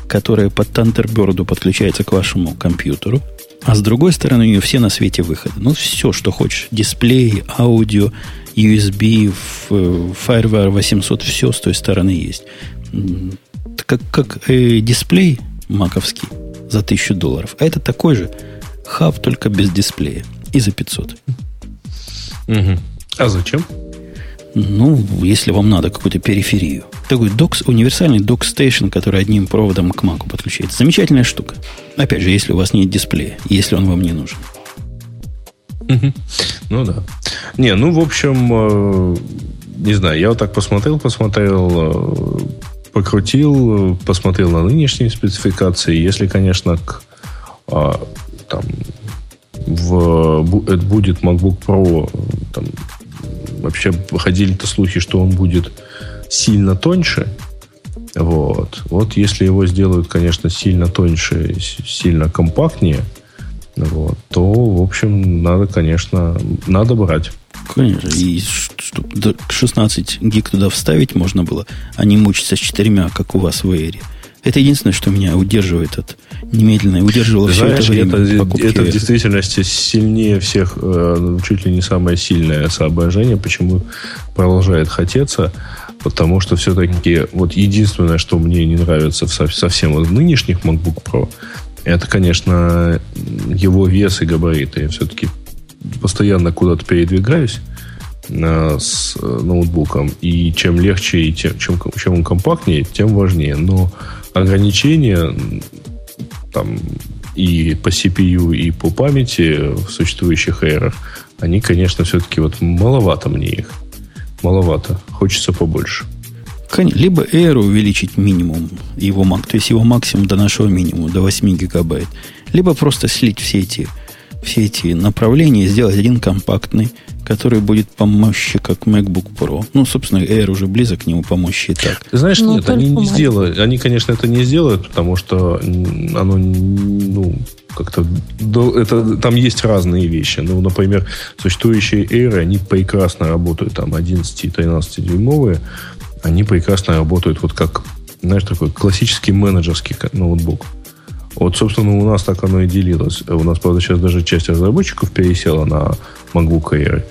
Speaker 1: которая под Thunderbird подключается к вашему компьютеру, а с другой стороны у нее все на свете выходы. Ну, все, что хочешь. Дисплей, аудио, USB, FireWire 800, все с той стороны есть. Как, как э, дисплей маковский за 1000 долларов. А это такой же хаб, только без дисплея. И за 500.
Speaker 2: Угу. А зачем?
Speaker 1: Ну, если вам надо какую-то периферию. Такой докс, универсальный док-стейшн, который одним проводом к маку подключается. Замечательная штука. Опять же, если у вас нет дисплея, если он вам не нужен.
Speaker 2: Ну да. Не, ну, в общем, э, не знаю, я вот так посмотрел, посмотрел, э, покрутил, посмотрел на нынешние спецификации. Если, конечно, к, а, там, в, будет MacBook Pro, там, вообще ходили-то слухи, что он будет сильно тоньше. Вот. Вот если его сделают, конечно, сильно тоньше, сильно компактнее, вот, то, в общем, надо, конечно, надо брать.
Speaker 1: Конечно. И чтобы 16 гиг туда вставить можно было, а не мучиться с четырьмя, как у вас в Air. Это единственное, что меня удерживает от немедленной, удерживало все
Speaker 2: это время. Это, это в действительности сильнее всех, э, чуть ли не самое сильное соображение, почему продолжает хотеться, потому что все-таки вот единственное, что мне не нравится в совсем в нынешних MacBook Pro, это, конечно, его вес и габариты. Я все-таки постоянно куда-то передвигаюсь э, с э, ноутбуком, и чем легче и тем, чем, чем он компактнее, тем важнее. Но ограничения там и по CPU, и по памяти в существующих эрах, они, конечно, все-таки вот маловато мне их. Маловато. Хочется побольше.
Speaker 1: Либо Air увеличить минимум его мак, то есть его максимум до нашего минимума, до 8 гигабайт. Либо просто слить все эти, все эти направления и сделать один компактный, который будет помощи, как MacBook Pro. Ну, собственно, Air уже близок к нему помощи и так.
Speaker 2: знаешь, ну, нет, они не сделают. Они, конечно, это не сделают, потому что оно, ну, как-то это, там есть разные вещи. Ну, например, существующие Air, они прекрасно работают, там 11 и 13 дюймовые, они прекрасно работают вот как, знаешь, такой классический менеджерский ноутбук. Вот, собственно, у нас так оно и делилось. У нас, правда, сейчас даже часть разработчиков пересела на MacBook Air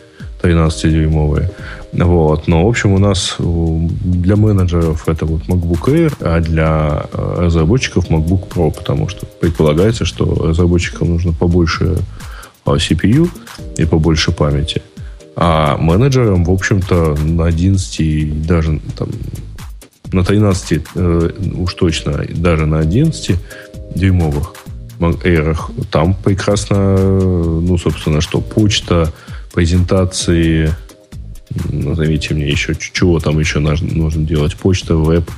Speaker 2: 13-дюймовые. Вот. Но, в общем, у нас для менеджеров это вот MacBook Air, а для э, разработчиков MacBook Pro, потому что предполагается, что разработчикам нужно побольше а, CPU и побольше памяти. А менеджерам, в общем-то, на 11 даже там, на 13 э, уж точно, даже на 11 дюймовых эйрах, там прекрасно, ну, собственно, что почта, презентации, назовите мне еще, чего там еще нужно делать, почта, веб,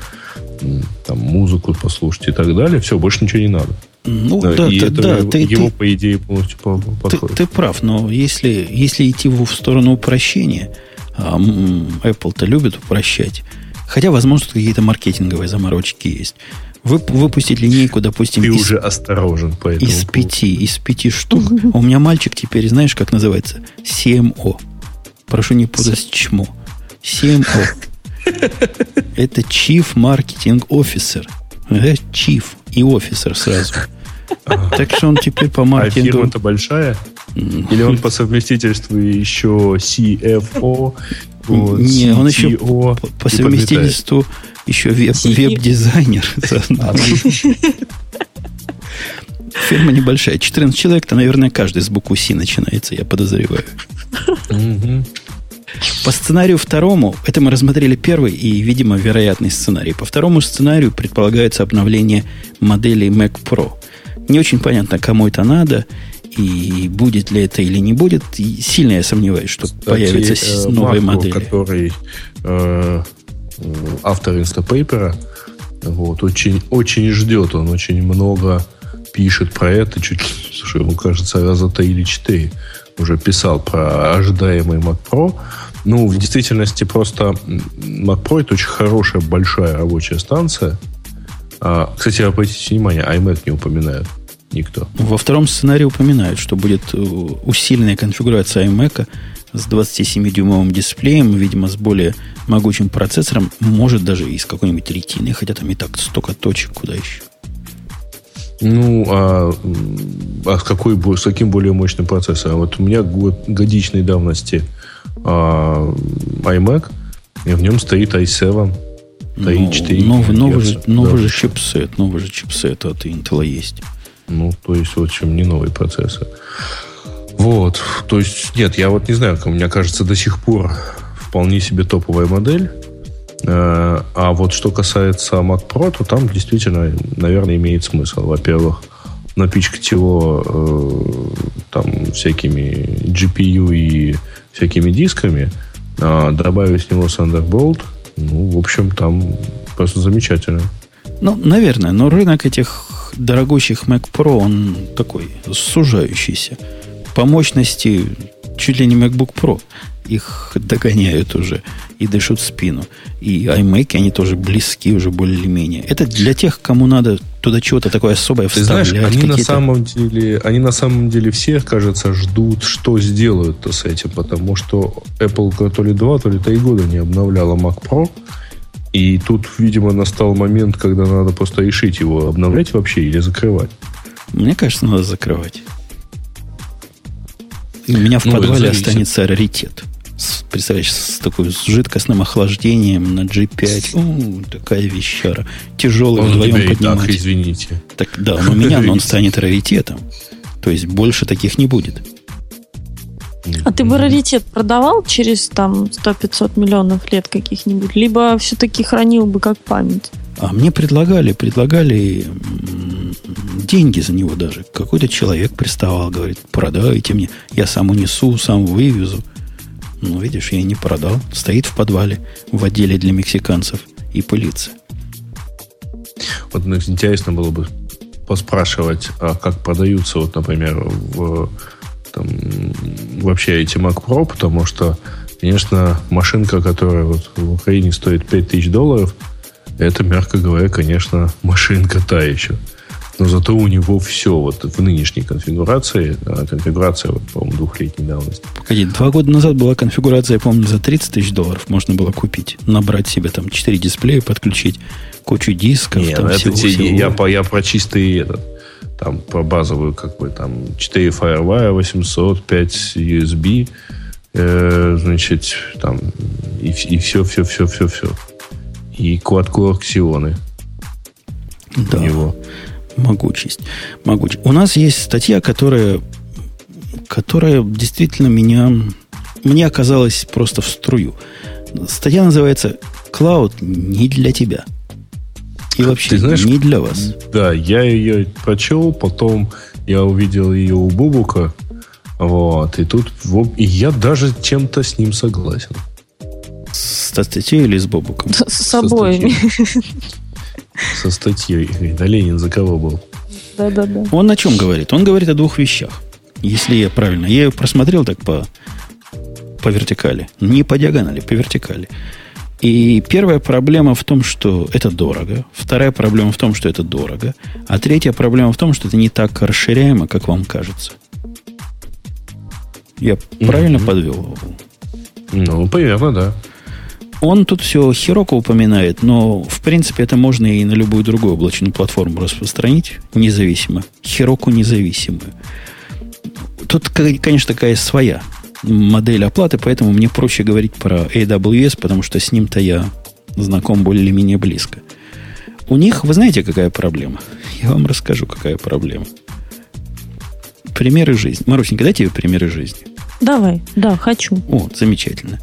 Speaker 2: там, музыку послушать и так далее. Все, больше ничего не надо.
Speaker 1: Ну, да, да,
Speaker 2: и
Speaker 1: ты,
Speaker 2: это
Speaker 1: да,
Speaker 2: его,
Speaker 1: ты,
Speaker 2: его
Speaker 1: ты,
Speaker 2: по идее, полностью
Speaker 1: подходит. Ты, ты прав, но если, если идти в сторону упрощения, а Apple-то любит упрощать, хотя, возможно, какие-то маркетинговые заморочки есть. Вы, выпустить линейку, допустим,
Speaker 2: Ты из, уже осторожен по этому
Speaker 1: из пяти, из пяти штук. А у меня мальчик теперь, знаешь, как называется? CMO. Прошу не путать ЧМО. CMO. Это Chief Marketing Officer. Chief и офисер сразу. Так что он теперь по маркетингу...
Speaker 2: А фирма-то большая? Или он по совместительству еще CFO?
Speaker 1: Вот, Не, он еще по, по совместительству еще веб, веб-дизайнер. Фирма небольшая. 14 человек-то, наверное, каждый с буквы Си начинается, я подозреваю. По сценарию второму, это мы рассмотрели первый и, видимо, вероятный сценарий. По второму сценарию предполагается обновление модели Mac Pro. Не очень понятно, кому это надо, и будет ли это или не будет. И сильно я сомневаюсь, что Кстати, появятся э, новые Марко, модели.
Speaker 2: который э, автор инстапейпера, вот, очень, очень ждет, он очень много пишет про это, чуть, слушай, ему кажется, раза три или четыре уже писал про ожидаемый Mac Pro. Ну, в действительности просто Mac Pro это очень хорошая, большая рабочая станция. А, кстати, обратите внимание, iMac не упоминают. никто.
Speaker 1: Во втором сценарии упоминают, что будет э, усиленная конфигурация iMac с 27-дюймовым дисплеем, видимо, с более могучим процессором, может даже и с какой-нибудь ретиной, хотя там и так столько точек, куда еще.
Speaker 2: Ну, а, а с, какой, с каким более мощным процессором? Вот у меня год, годичной давности а, iMac, и в нем стоит i7,
Speaker 1: стоит 4 новый, новый, же, новый же чипсет, новый же чипсет от Intel есть.
Speaker 2: Ну, то есть, в общем, не новый процессор. Вот, то есть, нет, я вот не знаю, мне кажется, до сих пор вполне себе топовая модель. Э, а вот что касается Mac Pro, то там действительно, наверное, имеет смысл. Во-первых, напичкать его э, там всякими GPU и всякими дисками, а добавить с него Thunderbolt, ну, в общем, там просто замечательно.
Speaker 1: Ну, наверное, но рынок этих дорогущих Mac Pro, он такой сужающийся. По мощности чуть ли не MacBook Pro их догоняют уже и дышат в спину. И iMac, они тоже близки уже более-менее. Это для тех, кому надо туда чего-то такое особое
Speaker 2: Ты вставлять. Знаешь, они на самом деле, они на самом деле все, кажется, ждут, что сделают-то с этим, потому что Apple то ли два, то ли три года не обновляла Mac Pro, и тут, видимо, настал момент, когда надо просто решить его обновлять вообще или закрывать.
Speaker 1: Мне кажется, надо закрывать. У меня в ну, подвале останется раритет с, представляешь, с такой с жидкостным охлаждением на G5. О, такая вещара. Тяжелый он вдвоем поднимать. Так,
Speaker 2: извините.
Speaker 1: Так, да, но у меня он станет раритетом. То есть больше таких не будет.
Speaker 3: А ты бы раритет продавал через там 100-500 миллионов лет каких-нибудь? Либо все-таки хранил бы как память?
Speaker 1: А мне предлагали, предлагали деньги за него даже. Какой-то человек приставал, говорит, продайте мне, я сам унесу, сам вывезу. Ну, видишь, я не продал. Стоит в подвале в отделе для мексиканцев и пылится.
Speaker 2: Вот ну, интересно было бы поспрашивать, а как продаются, вот, например, в, там, вообще эти Mac Pro, потому что, конечно, машинка, которая вот в Украине стоит 5000 долларов, это, мягко говоря, конечно, машинка та еще. Но зато у него все вот в нынешней конфигурации, а конфигурация, вот, по-моему, двухлетней давности.
Speaker 1: Погоди, два года назад была конфигурация, я помню, за 30 тысяч долларов можно было купить, набрать себе там 4 дисплея, подключить кучу дисков.
Speaker 2: Нет, там, это всего, те, всего. Я, по, я про чистый этот, там, про базовую, как бы, там, 4 FireWire, 800, 5 USB, э, значит, там, и, и все, все, все, все, все. И quad-core Xeon.
Speaker 1: Да. У него могучесть. могучесть. У нас есть статья, которая, которая действительно меня, мне оказалась просто в струю. Статья называется «Клауд не для тебя». И вообще Ты знаешь, не для вас.
Speaker 2: Да, я ее прочел, потом я увидел ее у Бубука. Вот, и тут и я даже чем-то с ним согласен.
Speaker 1: Со статьей или с Бобуком?
Speaker 3: С, с обоими
Speaker 2: со статьей. Да Ленин за кого был?
Speaker 3: Да-да-да.
Speaker 1: Он о чем говорит? Он говорит о двух вещах. Если я правильно. Я ее просмотрел так по, по вертикали. Не по диагонали, по вертикали. И первая проблема в том, что это дорого. Вторая проблема в том, что это дорого. А третья проблема в том, что это не так расширяемо, как вам кажется. Я mm-hmm. правильно подвел?
Speaker 2: Ну, примерно, да.
Speaker 1: Он тут все Хироко упоминает, но в принципе это можно и на любую другую облачную платформу распространить независимо. Хироку независимую. Тут, конечно, такая своя модель оплаты, поэтому мне проще говорить про AWS, потому что с ним-то я знаком более-менее близко. У них, вы знаете, какая проблема? Я вам расскажу, какая проблема. Примеры жизни. Марусенька, дайте тебе примеры жизни.
Speaker 3: Давай, да, хочу.
Speaker 1: О, замечательно.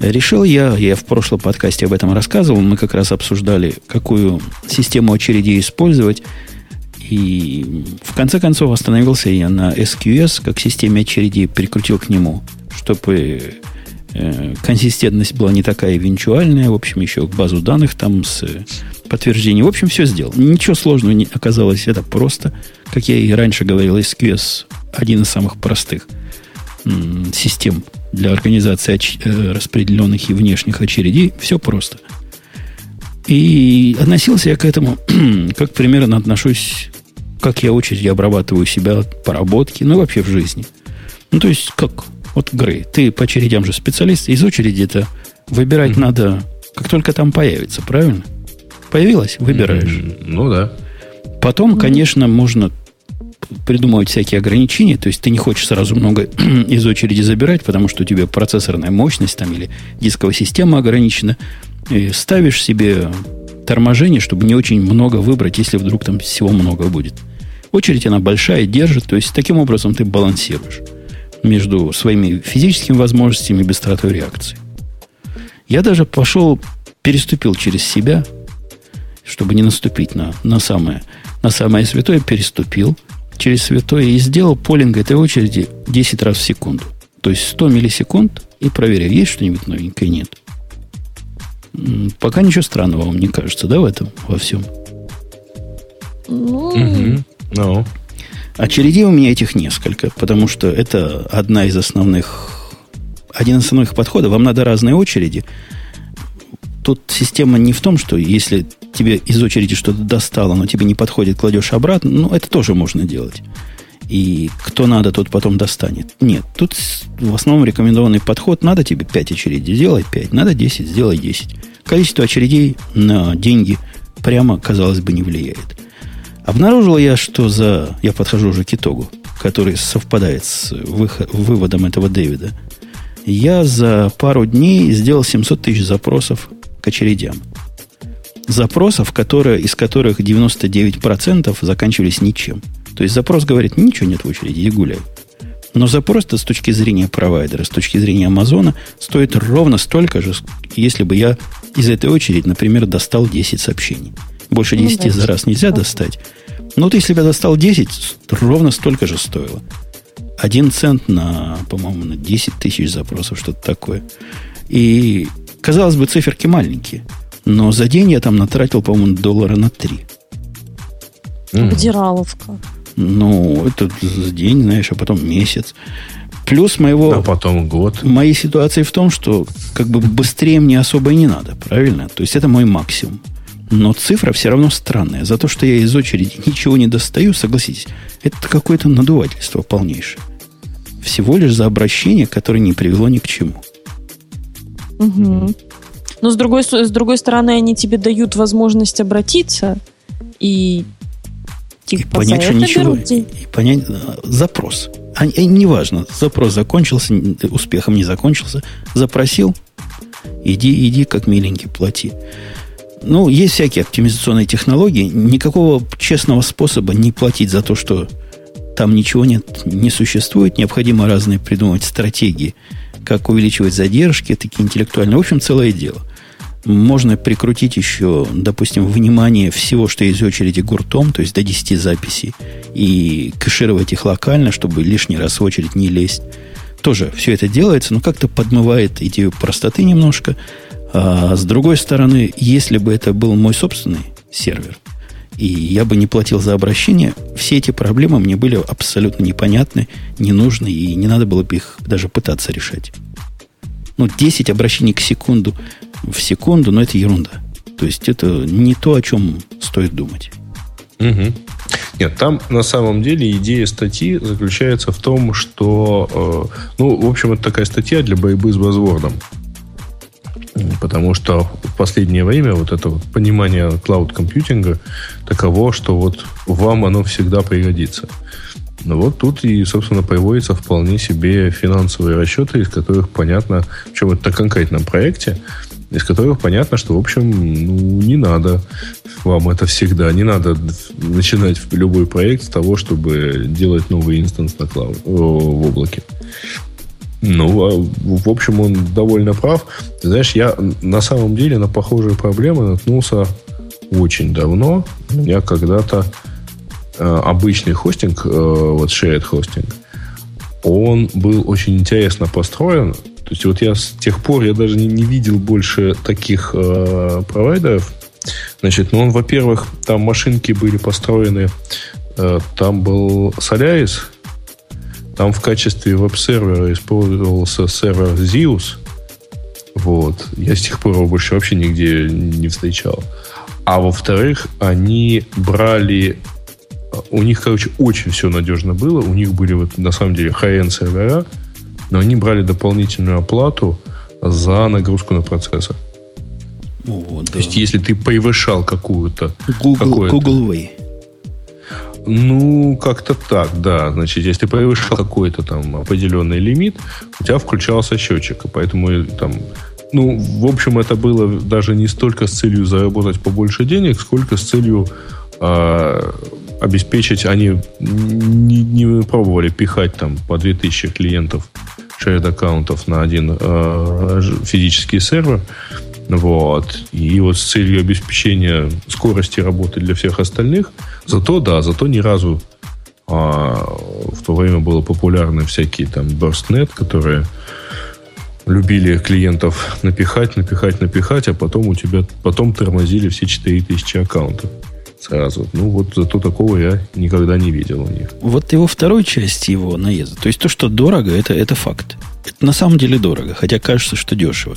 Speaker 1: Решил я, я в прошлом подкасте об этом рассказывал, мы как раз обсуждали, какую систему очередей использовать. И в конце концов остановился я на SQS, как системе очередей, прикрутил к нему, чтобы э, консистентность была не такая винчуальная, в общем, еще базу данных там с подтверждением. В общем, все сделал. Ничего сложного не оказалось, это просто, как я и раньше говорил, SQS один из самых простых систем для организации оч- э, распределенных и внешних очередей. Все просто. И относился я к этому, как примерно отношусь как я очереди обрабатываю себя по работке, ну вообще в жизни. Ну, то есть, как? Вот, Грей, ты по очередям же специалист, из очереди это выбирать mm-hmm. надо, как только там появится, правильно? Появилась, выбираешь. Mm-hmm.
Speaker 2: Ну да.
Speaker 1: Потом, mm-hmm. конечно, можно придумывать всякие ограничения, то есть ты не хочешь сразу много из очереди забирать, потому что у тебя процессорная мощность там или дисковая система ограничена, и ставишь себе торможение, чтобы не очень много выбрать, если вдруг там всего много будет. Очередь она большая, держит, то есть таким образом ты балансируешь между своими физическими возможностями и быстротой реакции. Я даже пошел, переступил через себя, чтобы не наступить на, на, самое, на самое святое, переступил через святое и сделал полинг этой очереди 10 раз в секунду. То есть 100 миллисекунд и проверяю, есть что-нибудь новенькое, нет. Пока ничего странного вам не кажется, да, в этом, во всем?
Speaker 3: Ну, угу.
Speaker 2: no.
Speaker 1: Очередей у меня этих несколько, потому что это одна из основных, один из основных подходов. Вам надо разные очереди. Тут система не в том, что если тебе из очереди что-то достало, но тебе не подходит, кладешь обратно, ну, это тоже можно делать. И кто надо, тот потом достанет. Нет, тут в основном рекомендованный подход. Надо тебе 5 очередей, сделай 5. Надо 10, сделай 10. Количество очередей на деньги прямо, казалось бы, не влияет. Обнаружил я, что за... Я подхожу уже к итогу, который совпадает с выход, выводом этого Дэвида. Я за пару дней сделал 700 тысяч запросов к очередям. Запросов, которые, из которых 99% заканчивались ничем. То есть запрос говорит, ничего нет в очереди, и гуляй. Но запрос-то с точки зрения провайдера, с точки зрения Амазона, стоит ровно столько же, если бы я из этой очереди, например, достал 10 сообщений. Больше 10 ну, да, за раз нельзя достать. Но вот если бы я достал 10, ровно столько же стоило. Один цент на, по-моему, на 10 тысяч запросов, что-то такое. И, казалось бы, циферки маленькие. Но за день я там натратил, по-моему, доллара на 3.
Speaker 3: Обдираловка.
Speaker 1: Ну, это за день, знаешь, а потом месяц. Плюс моего...
Speaker 2: А потом год.
Speaker 1: Моей ситуации в том, что как бы быстрее мне особо и не надо, правильно? То есть это мой максимум. Но цифра все равно странная. За то, что я из очереди ничего не достаю, согласитесь, это какое-то надувательство полнейшее. Всего лишь за обращение, которое не привело ни к чему.
Speaker 3: Угу. Но с другой, с другой стороны, они тебе дают возможность обратиться и
Speaker 1: типа, и понять, что ничего. И, и понять запрос. А, и неважно, запрос закончился, успехом не закончился. Запросил, иди, иди, как миленький, плати. Ну, есть всякие оптимизационные технологии. Никакого честного способа не платить за то, что там ничего нет, не существует. Необходимо разные придумывать стратегии, как увеличивать задержки, такие интеллектуальные. В общем, целое дело. Можно прикрутить еще, допустим, внимание всего, что из очереди гуртом, то есть до 10 записей, и кэшировать их локально, чтобы лишний раз в очередь не лезть. Тоже все это делается, но как-то подмывает идею простоты немножко – а с другой стороны, если бы это был мой собственный сервер, и я бы не платил за обращение, все эти проблемы мне были абсолютно непонятны, не нужны, и не надо было бы их даже пытаться решать. Ну, 10 обращений к секунду в секунду, но это ерунда. То есть это не то, о чем стоит думать.
Speaker 2: Угу. Нет, там на самом деле идея статьи заключается в том, что, э, ну, в общем, это такая статья для борьбы с базвордом. Потому что в последнее время вот это вот понимание клауд-компьютинга таково, что вот вам оно всегда пригодится. Ну вот тут и, собственно, появляются вполне себе финансовые расчеты, из которых понятно, в чем это конкретном проекте, из которых понятно, что, в общем, ну, не надо вам это всегда. Не надо начинать любой проект с того, чтобы делать новый инстанс на клауд, в облаке. Ну, а, в общем, он довольно прав. Ты знаешь, я на самом деле на похожие проблемы наткнулся очень давно. У меня когда-то э, обычный хостинг, э, вот shared хостинг, он был очень интересно построен. То есть вот я с тех пор я даже не, не видел больше таких э, провайдеров. Значит, ну он, во-первых, там машинки были построены, э, там был Solaris, там в качестве веб-сервера использовался сервер Zeus. Вот. Я с тех пор его больше вообще нигде не встречал. А во-вторых, они брали у них, короче, очень все надежно было. У них были вот на самом деле high-end сервера, но они брали дополнительную оплату за нагрузку на процессор. О, да. То есть, если ты превышал какую-то...
Speaker 1: Google, Google Way.
Speaker 2: Ну, как-то так, да. Значит, если превышал какой-то там определенный лимит, у тебя включался счетчик. И поэтому там ну, в общем, это было даже не столько с целью заработать побольше денег, сколько с целью э, обеспечить. Они не, не пробовали пихать там по 2000 клиентов shared аккаунтов на один э, физический сервер. Вот. И вот с целью обеспечения скорости работы для всех остальных. Зато, да, зато ни разу а, в то время было популярны всякие там BurstNet, которые любили клиентов напихать, напихать, напихать, а потом у тебя потом тормозили все 4000 аккаунтов сразу. Ну, вот зато такого я никогда не видел у них.
Speaker 1: Вот его второй части его наезда. То есть то, что дорого, это, это факт. Это на самом деле дорого, хотя кажется, что дешево.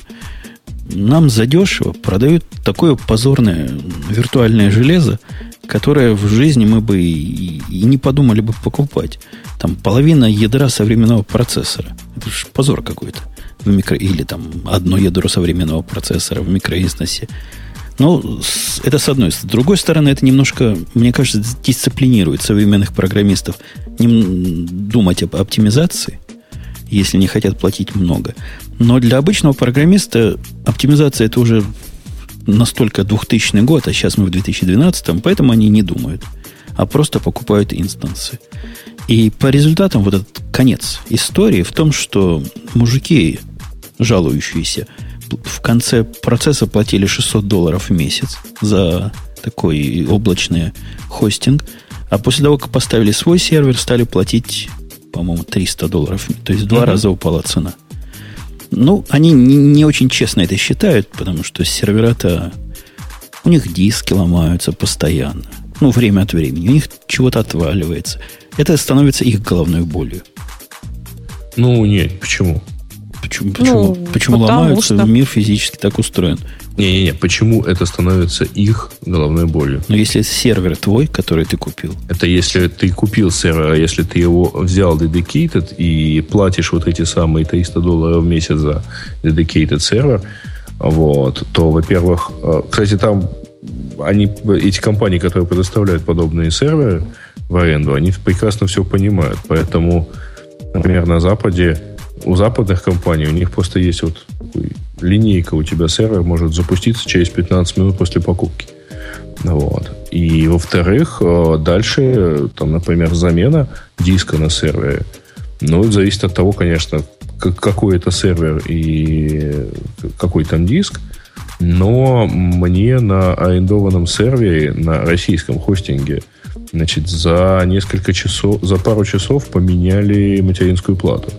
Speaker 1: Нам задешево продают такое позорное виртуальное железо, которое в жизни мы бы и, не подумали бы покупать. Там половина ядра современного процессора. Это же позор какой-то в микро, или там одно ядро современного процессора в микроинстансе. Ну, это с одной стороны. С другой стороны, это немножко, мне кажется, дисциплинирует современных программистов думать об оптимизации, если не хотят платить много. Но для обычного программиста оптимизация это уже настолько 2000 год, а сейчас мы в 2012, поэтому они не думают, а просто покупают инстансы. И по результатам вот этот конец истории в том, что мужики жалующиеся, в конце процесса платили 600 долларов в месяц за такой облачный хостинг, а после того, как поставили свой сервер, стали платить, по-моему, 300 долларов. То есть в два раза упала цена. Ну, они не, не очень честно это считают, потому что сервера-то... У них диски ломаются постоянно. Ну, время от времени. У них чего-то отваливается. Это становится их головной болью.
Speaker 2: Ну, нет, почему?
Speaker 1: Почему, почему, ну, почему ломаются? Что... Мир физически так устроен.
Speaker 2: Не-не-не, почему это становится их головной болью?
Speaker 1: Но если сервер твой, который ты купил.
Speaker 2: Это если ты купил сервер, а если ты его взял dedicated и платишь вот эти самые 300 долларов в месяц за dedicated сервер, вот, то, во-первых, э, кстати, там они, эти компании, которые предоставляют подобные серверы в аренду, они прекрасно все понимают. Поэтому, например, на Западе у западных компаний у них просто есть вот линейка, у тебя сервер может запуститься через 15 минут после покупки. Вот. И, во-вторых, э, дальше, там, например, замена диска на сервере. Ну, это зависит от того, конечно, какой это сервер и какой там диск. Но мне на арендованном сервере, на российском хостинге, значит, за несколько часов, за пару часов поменяли материнскую плату.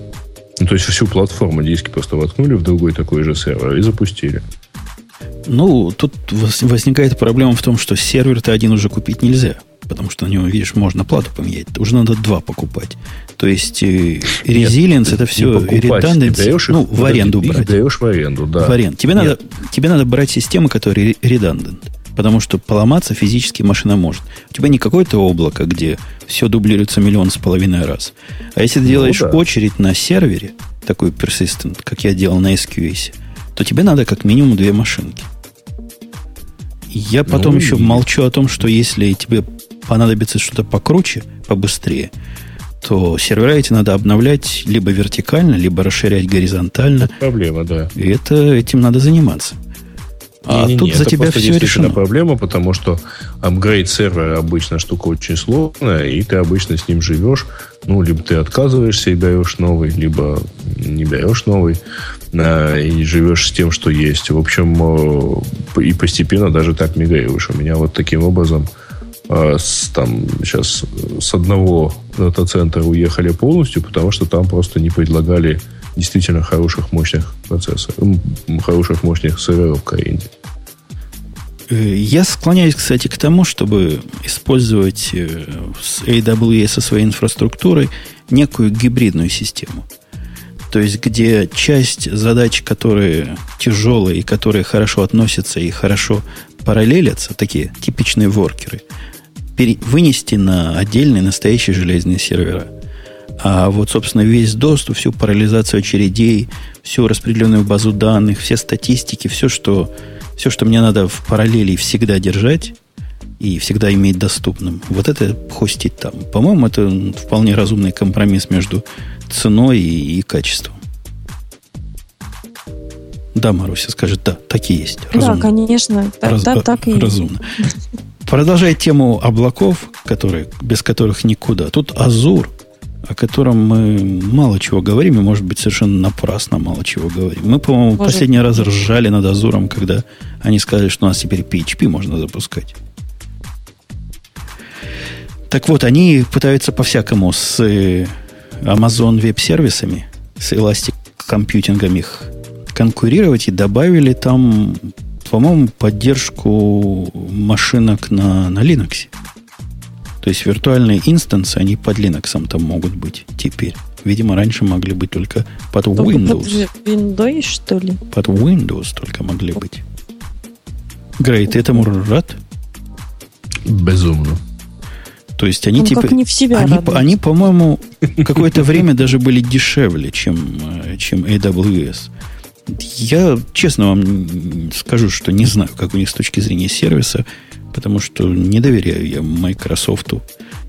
Speaker 2: Ну, то есть всю платформу диски просто воткнули в другой такой же сервер и запустили.
Speaker 1: Ну, тут возникает проблема в том, что сервер-то один уже купить нельзя. Потому что на него, видишь, можно плату поменять. Уже надо два покупать. То есть э, resilience это все redundancy. Ну, в аренду брать.
Speaker 2: даешь в аренду, да.
Speaker 1: В аренду. Тебе надо, тебе надо брать системы, которые redundant. Потому что поломаться физически машина может. У тебя не какое-то облако, где все дублируется миллион с половиной раз. А если ты ну, делаешь да. очередь на сервере, такой persistent, как я делал на SQS, то тебе надо как минимум две машинки. Я потом ну, еще и... молчу о том, что если тебе понадобится что-то покруче, побыстрее, то сервера эти надо обновлять либо вертикально, либо расширять горизонтально. Это
Speaker 2: проблема, да.
Speaker 1: И это, этим надо заниматься.
Speaker 2: А не, не, тут не, за тебя все решено. проблема, потому что апгрейд сервера обычно штука очень сложная, и ты обычно с ним живешь. Ну, либо ты отказываешься и даешь новый, либо не даешь новый, а, и живешь с тем, что есть. В общем, э, и постепенно даже так мигрируешь. У меня вот таким образом э, с, там сейчас с одного дата-центра уехали полностью, потому что там просто не предлагали действительно хороших, мощных процессоров, хороших, мощных серверов Коренде.
Speaker 1: Э, я склоняюсь, кстати, к тому, чтобы использовать э, с AWS со своей инфраструктурой некую гибридную систему. То есть, где часть задач, которые тяжелые и которые хорошо относятся и хорошо параллелятся, такие типичные воркеры, вынести на отдельные настоящие железные сервера. А вот, собственно, весь доступ, всю парализацию очередей, всю распределенную базу данных, все статистики, все, что, все, что мне надо в параллели всегда держать и всегда иметь доступным, вот это хостить там. По-моему, это вполне разумный компромисс между ценой и, и качеством. Да, Маруся скажет, да, так и есть.
Speaker 3: Разумно. Да, конечно,
Speaker 1: Раз,
Speaker 3: да, так и
Speaker 1: разумно. Продолжая тему облаков, которые, без которых никуда. Тут Азур, о котором мы мало чего говорим, и, может быть, совершенно напрасно мало чего говорим. Мы, по-моему, может. последний раз ржали над Азуром, когда они сказали, что у нас теперь PHP можно запускать. Так вот, они пытаются по-всякому с э, Amazon веб-сервисами, с Elastic компьютингом их конкурировать и добавили там, по-моему, поддержку машинок на, на Linux. То есть виртуальные инстансы, они под Linux там могут быть теперь. Видимо, раньше могли быть только под только Windows.
Speaker 3: Под Windows, что ли?
Speaker 1: Под Windows только могли быть. Грей, ты этому рад?
Speaker 2: Безумно.
Speaker 1: То есть они
Speaker 3: Он
Speaker 1: типа...
Speaker 3: Не в себя
Speaker 1: они, они, по-моему, какое-то время даже были дешевле, чем, э, чем AWS. Я честно вам скажу, что не знаю, как у них с точки зрения сервиса, потому что не доверяю я Microsoft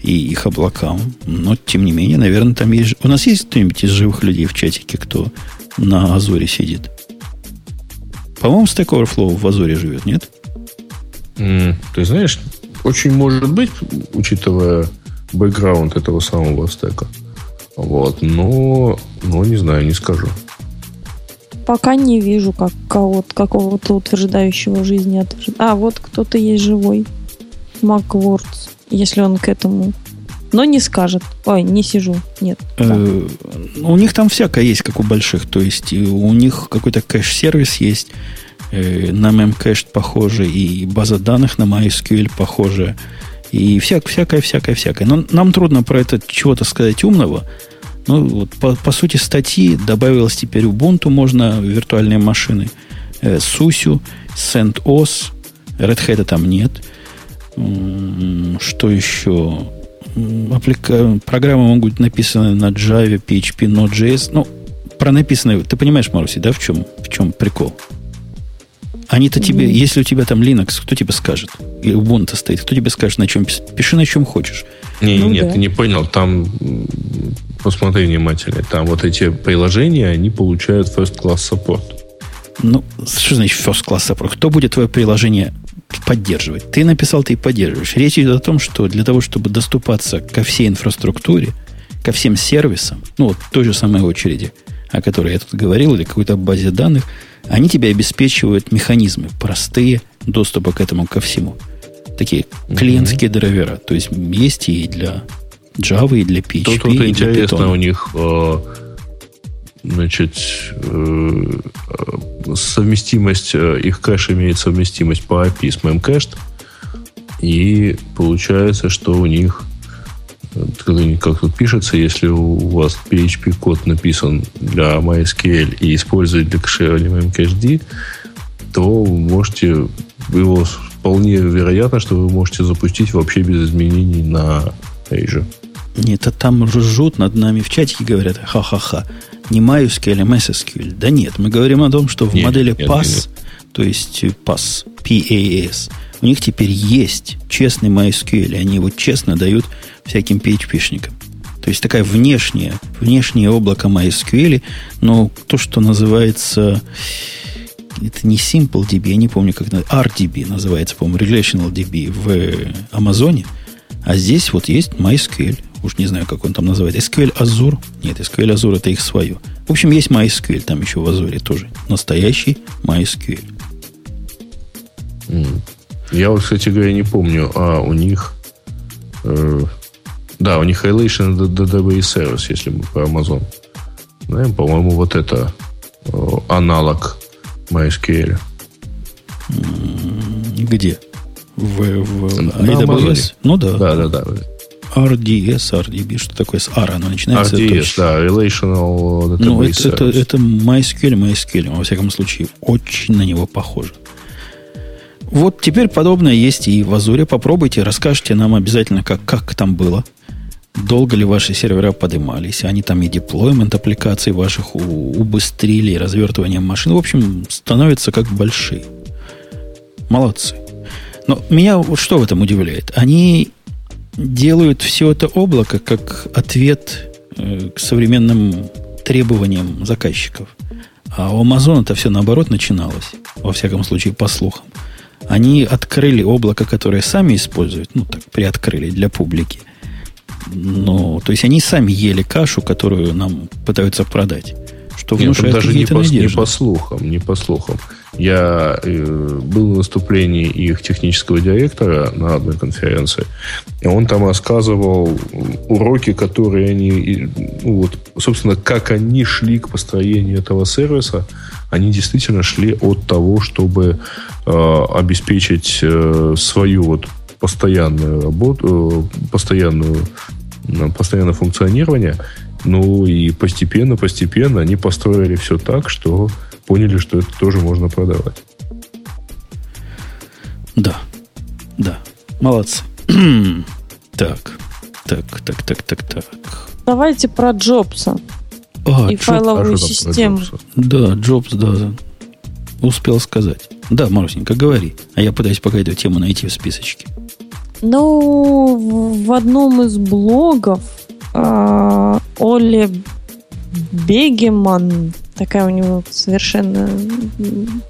Speaker 1: и их облакам. Но, тем не менее, наверное, там есть... У нас есть кто-нибудь из живых людей в чатике, кто на Азоре сидит? По-моему, Stack Overflow в Азоре живет, нет?
Speaker 2: Mm, ты знаешь, очень может быть, учитывая бэкграунд этого самого стека. Вот, но, но не знаю, не скажу.
Speaker 3: Пока не вижу как кого-то, какого-то утверждающего жизни. А, вот кто-то есть живой. Маквордс, если он к этому. Но не скажет. Ой, не сижу. Нет.
Speaker 1: Э, у них там всякое есть, как у больших. То есть у них какой-то кэш-сервис есть. Э, на Memcached похоже, и база данных на MySQL похожа. И всяк, всякое, всякое, всякое. Но нам трудно про это чего-то сказать умного. Ну, вот по, по сути статьи добавилось теперь Ubuntu, можно виртуальные машины, э, SUSE, CentOS, Red Hat там нет. Что еще? Апплика... Программы могут быть написаны на Java, PHP, Node.js. Ну, про написанное, ты понимаешь, Маруси, да, в чем, в чем прикол? Они-то тебе, если у тебя там Linux, кто тебе скажет? И Ubuntu стоит, кто тебе скажет, на чем писать? Пиши на чем хочешь.
Speaker 2: Не, ну, нет, да. ты не понял. Там посмотри внимательно. Там вот эти приложения, они получают first class support.
Speaker 1: Ну, что значит first class support? Кто будет твое приложение поддерживать? Ты написал, ты и поддерживаешь. Речь идет о том, что для того, чтобы доступаться ко всей инфраструктуре, ко всем сервисам, ну, вот той же самой очереди, о которой я тут говорил, или какой-то базе данных, они тебе обеспечивают механизмы простые доступа к этому ко всему. Такие клиентские драйвера. То есть есть и для Java, и для PHP, Тут вот
Speaker 2: и интересно для Python. у них э, значит, э, совместимость, э, их кэш имеет совместимость по API с Memcached. И получается, что у них как тут пишется, если у вас PHP-код написан для MySQL и использует для кэширования MemCached, то вы можете его вполне вероятно, что вы можете запустить вообще без изменений на Azure.
Speaker 1: Нет, а там ржут над нами в чатике, говорят, ха-ха-ха, не MySQL, а MSSQL. Да нет, мы говорим о том, что в нет, модели нет, PAS, нет, нет. то есть PAS, PAS, у них теперь есть честный MySQL, и они его честно дают всяким PHP-шникам. То есть такая внешняя, внешнее облако MySQL, но то, что называется это не SimpleDB, я не помню, как RDB называется, по-моему, Relational DB в Амазоне. А здесь вот есть MySQL. Уж не знаю, как он там называется. SQL Azure. Нет, SQL Azure это их свое. В общем, есть MySQL там еще в Azure тоже. Настоящий MySQL.
Speaker 2: Я вот, кстати говоря, не помню, а у них э, да, у них Relation Database Service, если мы про Amazon. Знаем, по-моему, вот это э, аналог MySQL.
Speaker 1: Где? В, в AWS?
Speaker 2: Amazon.
Speaker 1: Ну да.
Speaker 2: Да, да, да.
Speaker 1: RDS, RDB, что такое с R, оно начинается.
Speaker 2: RDS, да, Relational Database
Speaker 1: Ну, это, это, это MySQL, MySQL, во всяком случае, очень на него похоже. Вот теперь подобное есть и в Азуре. Попробуйте, расскажите нам обязательно, как, как там было. Долго ли ваши сервера поднимались? Они там и деплоймент аппликаций ваших убыстрили, и развертывание машин. В общем, становятся как большие. Молодцы. Но меня вот что в этом удивляет? Они делают все это облако как ответ э, к современным требованиям заказчиков. А у Amazon это все наоборот начиналось, во всяком случае, по слухам. Они открыли облако, которое сами используют, ну так, приоткрыли для публики. Ну, то есть они сами ели кашу, которую нам пытаются продать.
Speaker 2: Что Нет, даже не по, не по слухам, не по слухам. Я э, был на выступлении их технического директора на одной конференции, и он там рассказывал уроки, которые они, ну, вот, собственно, как они шли к построению этого сервиса. Они действительно шли от того, чтобы э, обеспечить э, свою вот постоянную работу, э, постоянную, э, постоянное функционирование. Ну и постепенно, постепенно они построили все так, что поняли, что это тоже можно продавать.
Speaker 1: Да, да, молодцы. так, так, так, так, так, так.
Speaker 3: Давайте про Джобса а, и Джоб... файловую а систему.
Speaker 1: Да, Джобс, да, успел сказать. Да, Марусенька, говори. А я пытаюсь пока эту тему найти в списочке.
Speaker 3: Ну, в одном из блогов э, Оли Бегеман такая у него совершенно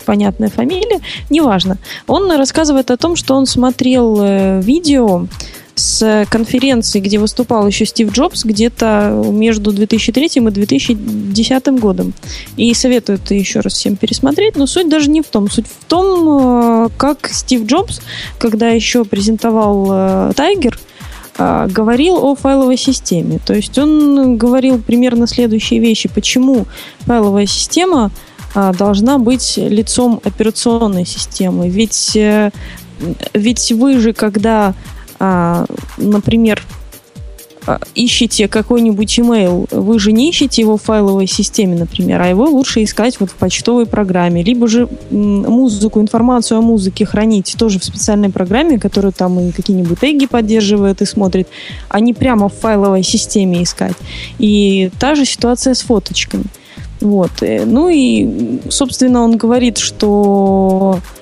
Speaker 3: понятная фамилия, неважно. Он рассказывает о том, что он смотрел э, видео с конференции, где выступал еще Стив Джобс, где-то между 2003 и 2010 годом. И советуют еще раз всем пересмотреть, но суть даже не в том. Суть в том, э, как Стив Джобс, когда еще презентовал Тайгер, э, говорил о файловой системе. То есть он говорил примерно следующие вещи. Почему файловая система должна быть лицом операционной системы? Ведь, э, ведь вы же, когда, например, а, ищете какой-нибудь email, вы же не ищете его в файловой системе, например, а его лучше искать вот в почтовой программе. Либо же музыку, информацию о музыке хранить тоже в специальной программе, которую там и какие-нибудь теги поддерживает и смотрит, а не прямо в файловой системе искать. И та же ситуация с фоточками. Вот. Э, ну и, собственно, он говорит, что а,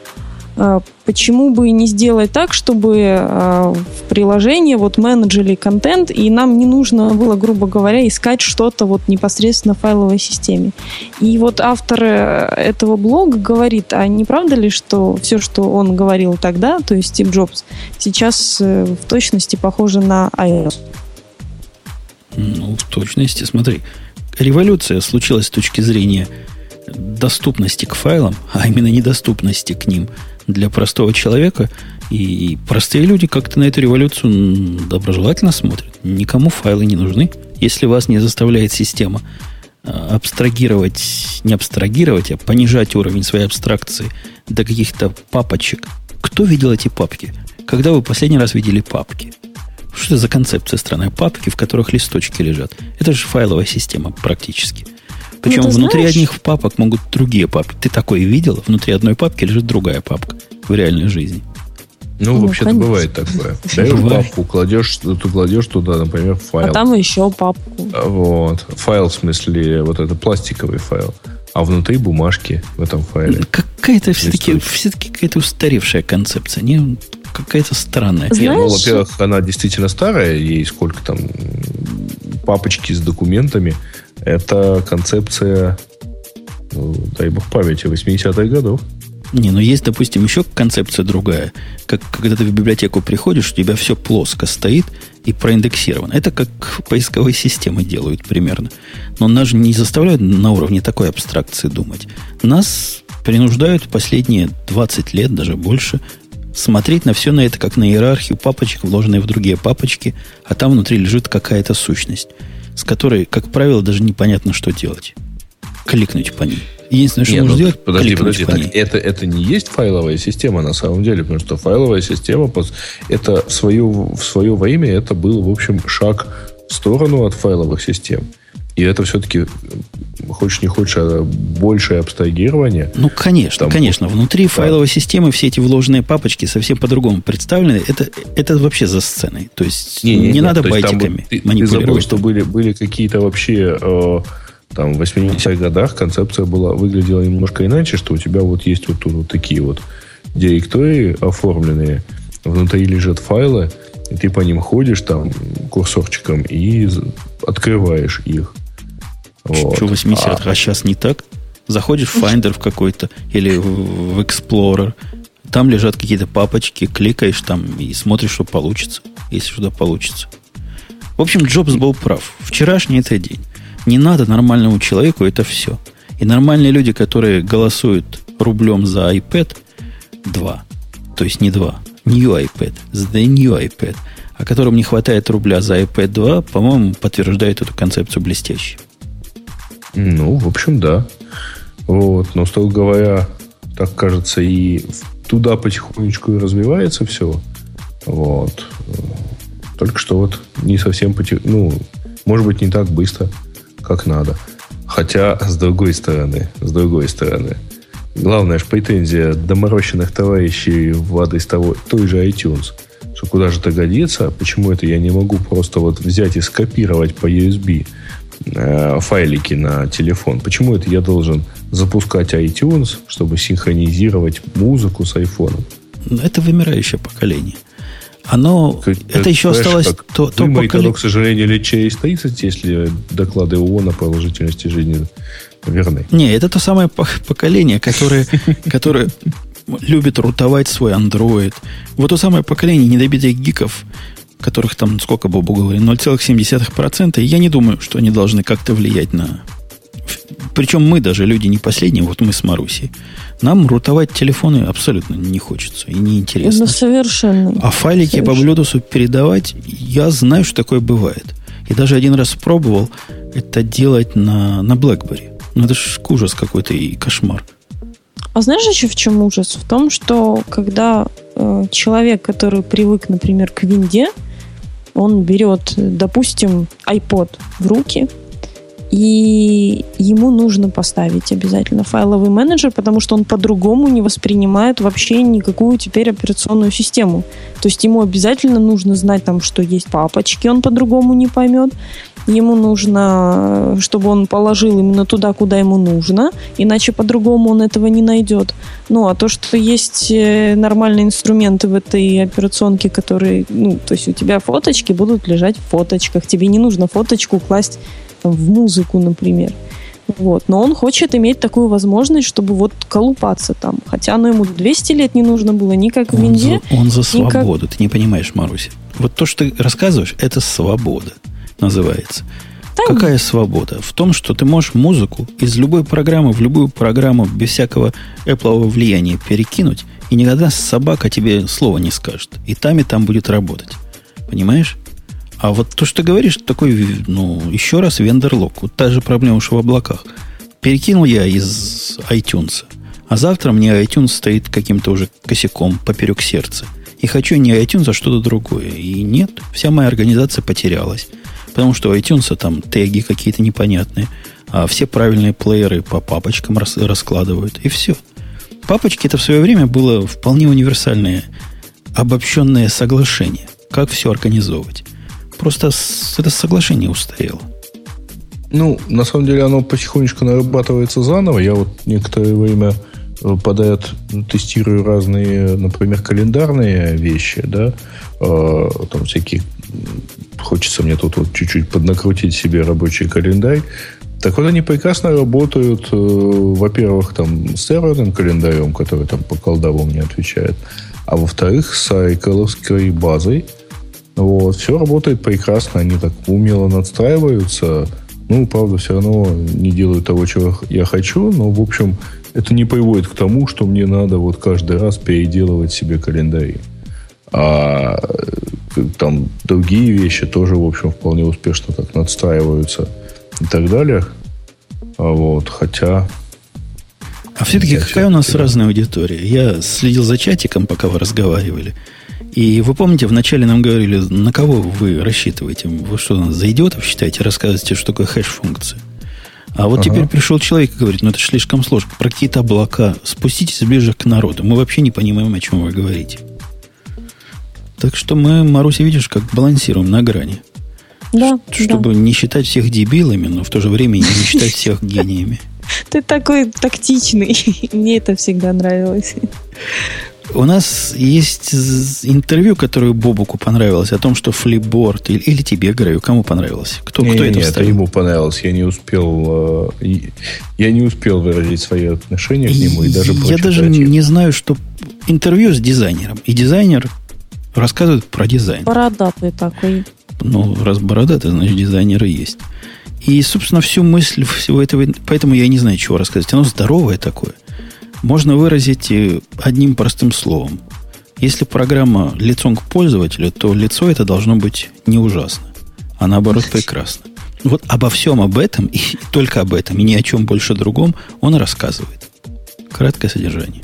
Speaker 3: почему бы не сделать так, чтобы а, в приложении вот менеджили контент, и нам не нужно было, грубо говоря, искать что-то вот непосредственно в файловой системе. И вот автор э, этого блога говорит, а не правда ли, что все, что он говорил тогда, то есть Стив Джобс, сейчас э, в точности похоже на iOS?
Speaker 1: Ну, в точности, смотри, революция случилась с точки зрения доступности к файлам, а именно недоступности к ним – для простого человека. И простые люди как-то на эту революцию доброжелательно смотрят. Никому файлы не нужны, если вас не заставляет система а, абстрагировать, не абстрагировать, а понижать уровень своей абстракции до каких-то папочек. Кто видел эти папки? Когда вы последний раз видели папки? Что это за концепция страны? Папки, в которых листочки лежат. Это же файловая система практически. Причем ну, внутри знаешь... одних папок могут другие папки. Ты такое видел? Внутри одной папки лежит другая папка в реальной жизни.
Speaker 2: Ну, ну вообще-то бывает такое. Даешь папку, кладешь, ты кладешь туда, например, файл.
Speaker 3: А там еще папку.
Speaker 2: А, вот. Файл, в смысле, вот это пластиковый файл. А внутри бумажки в этом файле.
Speaker 1: Какая-то все-таки, все-таки какая-то устаревшая концепция. Не, какая-то странная.
Speaker 2: Знаешь, Нет, ну, во-первых, она действительно старая, ей сколько там папочки с документами. Это концепция, ну, дай бог памяти, 80-х годов.
Speaker 1: Не, ну есть, допустим, еще концепция другая. Как когда ты в библиотеку приходишь, у тебя все плоско стоит и проиндексировано. Это как поисковые системы делают примерно. Но нас же не заставляют на уровне такой абстракции думать. Нас принуждают последние 20 лет, даже больше, смотреть на все на это как на иерархию папочек, вложенные в другие папочки, а там внутри лежит какая-то сущность, с которой, как правило, даже непонятно, что делать. Кликнуть по ней. Единственное, что Нет, нужно ну, сделать,
Speaker 2: подожди, подожди, по так ней. Это, это не есть файловая система на самом деле, потому что файловая система это в свое, в свое время это был, в общем, шаг в сторону от файловых систем. И это все-таки хочешь не хочешь, а большее абстрагирование.
Speaker 1: Ну, конечно, там, конечно. Внутри да. файловой системы все эти вложенные папочки совсем по-другому представлены. Это, это вообще за сценой. То есть не, не, не надо байтиками
Speaker 2: ты, манипулировать. Ты забыл, что были, были какие-то вообще... Э, там в 80-х годах концепция была, выглядела немножко иначе, что у тебя вот есть вот тут вот такие вот директории оформленные, внутри лежат файлы, и ты по ним ходишь там курсорчиком и открываешь их.
Speaker 1: Вот. Что 80-х, а, а сейчас не так? Заходишь в Finder в какой-то или в Explorer, там лежат какие-то папочки, кликаешь там и смотришь, что получится, если что получится. В общем, Джобс был прав. Вчерашний это день. Не надо нормальному человеку это все. И нормальные люди, которые голосуют рублем за iPad 2, то есть не 2, New iPad, the new iPad, а которым не хватает рубля за iPad 2, по-моему, подтверждает эту концепцию блестяще.
Speaker 2: Ну, в общем, да. Вот. Но, строго говоря, так кажется, и туда потихонечку и развивается все. Вот. Только что вот не совсем потих... ну, может быть, не так быстро, как надо. Хотя, с другой стороны, с другой стороны, главная же претензия доморощенных товарищей в адрес того, той же iTunes, что куда же это годится, почему это я не могу просто вот взять и скопировать по USB э, файлики на телефон, почему это я должен запускать iTunes, чтобы синхронизировать музыку с iPhone?
Speaker 1: Это вымирающее поколение. Оно, как, это еще осталось
Speaker 2: как то, то поколение... к сожалению, лет через 30, если доклады ООН о положительности жизни верны.
Speaker 1: Не, это то самое поколение, которое, которое любит рутовать свой Android. Вот то самое поколение недобитых гиков, которых там, сколько Бобу говорит, 0,7%, я не думаю, что они должны как-то влиять на... Причем мы даже, люди не последние, вот мы с Марусей. Нам рутовать телефоны абсолютно не хочется и не интересно.
Speaker 3: Ну, совершенно.
Speaker 1: А файлики совершенно. по Bluetooth передавать, я знаю, что такое бывает. И даже один раз пробовал это делать на, на BlackBerry. Ну, это ж ужас какой-то и кошмар.
Speaker 3: А знаешь еще в чем ужас? В том, что когда э, человек, который привык, например, к винде, он берет, допустим, iPod в руки, и ему нужно поставить обязательно файловый менеджер, потому что он по-другому не воспринимает вообще никакую теперь операционную систему. То есть ему обязательно нужно знать там, что есть папочки, он по-другому не поймет. Ему нужно, чтобы он положил именно туда, куда ему нужно, иначе по-другому он этого не найдет. Ну, а то, что есть э, нормальные инструменты в этой операционке, которые, ну, то есть у тебя фоточки будут лежать в фоточках, тебе не нужно фоточку класть в музыку, например. Вот. Но он хочет иметь такую возможность, чтобы вот колупаться там. Хотя оно ему 200 лет не нужно было ни как в Винде.
Speaker 1: Он за, он за свободу, как... ты не понимаешь, Маруся. Вот то, что ты рассказываешь, это свобода называется. Да. Какая свобода? В том, что ты можешь музыку из любой программы в любую программу без всякого Apple влияния перекинуть, и никогда собака тебе слова не скажет. И там, и там будет работать. Понимаешь? А вот то, что ты говоришь, такой, ну, еще раз вендерлок. Вот та же проблема, что в облаках. Перекинул я из iTunes, а завтра мне iTunes стоит каким-то уже косяком поперек сердца. И хочу не iTunes, а что-то другое. И нет, вся моя организация потерялась. Потому что у iTunes там теги какие-то непонятные, а все правильные плееры по папочкам рас, раскладывают. И все. Папочки это в свое время было вполне универсальное обобщенное соглашение. Как все организовывать. Просто это соглашение устарело.
Speaker 2: Ну, на самом деле оно потихонечку нарабатывается заново. Я вот некоторое время э, подряд тестирую разные, например, календарные вещи, да, э, там всякие хочется мне тут вот чуть-чуть поднакрутить себе рабочий календарь. Так вот, они прекрасно работают, э, во-первых, там, с серверным календарем, который там по колдову мне отвечает, а во-вторых, с айколовской базой – вот, все работает прекрасно, они так умело надстраиваются. Ну, правда, все равно не делают того, чего я хочу, но, в общем, это не приводит к тому, что мне надо вот каждый раз переделывать себе календари. А там другие вещи тоже, в общем, вполне успешно так надстраиваются и так далее. А вот, хотя...
Speaker 1: А все-таки какая у нас разная аудитория? Я следил за чатиком, пока вы разговаривали. И вы помните, вначале нам говорили, на кого вы рассчитываете? Вы что, за идиотов считаете, рассказываете, что такое хэш-функция? А вот ага. теперь пришел человек и говорит, ну это слишком сложно. Про какие-то облака. Спуститесь ближе к народу. Мы вообще не понимаем, о чем вы говорите. Так что мы, Маруся, видишь, как балансируем на грани.
Speaker 3: Да,
Speaker 1: Чтобы
Speaker 3: да.
Speaker 1: не считать всех дебилами, но в то же время не считать всех гениями.
Speaker 3: Ты такой тактичный. Мне это всегда нравилось.
Speaker 1: У нас есть интервью, которое Бобуку понравилось, о том, что флипборд, или, или тебе, говорю, кому понравилось? Кто,
Speaker 2: не,
Speaker 1: кто
Speaker 2: не,
Speaker 1: это
Speaker 2: вставил? ему понравилось. Я не успел, э, я не успел выразить свои отношения к нему и даже
Speaker 1: Я даже не знаю, что интервью с дизайнером. И дизайнер рассказывает про дизайн.
Speaker 3: Бородатый такой.
Speaker 1: Ну, раз бородатый, значит, дизайнеры есть. И, собственно, всю мысль всего этого... Поэтому я не знаю, чего рассказать. Оно здоровое такое можно выразить одним простым словом. Если программа лицом к пользователю, то лицо это должно быть не ужасно, а наоборот прекрасно. Вот обо всем об этом, и только об этом, и ни о чем больше другом он рассказывает. Краткое содержание.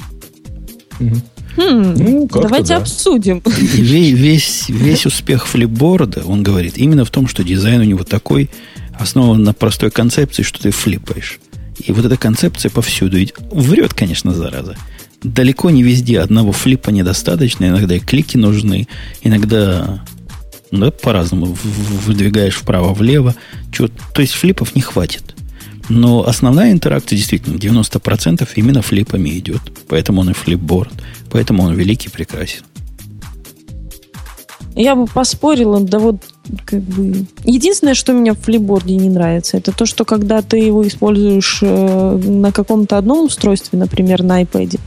Speaker 3: Хм, ну, давайте да. обсудим.
Speaker 1: Весь, весь, весь успех флипборда, он говорит, именно в том, что дизайн у него такой, основан на простой концепции, что ты флипаешь. И вот эта концепция повсюду. Ведь врет, конечно, зараза. Далеко не везде одного флипа недостаточно. Иногда и клики нужны. Иногда да, по-разному выдвигаешь вправо-влево. То есть флипов не хватит. Но основная интеракция действительно 90% именно флипами идет. Поэтому он и флипборд. Поэтому он великий, прекрасен.
Speaker 3: Я бы поспорила, да вот как бы... Единственное, что мне в флипборде не нравится, это то, что когда ты его используешь э, на каком-то одном устройстве, например, на iPad,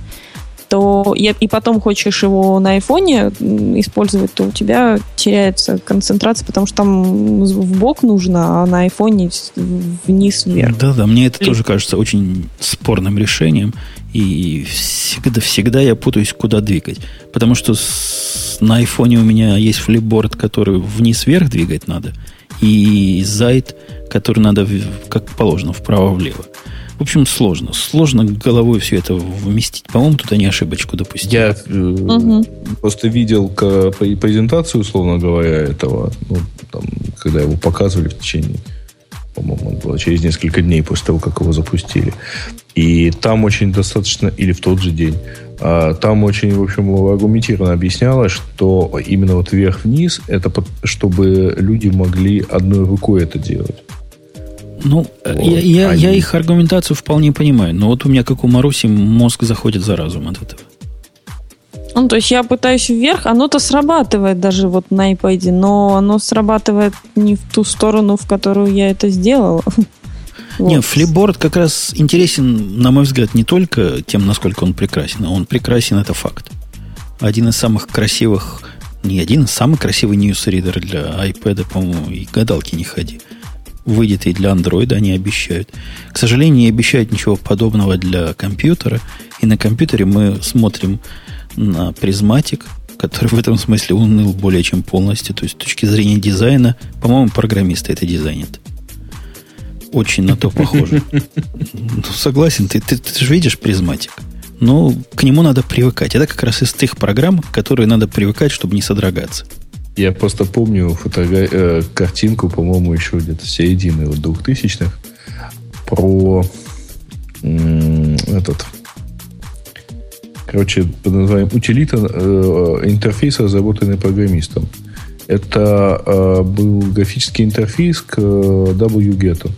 Speaker 3: то и потом хочешь его на айфоне использовать, то у тебя теряется концентрация, потому что там в бок нужно, а на айфоне вниз-вверх.
Speaker 1: Да-да, мне это тоже кажется очень спорным решением. И всегда, всегда я путаюсь, куда двигать. Потому что с, на айфоне у меня есть флипборд, который вниз-вверх двигать надо, и зайд, который надо, как положено, вправо-влево. В общем, сложно. Сложно головой все это вместить. По-моему, тут они ошибочку допустили.
Speaker 2: Я э, угу. просто видел к, презентацию, условно говоря, этого, ну, там, когда его показывали в течение по-моему, было через несколько дней после того, как его запустили. И там очень достаточно, или в тот же день, а, там очень, в общем, аргументированно объяснялось, что именно вот вверх-вниз, это чтобы люди могли одной рукой это делать.
Speaker 1: Ну, вот. я, я, Они... я их аргументацию вполне понимаю, но вот у меня, как у Маруси, мозг заходит за разум от этого.
Speaker 3: Ну, то есть я пытаюсь вверх, оно-то срабатывает даже вот на iPad, но оно срабатывает не в ту сторону, в которую я это сделала.
Speaker 1: Вот. Не, Flipboard как раз интересен, на мой взгляд, не только тем, насколько он прекрасен, а он прекрасен, это факт. Один из самых красивых, не один, самый красивый newsreader для iPad, по-моему, и гадалки не ходи. Выйдет и для Android, они обещают. К сожалению, не обещают ничего подобного для компьютера. И на компьютере мы смотрим на Prismatic, который в этом смысле уныл более чем полностью. То есть, с точки зрения дизайна, по-моему, программисты это дизайнят. Очень на то похоже. Ну, согласен, ты, ты, ты же видишь Prismatic. Но к нему надо привыкать. Это как раз из тех программ, которые надо привыкать, чтобы не содрогаться.
Speaker 2: Я просто помню фотогра... э, картинку, по-моему, еще где-то середины 2000-х про м- этот короче, под названием утилита э, интерфейс, разработанный программистом. Это э, был графический интерфейс к э, WGET.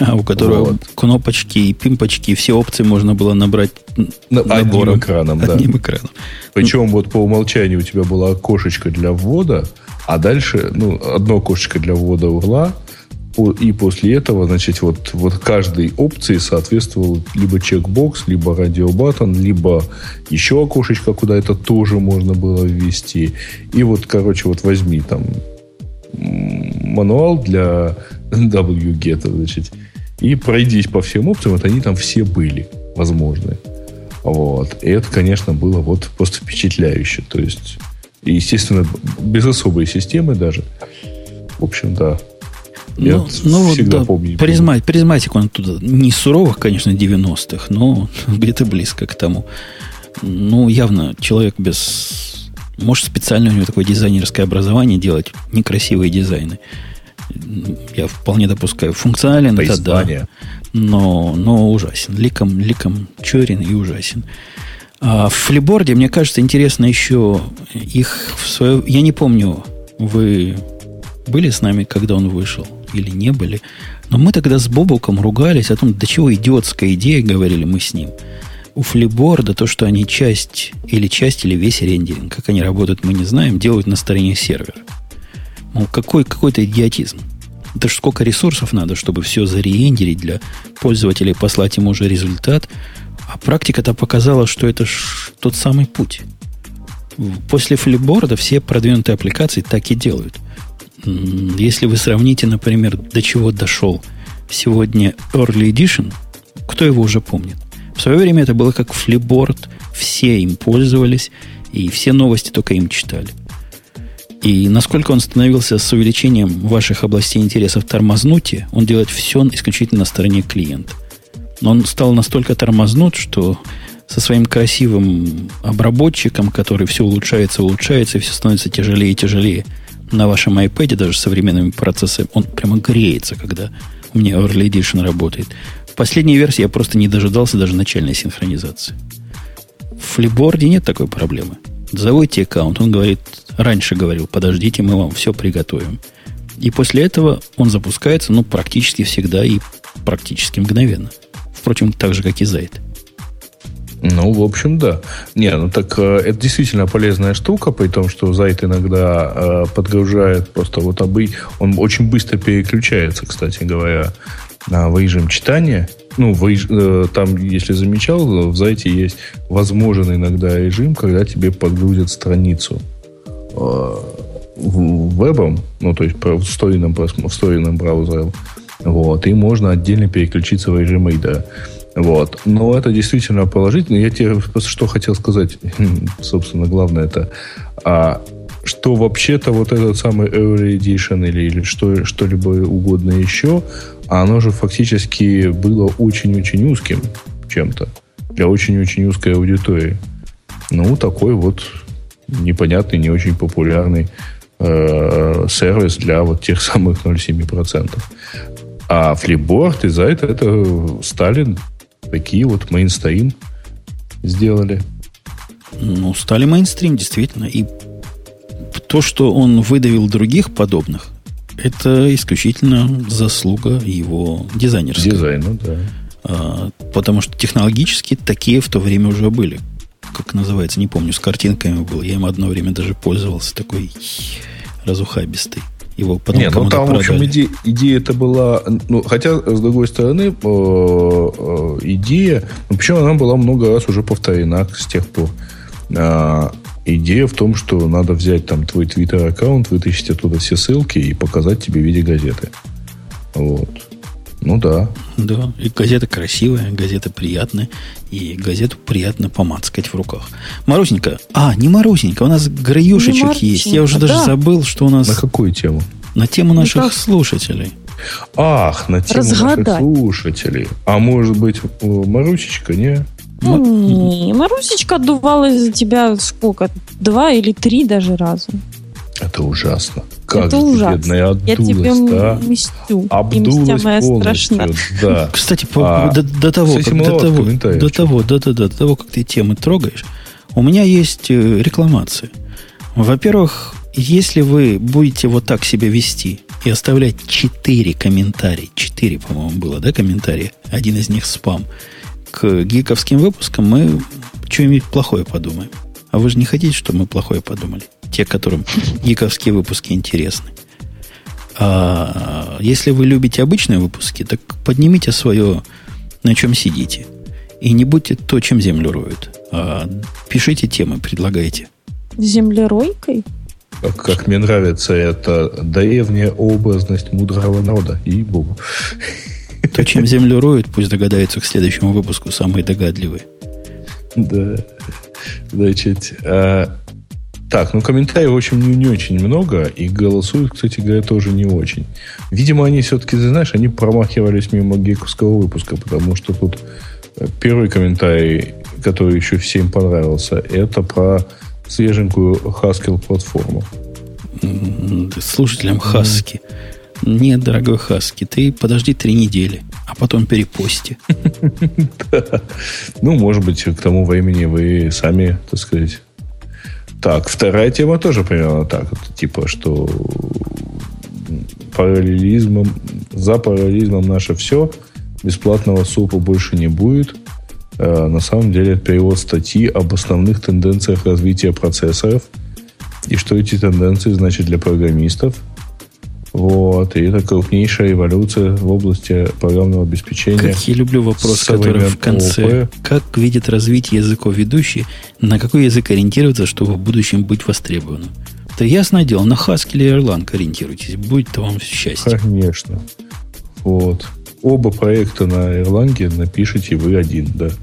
Speaker 1: А, у которого вот. кнопочки и пимпочки, все опции можно было набрать
Speaker 2: На, одним экраном.
Speaker 1: Одним да. экраном.
Speaker 2: Причем вот по умолчанию у тебя было окошечко для ввода, а дальше, ну, одно окошечко для ввода угла, и после этого, значит, вот, вот каждой опции соответствовал либо чекбокс, либо радиобаттон, либо еще окошечко, куда это тоже можно было ввести. И вот, короче, вот возьми там мануал для WGET, значит, и пройдись по всем опциям, вот они там все были возможны. Вот. И это, конечно, было вот просто впечатляюще. То есть, естественно, без особой системы даже. В общем, да,
Speaker 1: я ну, ну всегда да, помню. Призматик, призматик он туда не суровых, конечно, 90-х, но где-то близко к тому. Ну, явно человек без... Может, специально у него такое дизайнерское образование делать некрасивые дизайны. Я вполне допускаю. Функционален это да. Но, но ужасен. Ликом, ликом черен и ужасен. А в флиборде, мне кажется, интересно еще их в свое... Я не помню, вы были с нами, когда он вышел, или не были. Но мы тогда с Бобуком ругались о том, до чего идиотская идея, говорили мы с ним. У флиборда то, что они часть или часть, или весь рендеринг, как они работают, мы не знаем, делают на стороне сервера. Мол, какой, какой-то идиотизм. Это ж сколько ресурсов надо, чтобы все зарендерить для пользователей, послать ему уже результат. А практика-то показала, что это ж тот самый путь. После флипборда все продвинутые аппликации так и делают. Если вы сравните, например, до чего дошел сегодня Early Edition, кто его уже помнит? В свое время это было как флипборд, все им пользовались, и все новости только им читали. И насколько он становился с увеличением ваших областей интересов тормознутие, он делает все исключительно на стороне клиента. Но он стал настолько тормознут, что со своим красивым обработчиком, который все улучшается, улучшается, и все становится тяжелее и тяжелее на вашем iPad, даже с современными процессами, он прямо греется, когда у меня Early Edition работает. В последней версии я просто не дожидался даже начальной синхронизации. В флиборде нет такой проблемы. Заводите аккаунт, он говорит, раньше говорил, подождите, мы вам все приготовим. И после этого он запускается, ну, практически всегда и практически мгновенно. Впрочем, так же, как и Зайд.
Speaker 2: Ну, в общем, да. Не, ну так э, это действительно полезная штука, при том, что Зайт иногда э, подгружает просто вот обы... Он очень быстро переключается, кстати говоря, в режим читания. Ну, в, э, там, если замечал, в Зайте есть возможен иногда режим, когда тебе подгрузят страницу вебом, ну, то есть встроенным, встроенным браузером. Вот, и можно отдельно переключиться в режим рейдера. Вот. Но это действительно положительно. Я тебе что хотел сказать, собственно, главное это, а, что вообще-то вот этот самый Early Edition или, или что, что-либо угодно еще, оно же фактически было очень-очень узким чем-то для очень-очень узкой аудитории. Ну, такой вот непонятный, не очень популярный э, сервис для вот тех самых 0,7%. А Flipboard и Zite это стали такие вот мейнстрим сделали.
Speaker 1: Ну, стали мейнстрим, действительно. И то, что он выдавил других подобных, это исключительно заслуга его дизайнерской.
Speaker 2: Дизайну, да.
Speaker 1: А, потому что технологически такие в то время уже были. Как называется, не помню, с картинками был. Я им одно время даже пользовался, такой разухабистый. Его потом
Speaker 2: Не, ну там, продали. в общем, идея, идея это была... Ну, хотя, с другой стороны, э, э, идея... Ну, причем она была много раз уже повторена с тех пор. Э, идея в том, что надо взять там твой твиттер-аккаунт, вытащить оттуда все ссылки и показать тебе в виде газеты. Вот. Ну да.
Speaker 1: Да, и газета красивая, газета приятная, и газету приятно помацкать в руках. Марусенька, а, не Марусенька, у нас граюшечек есть. Я уже да. даже забыл, что у нас...
Speaker 2: На какую тему?
Speaker 1: На тему наших ну, слушателей.
Speaker 2: Ах, на тему Разгадать. наших слушателей. А может быть, Марусечка, не?
Speaker 3: Не, Марусечка отдувала из-за тебя сколько? Два или три даже раза.
Speaker 2: Это ужасно. Как
Speaker 3: это ужасно. бедная
Speaker 2: отдулась, Я тебе да? мстю. Обдулась моя страшна.
Speaker 1: Да. Кстати, по, а, до, до, того, как, до, того, до, того, до, до, до, до того, как ты темы трогаешь, у меня есть э, рекламация. Во-первых, если вы будете вот так себя вести и оставлять 4 комментария, 4, по-моему, было, да, комментария, один из них спам, к гиковским выпускам, мы что-нибудь плохое подумаем. А вы же не хотите, чтобы мы плохое подумали? Те, которым гиковские выпуски интересны. А если вы любите обычные выпуски, так поднимите свое, на чем сидите. И не будьте то, чем землю роют. А пишите темы, предлагайте.
Speaker 3: Землеройкой?
Speaker 2: Как, как мне нравится это древняя образность мудрого народа. И богу.
Speaker 1: То, чем землю роют, пусть догадаются к следующему выпуску самые догадливые.
Speaker 2: Да. Значит, а, так, ну комментариев, в общем, не, не очень много, и голосуют, кстати говоря, тоже не очень. Видимо, они все-таки, знаешь, они промахивались мимо гековского выпуска, потому что тут э, первый комментарий, который еще всем понравился, это про свеженькую Haskell платформу.
Speaker 1: Слушателям Хаски. Нет, дорогой Хаски, ты подожди три недели, а потом перепости.
Speaker 2: Ну, может быть, к тому времени вы сами, так сказать... Так, вторая тема тоже примерно так. Типа, что параллелизмом, за параллелизмом наше все, бесплатного супа больше не будет. Э, на самом деле, это перевод статьи об основных тенденциях развития процессоров и что эти тенденции значат для программистов. Вот, и это крупнейшая эволюция в области программного обеспечения.
Speaker 1: Как я люблю вопрос, который в конце. ОП. Как видит развитие языков ведущий, на какой язык ориентироваться, чтобы в будущем быть востребованным? Это ясное дело, на Haskell или Erlang ориентируйтесь. Будет вам счастье.
Speaker 2: Конечно. Вот. Оба проекта на Erlang напишите вы один, да.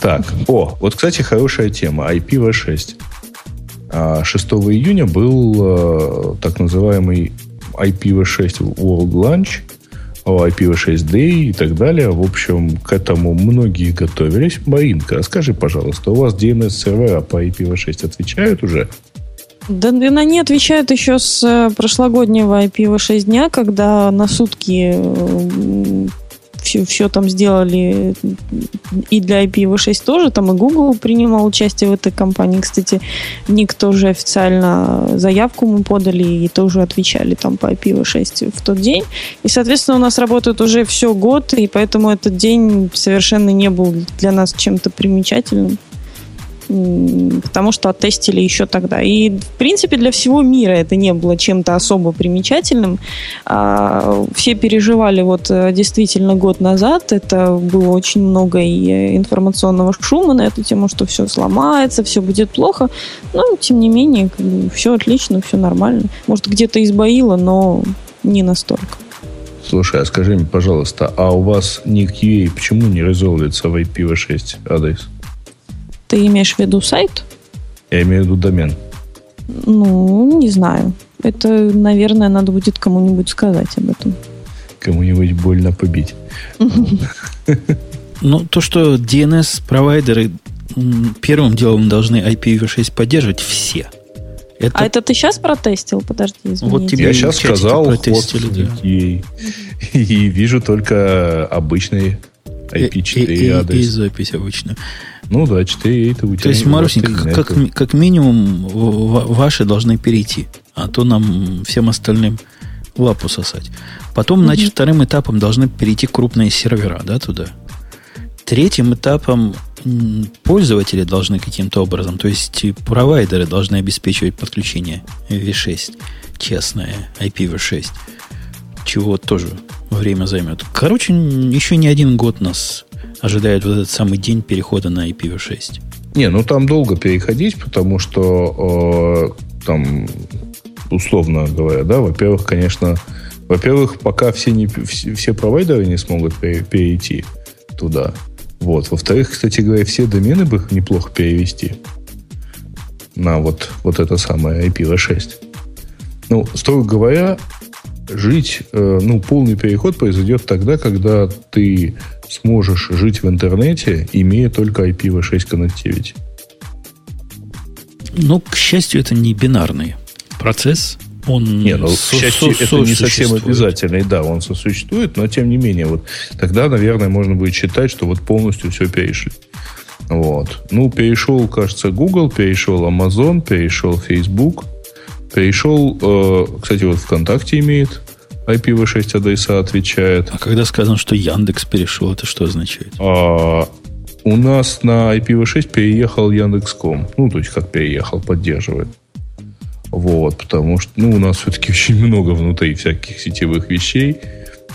Speaker 2: Так, о, вот, кстати, хорошая тема. IPv6. 6 а июня был э, так называемый IPv6 World Launch, IPv6 Day и так далее. В общем, к этому многие готовились. Маринка, расскажи, пожалуйста, у вас DNS-сервера по IPv6 отвечают уже?
Speaker 3: Да, они отвечают еще с э, прошлогоднего IPv6 дня, когда на сутки все, все там сделали и для IPv6 тоже, там и Google принимал участие в этой кампании. Кстати, Ник тоже официально заявку мы подали и тоже отвечали там по IPv6 в тот день. И, соответственно, у нас работает уже все год, и поэтому этот день совершенно не был для нас чем-то примечательным потому что оттестили еще тогда. И, в принципе, для всего мира это не было чем-то особо примечательным. А, все переживали вот э, действительно год назад. Это было очень много и э, информационного шума на эту тему, что все сломается, все будет плохо. Но, тем не менее, все отлично, все нормально. Может, где-то избоило, но не настолько.
Speaker 2: Слушай, а скажи мне, пожалуйста, а у вас ник UA почему не резолвится в IPv6 адрес?
Speaker 3: Ты имеешь в виду сайт?
Speaker 2: Я имею в виду домен.
Speaker 3: Ну, не знаю. Это, наверное, надо будет кому-нибудь сказать об этом.
Speaker 2: Кому-нибудь больно побить.
Speaker 1: Ну, то, что DNS-провайдеры первым делом должны IPv6 поддерживать все.
Speaker 3: Это... А это ты сейчас протестил? Подожди,
Speaker 2: извините. Вот тебе Я сейчас сказал протестили, да. и, и вижу только обычный IP4 и, и, адрес.
Speaker 1: И, и запись обычную.
Speaker 2: Ну да, 4 это у тебя.
Speaker 1: То есть, Марусенька, как, как, как минимум ваши должны перейти, а то нам всем остальным лапу сосать. Потом, mm-hmm. значит, вторым этапом должны перейти крупные сервера, да, туда. Третьим этапом пользователи должны каким-то образом, то есть провайдеры должны обеспечивать подключение V6, честное IPv6, чего тоже время займет. Короче, еще не один год нас ожидает вот этот самый день перехода на IPv6?
Speaker 2: Не, ну там долго переходить, потому что э, там, условно говоря, да, во-первых, конечно, во-первых, пока все, не, все, все провайдеры не смогут перейти туда. Вот. Во-вторых, кстати говоря, все домены бы неплохо перевести на вот, вот это самое IPv6. Ну, строго говоря, жить, э, ну, полный переход произойдет тогда, когда ты сможешь жить в интернете, имея только IPv6 connectivity.
Speaker 1: Ну, к счастью, это не бинарный процесс. Он
Speaker 2: не, ну, к счастью, это не совсем обязательно. да, он сосуществует, но тем не менее, вот тогда, наверное, можно будет считать, что вот полностью все перешли. Вот. Ну, перешел, кажется, Google, перешел Amazon, перешел Facebook, перешел, э, кстати, вот ВКонтакте имеет IPv6 адреса отвечает.
Speaker 1: А когда сказано, что Яндекс перешел, это что означает?
Speaker 2: А, у нас на IPv6 переехал Яндекс.ком. Ну, то есть, как переехал, поддерживает. Вот, потому что, ну, у нас все-таки очень много внутри всяких сетевых вещей.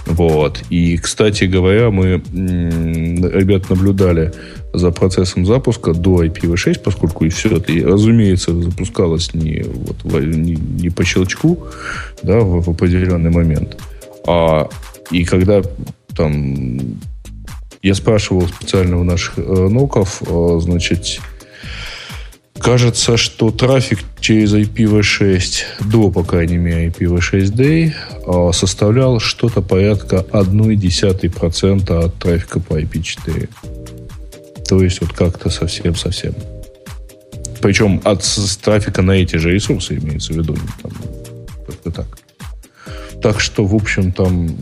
Speaker 2: Вот. И, кстати говоря, мы, ребят, наблюдали за процессом запуска до IPv6, поскольку и все это, разумеется, запускалось не, вот, не, не по щелчку, да, в, в определенный момент. А, и когда там я спрашивал специально у наших э, ноков, э, значит, кажется, что трафик через IPv6 до, по крайней мере, IPv6Day э, составлял что-то порядка 0,1% от трафика по IP4. То есть вот как-то совсем-совсем. Причем от трафика на эти же ресурсы имеется в виду. Там, как-то так. так что, в общем, там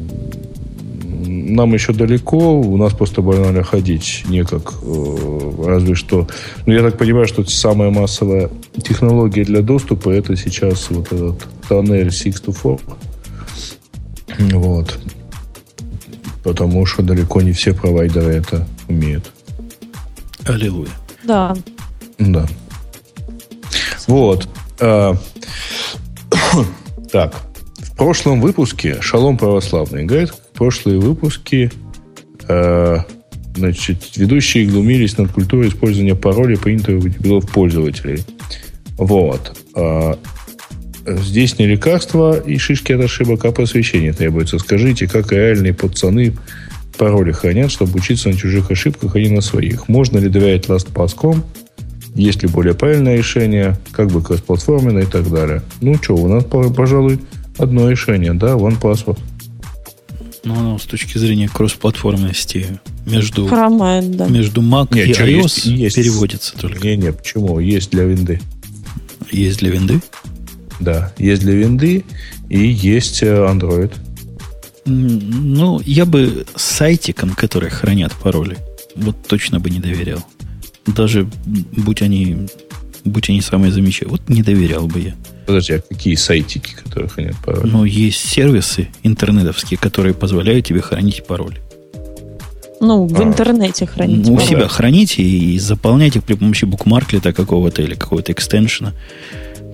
Speaker 2: нам еще далеко, у нас просто банально ходить некак, э, разве что. Ну, я так понимаю, что самая массовая технология для доступа это сейчас вот этот тоннель 6 to 4. Вот. Потому что далеко не все провайдеры это умеют.
Speaker 1: Аллилуйя.
Speaker 3: Да.
Speaker 2: Да. Вот. А, так. В прошлом выпуске Шалом Православный говорит, прошлые выпуски э, значит, ведущие глумились над культурой использования паролей, принятых у пользователей. Вот. А, здесь не лекарство и шишки от ошибок, а посвящение требуется. Скажите, как реальные пацаны пароли хранят, чтобы учиться на чужих ошибках, а не на своих? Можно ли доверять LastPass.com? Есть ли более правильное решение? Как бы кросс-платформенно и так далее? Ну, что, у нас, пожалуй, одно решение, да, OnePassword.
Speaker 1: Ну, оно с точки зрения кроссплатформенности между,
Speaker 3: Хромает, да.
Speaker 1: между Mac
Speaker 2: Нет,
Speaker 1: и
Speaker 2: что,
Speaker 1: iOS
Speaker 2: есть, есть.
Speaker 1: переводится только.
Speaker 2: Не, не, почему? Есть для винды.
Speaker 1: Есть для винды?
Speaker 2: Да, есть для винды и есть э, Android.
Speaker 1: Ну, я бы сайтикам, которые хранят пароли, вот точно бы не доверял. Даже будь они, будь они самые замечательные. Вот не доверял бы я.
Speaker 2: Подожди, а какие сайтики, которые хранят пароли?
Speaker 1: Но есть сервисы интернетовские, которые позволяют тебе хранить пароли.
Speaker 3: Ну, в
Speaker 2: А.
Speaker 3: интернете хранить.
Speaker 1: Ну, у
Speaker 3: пароль.
Speaker 1: себя храните и заполняйте их при помощи букмарклета какого-то или какого-то экстеншена.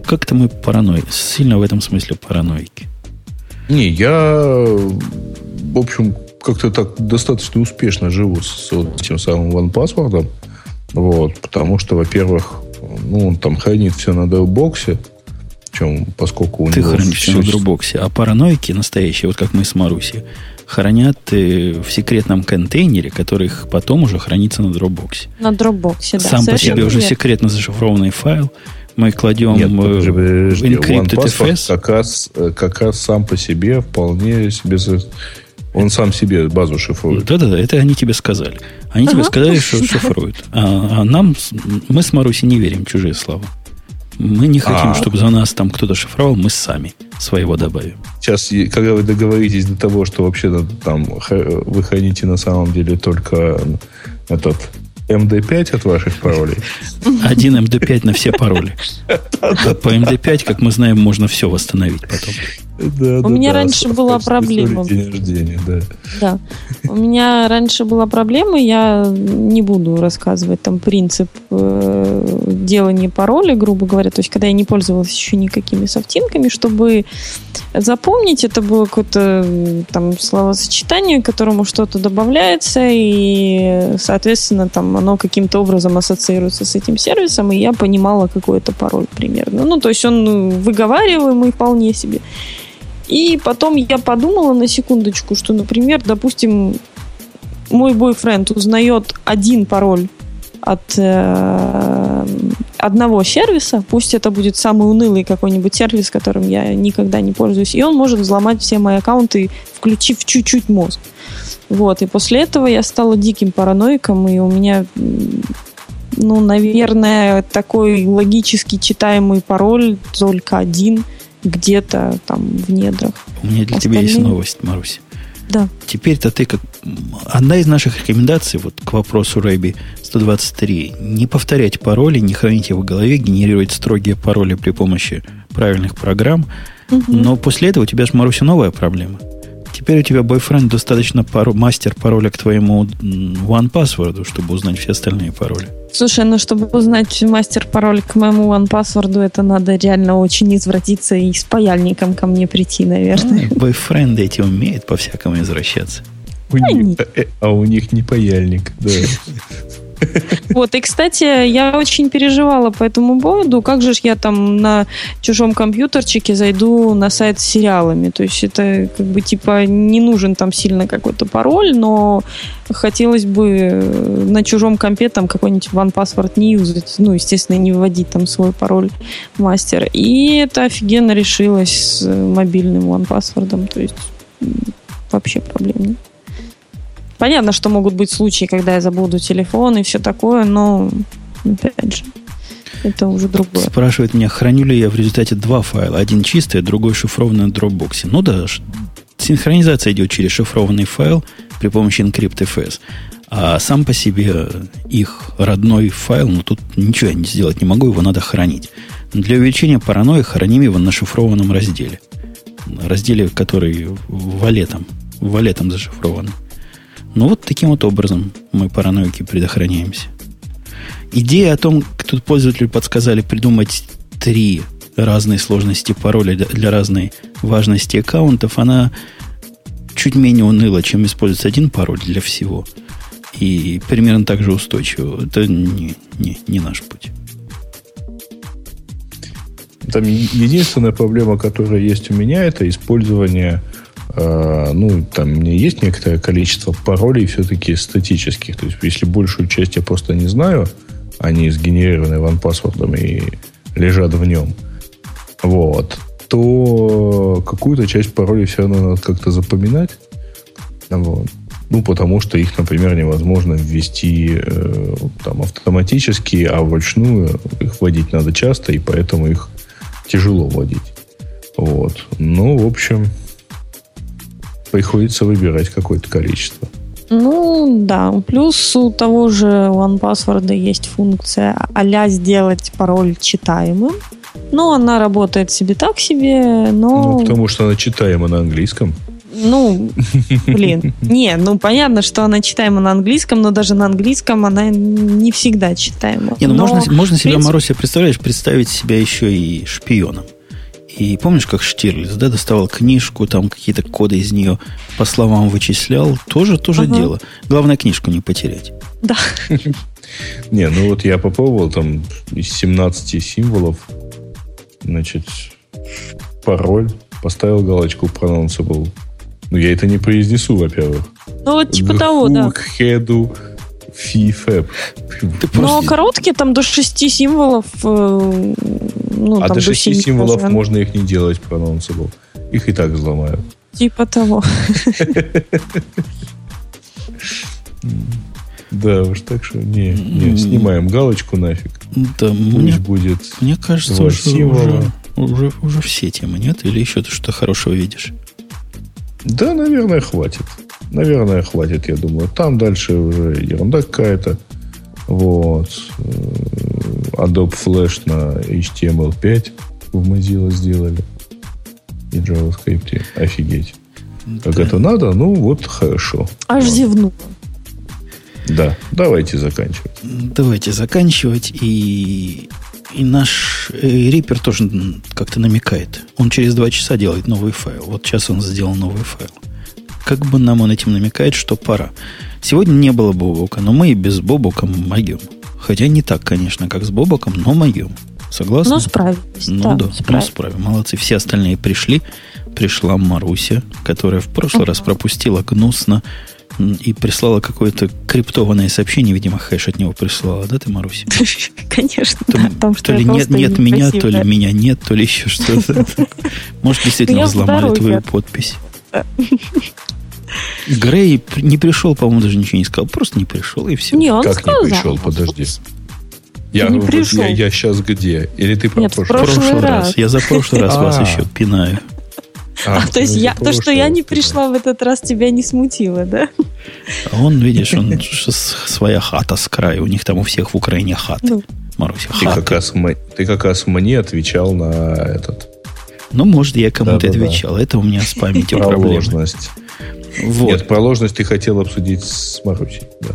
Speaker 1: Как-то мы паранои, сильно в этом смысле параноики.
Speaker 2: Не, я, в общем, как-то так достаточно успешно живу с вот этим самым OnePassword. Вот, потому что, во-первых, ну, он там хранит все на Dropbox, чем, поскольку у
Speaker 1: Ты
Speaker 2: него
Speaker 1: хранишь все на дробоксе, а параноики настоящие, вот как мы с Маруси, хранят э, в секретном контейнере, который их потом уже хранится на дробоксе.
Speaker 3: На Dropbox, да.
Speaker 1: Сам по себе
Speaker 3: совершенно
Speaker 1: уже секретно зашифрованный файл. Мы кладем
Speaker 2: Нет,
Speaker 1: э,
Speaker 2: подожди,
Speaker 1: в
Speaker 2: подожди.
Speaker 1: encrypted FS.
Speaker 2: как раз, э, как раз сам по себе вполне себе... за- Он сам себе базу шифрует.
Speaker 1: Да-да-да, это они тебе сказали. Они тебе
Speaker 3: Ага.
Speaker 1: сказали, что шифруют. А, а нам, мы с Маруси не верим в чужие слова. Мы не хотим,
Speaker 2: А.
Speaker 1: чтобы за нас там кто-то шифровал, мы сами своего добавим.
Speaker 2: Сейчас, когда вы договоритесь до того, что вообще-то там вы храните на самом деле только этот MD5 от ваших паролей,
Speaker 1: Один MD5 на все пароли. По MD5, как мы знаем, можно все восстановить потом.
Speaker 2: Да,
Speaker 3: У меня раньше была проблема.
Speaker 2: День рождения, да.
Speaker 3: Да. У меня раньше была проблема, я не буду рассказывать там принцип э, делания пароля, грубо говоря, то есть когда я не пользовалась еще никакими софтинками, чтобы запомнить, это было какое-то там словосочетание, к которому что-то добавляется, и, соответственно, там оно каким-то образом ассоциируется с этим сервисом, и я понимала, какой это пароль примерно. Ну, то есть он выговариваемый вполне себе. И потом я подумала на секундочку, что, например, допустим, мой бойфренд узнает один пароль от э, одного сервиса, пусть это будет самый унылый какой-нибудь сервис, которым я никогда не пользуюсь, и он может взломать все мои аккаунты, включив чуть-чуть мозг. Вот, и после этого я стала диким параноиком, и у меня, ну, наверное, такой логически читаемый пароль только один где-то там в недрах.
Speaker 1: У меня для тебя есть
Speaker 3: Остальные?
Speaker 1: новость, Марусь.
Speaker 3: Да.
Speaker 1: Теперь-то ты как... Одна из наших рекомендаций вот к вопросу Рэби 123. Не повторять пароли, не хранить их в голове, генерировать строгие пароли при помощи правильных программ.
Speaker 3: Мгм.
Speaker 1: Но после этого у тебя же, Маруся, новая проблема. Теперь у тебя бойфренд достаточно пару, мастер пароля к твоему м, OnePassword, чтобы узнать все остальные пароли.
Speaker 3: Слушай, ну чтобы узнать мастер-пароль к моему OnePassword, это надо реально очень извратиться и с паяльником ко мне прийти, наверное.
Speaker 1: А, Бойфренды эти умеют по-всякому извращаться.
Speaker 2: У них- э, а у них не паяльник, да.
Speaker 3: Вот, и, кстати, я очень переживала по этому поводу. Как же я там на чужом компьютерчике зайду на сайт с сериалами? То есть это как бы типа не нужен там сильно какой-то пароль, но хотелось бы э, на чужом компе там какой-нибудь OnePassword не юзать. Ну, естественно, не вводить там свой пароль мастер. И это офигенно решилось с мобильным OnePassword. То есть вообще проблем нет. Понятно, что могут быть случаи, когда я забуду телефон и все такое, но опять же, это уже другое.
Speaker 1: Спрашивает меня, храню ли я в результате два файла. Один чистый, другой шифрованный на Dropbox. Ну да, синхронизация идет через шифрованный файл при помощи EncryptFS. А сам по себе их родной файл, ну тут ничего я не сделать не могу, его надо хранить. Для увеличения паранойи храним его на шифрованном разделе. Разделе, который валетом, валетом зашифрован. Ну вот таким вот образом мы параноики предохраняемся. Идея о том, тут пользователи подсказали придумать три разные сложности пароля для разной важности аккаунтов, она чуть менее уныла, чем использовать один пароль для всего. И примерно так же устойчиво. Это не, не, не наш путь.
Speaker 2: Там единственная проблема, которая есть у меня, это использование ну, там у есть некоторое количество паролей все-таки статических. То есть, если большую часть я просто не знаю, они сгенерированы ванпаспортом и лежат в нем, вот, то какую-то часть паролей все равно надо как-то запоминать. Вот. Ну, потому что их, например, невозможно ввести э, там, автоматически, а вручную их вводить надо часто, и поэтому их тяжело вводить. Вот. Ну, в общем, приходится выбирать какое-то количество.
Speaker 3: Ну, да. Плюс у того же OnePassword есть функция а сделать пароль читаемым. Ну, она работает себе так себе, но...
Speaker 2: Ну, потому что она читаема на английском.
Speaker 3: Ну, блин. Не, ну понятно, что она читаема на английском, но даже на английском она не всегда читаема.
Speaker 1: Не, ну но, можно, можно себя, принципе... Маруся, представляешь, представить себя еще и шпионом. И помнишь, как Штирлиц, да, доставал книжку, там какие-то коды из нее по словам вычислял? Тоже, тоже ага. дело. Главное, книжку не потерять.
Speaker 3: Да.
Speaker 2: Не, ну вот я попробовал там из 17 символов, значит, пароль, поставил галочку pronounceable. Ну, я это не произнесу, во-первых.
Speaker 3: Ну, вот типа того, да.
Speaker 2: Хеду, фифэп.
Speaker 3: Ну, а короткие там до шести символов э,
Speaker 2: ну, а до 6 символов даже. можно их не делать pronounceable. Их и так взломают.
Speaker 3: Типа того.
Speaker 2: Да, уж так что не, не снимаем галочку нафиг.
Speaker 1: Да, мне, будет. Мне кажется, уже, уже, уже, уже все темы нет, или еще ты что-то хорошего видишь?
Speaker 2: Да, наверное, хватит. Наверное, хватит, я думаю. Там дальше уже ерунда какая-то. Вот. Adobe Flash на HTML5 в Mozilla сделали. И JavaScript. Офигеть. Как да. это надо? Ну, вот хорошо.
Speaker 3: Аж вот. зевнула.
Speaker 2: Да, давайте заканчивать.
Speaker 1: Давайте заканчивать. И, и наш Рипер тоже как-то намекает. Он через два часа делает новый файл. Вот сейчас он сделал новый файл. Как бы нам он этим намекает, что пора. Сегодня не было Бобока, но мы и без Бобока могем. Хотя не так, конечно, как с Бобоком, но моем. Согласны?
Speaker 3: Ну, справились.
Speaker 1: Ну, да, да справились. ну, справились. Молодцы. Все остальные пришли. Пришла Маруся, которая в прошлый uh-huh. раз пропустила гнусно и прислала какое-то криптованное сообщение, видимо, хэш от него прислала, да, ты, Маруся?
Speaker 3: Конечно, то, да,
Speaker 1: там, то ли нет, нет меня, то ли меня нет, то ли еще что-то. Может, действительно взломали твою подпись. Грей не пришел, по-моему, даже ничего не сказал. Просто не пришел, и все.
Speaker 3: Не, он
Speaker 2: как
Speaker 3: сказал.
Speaker 2: не пришел? Подожди. Я, не пришел. Я, я сейчас где? Или ты про
Speaker 3: Нет,
Speaker 2: прошлый,
Speaker 3: прошлый, прошлый раз. раз?
Speaker 1: Я за прошлый раз вас а. еще пинаю.
Speaker 3: А, а, то есть я, то, что я не пришла в этот раз, тебя не смутило, да?
Speaker 1: А он, видишь, он своя хата с края. У них там у всех в Украине хаты. Ну,
Speaker 2: Маруся, ты, Как раз, ты как раз мне отвечал на этот.
Speaker 1: Ну, может, я кому-то да, отвечал. Да. Это у меня с памятью проблемы.
Speaker 2: Вот. Нет, про ложность ты хотел обсудить с Марусей. Да.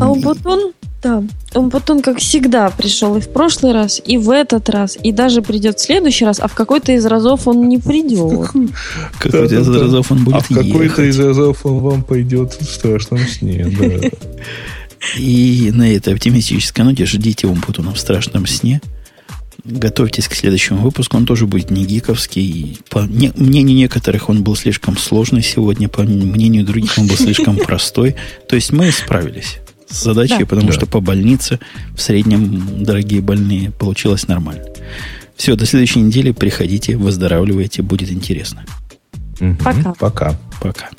Speaker 3: А вот он, да, он потом, как всегда, пришел и в прошлый раз, и в этот раз, и даже придет в следующий раз, а в какой-то из разов он не придет.
Speaker 1: Какой-то из разов он будет А в
Speaker 2: какой-то из разов он вам пойдет в страшном сне, да.
Speaker 1: И на этой оптимистической ноте ждите Умпутуна в страшном сне. Готовьтесь к следующему выпуску. Он тоже будет не гиковский. По не, мнению некоторых он был слишком сложный сегодня, по мнению других он был слишком простой. То есть мы справились с задачей, да. потому да. что по больнице в среднем, дорогие больные, получилось нормально. Все, до следующей недели приходите, выздоравливайте, будет интересно.
Speaker 3: Пока.
Speaker 2: Пока.
Speaker 1: Пока.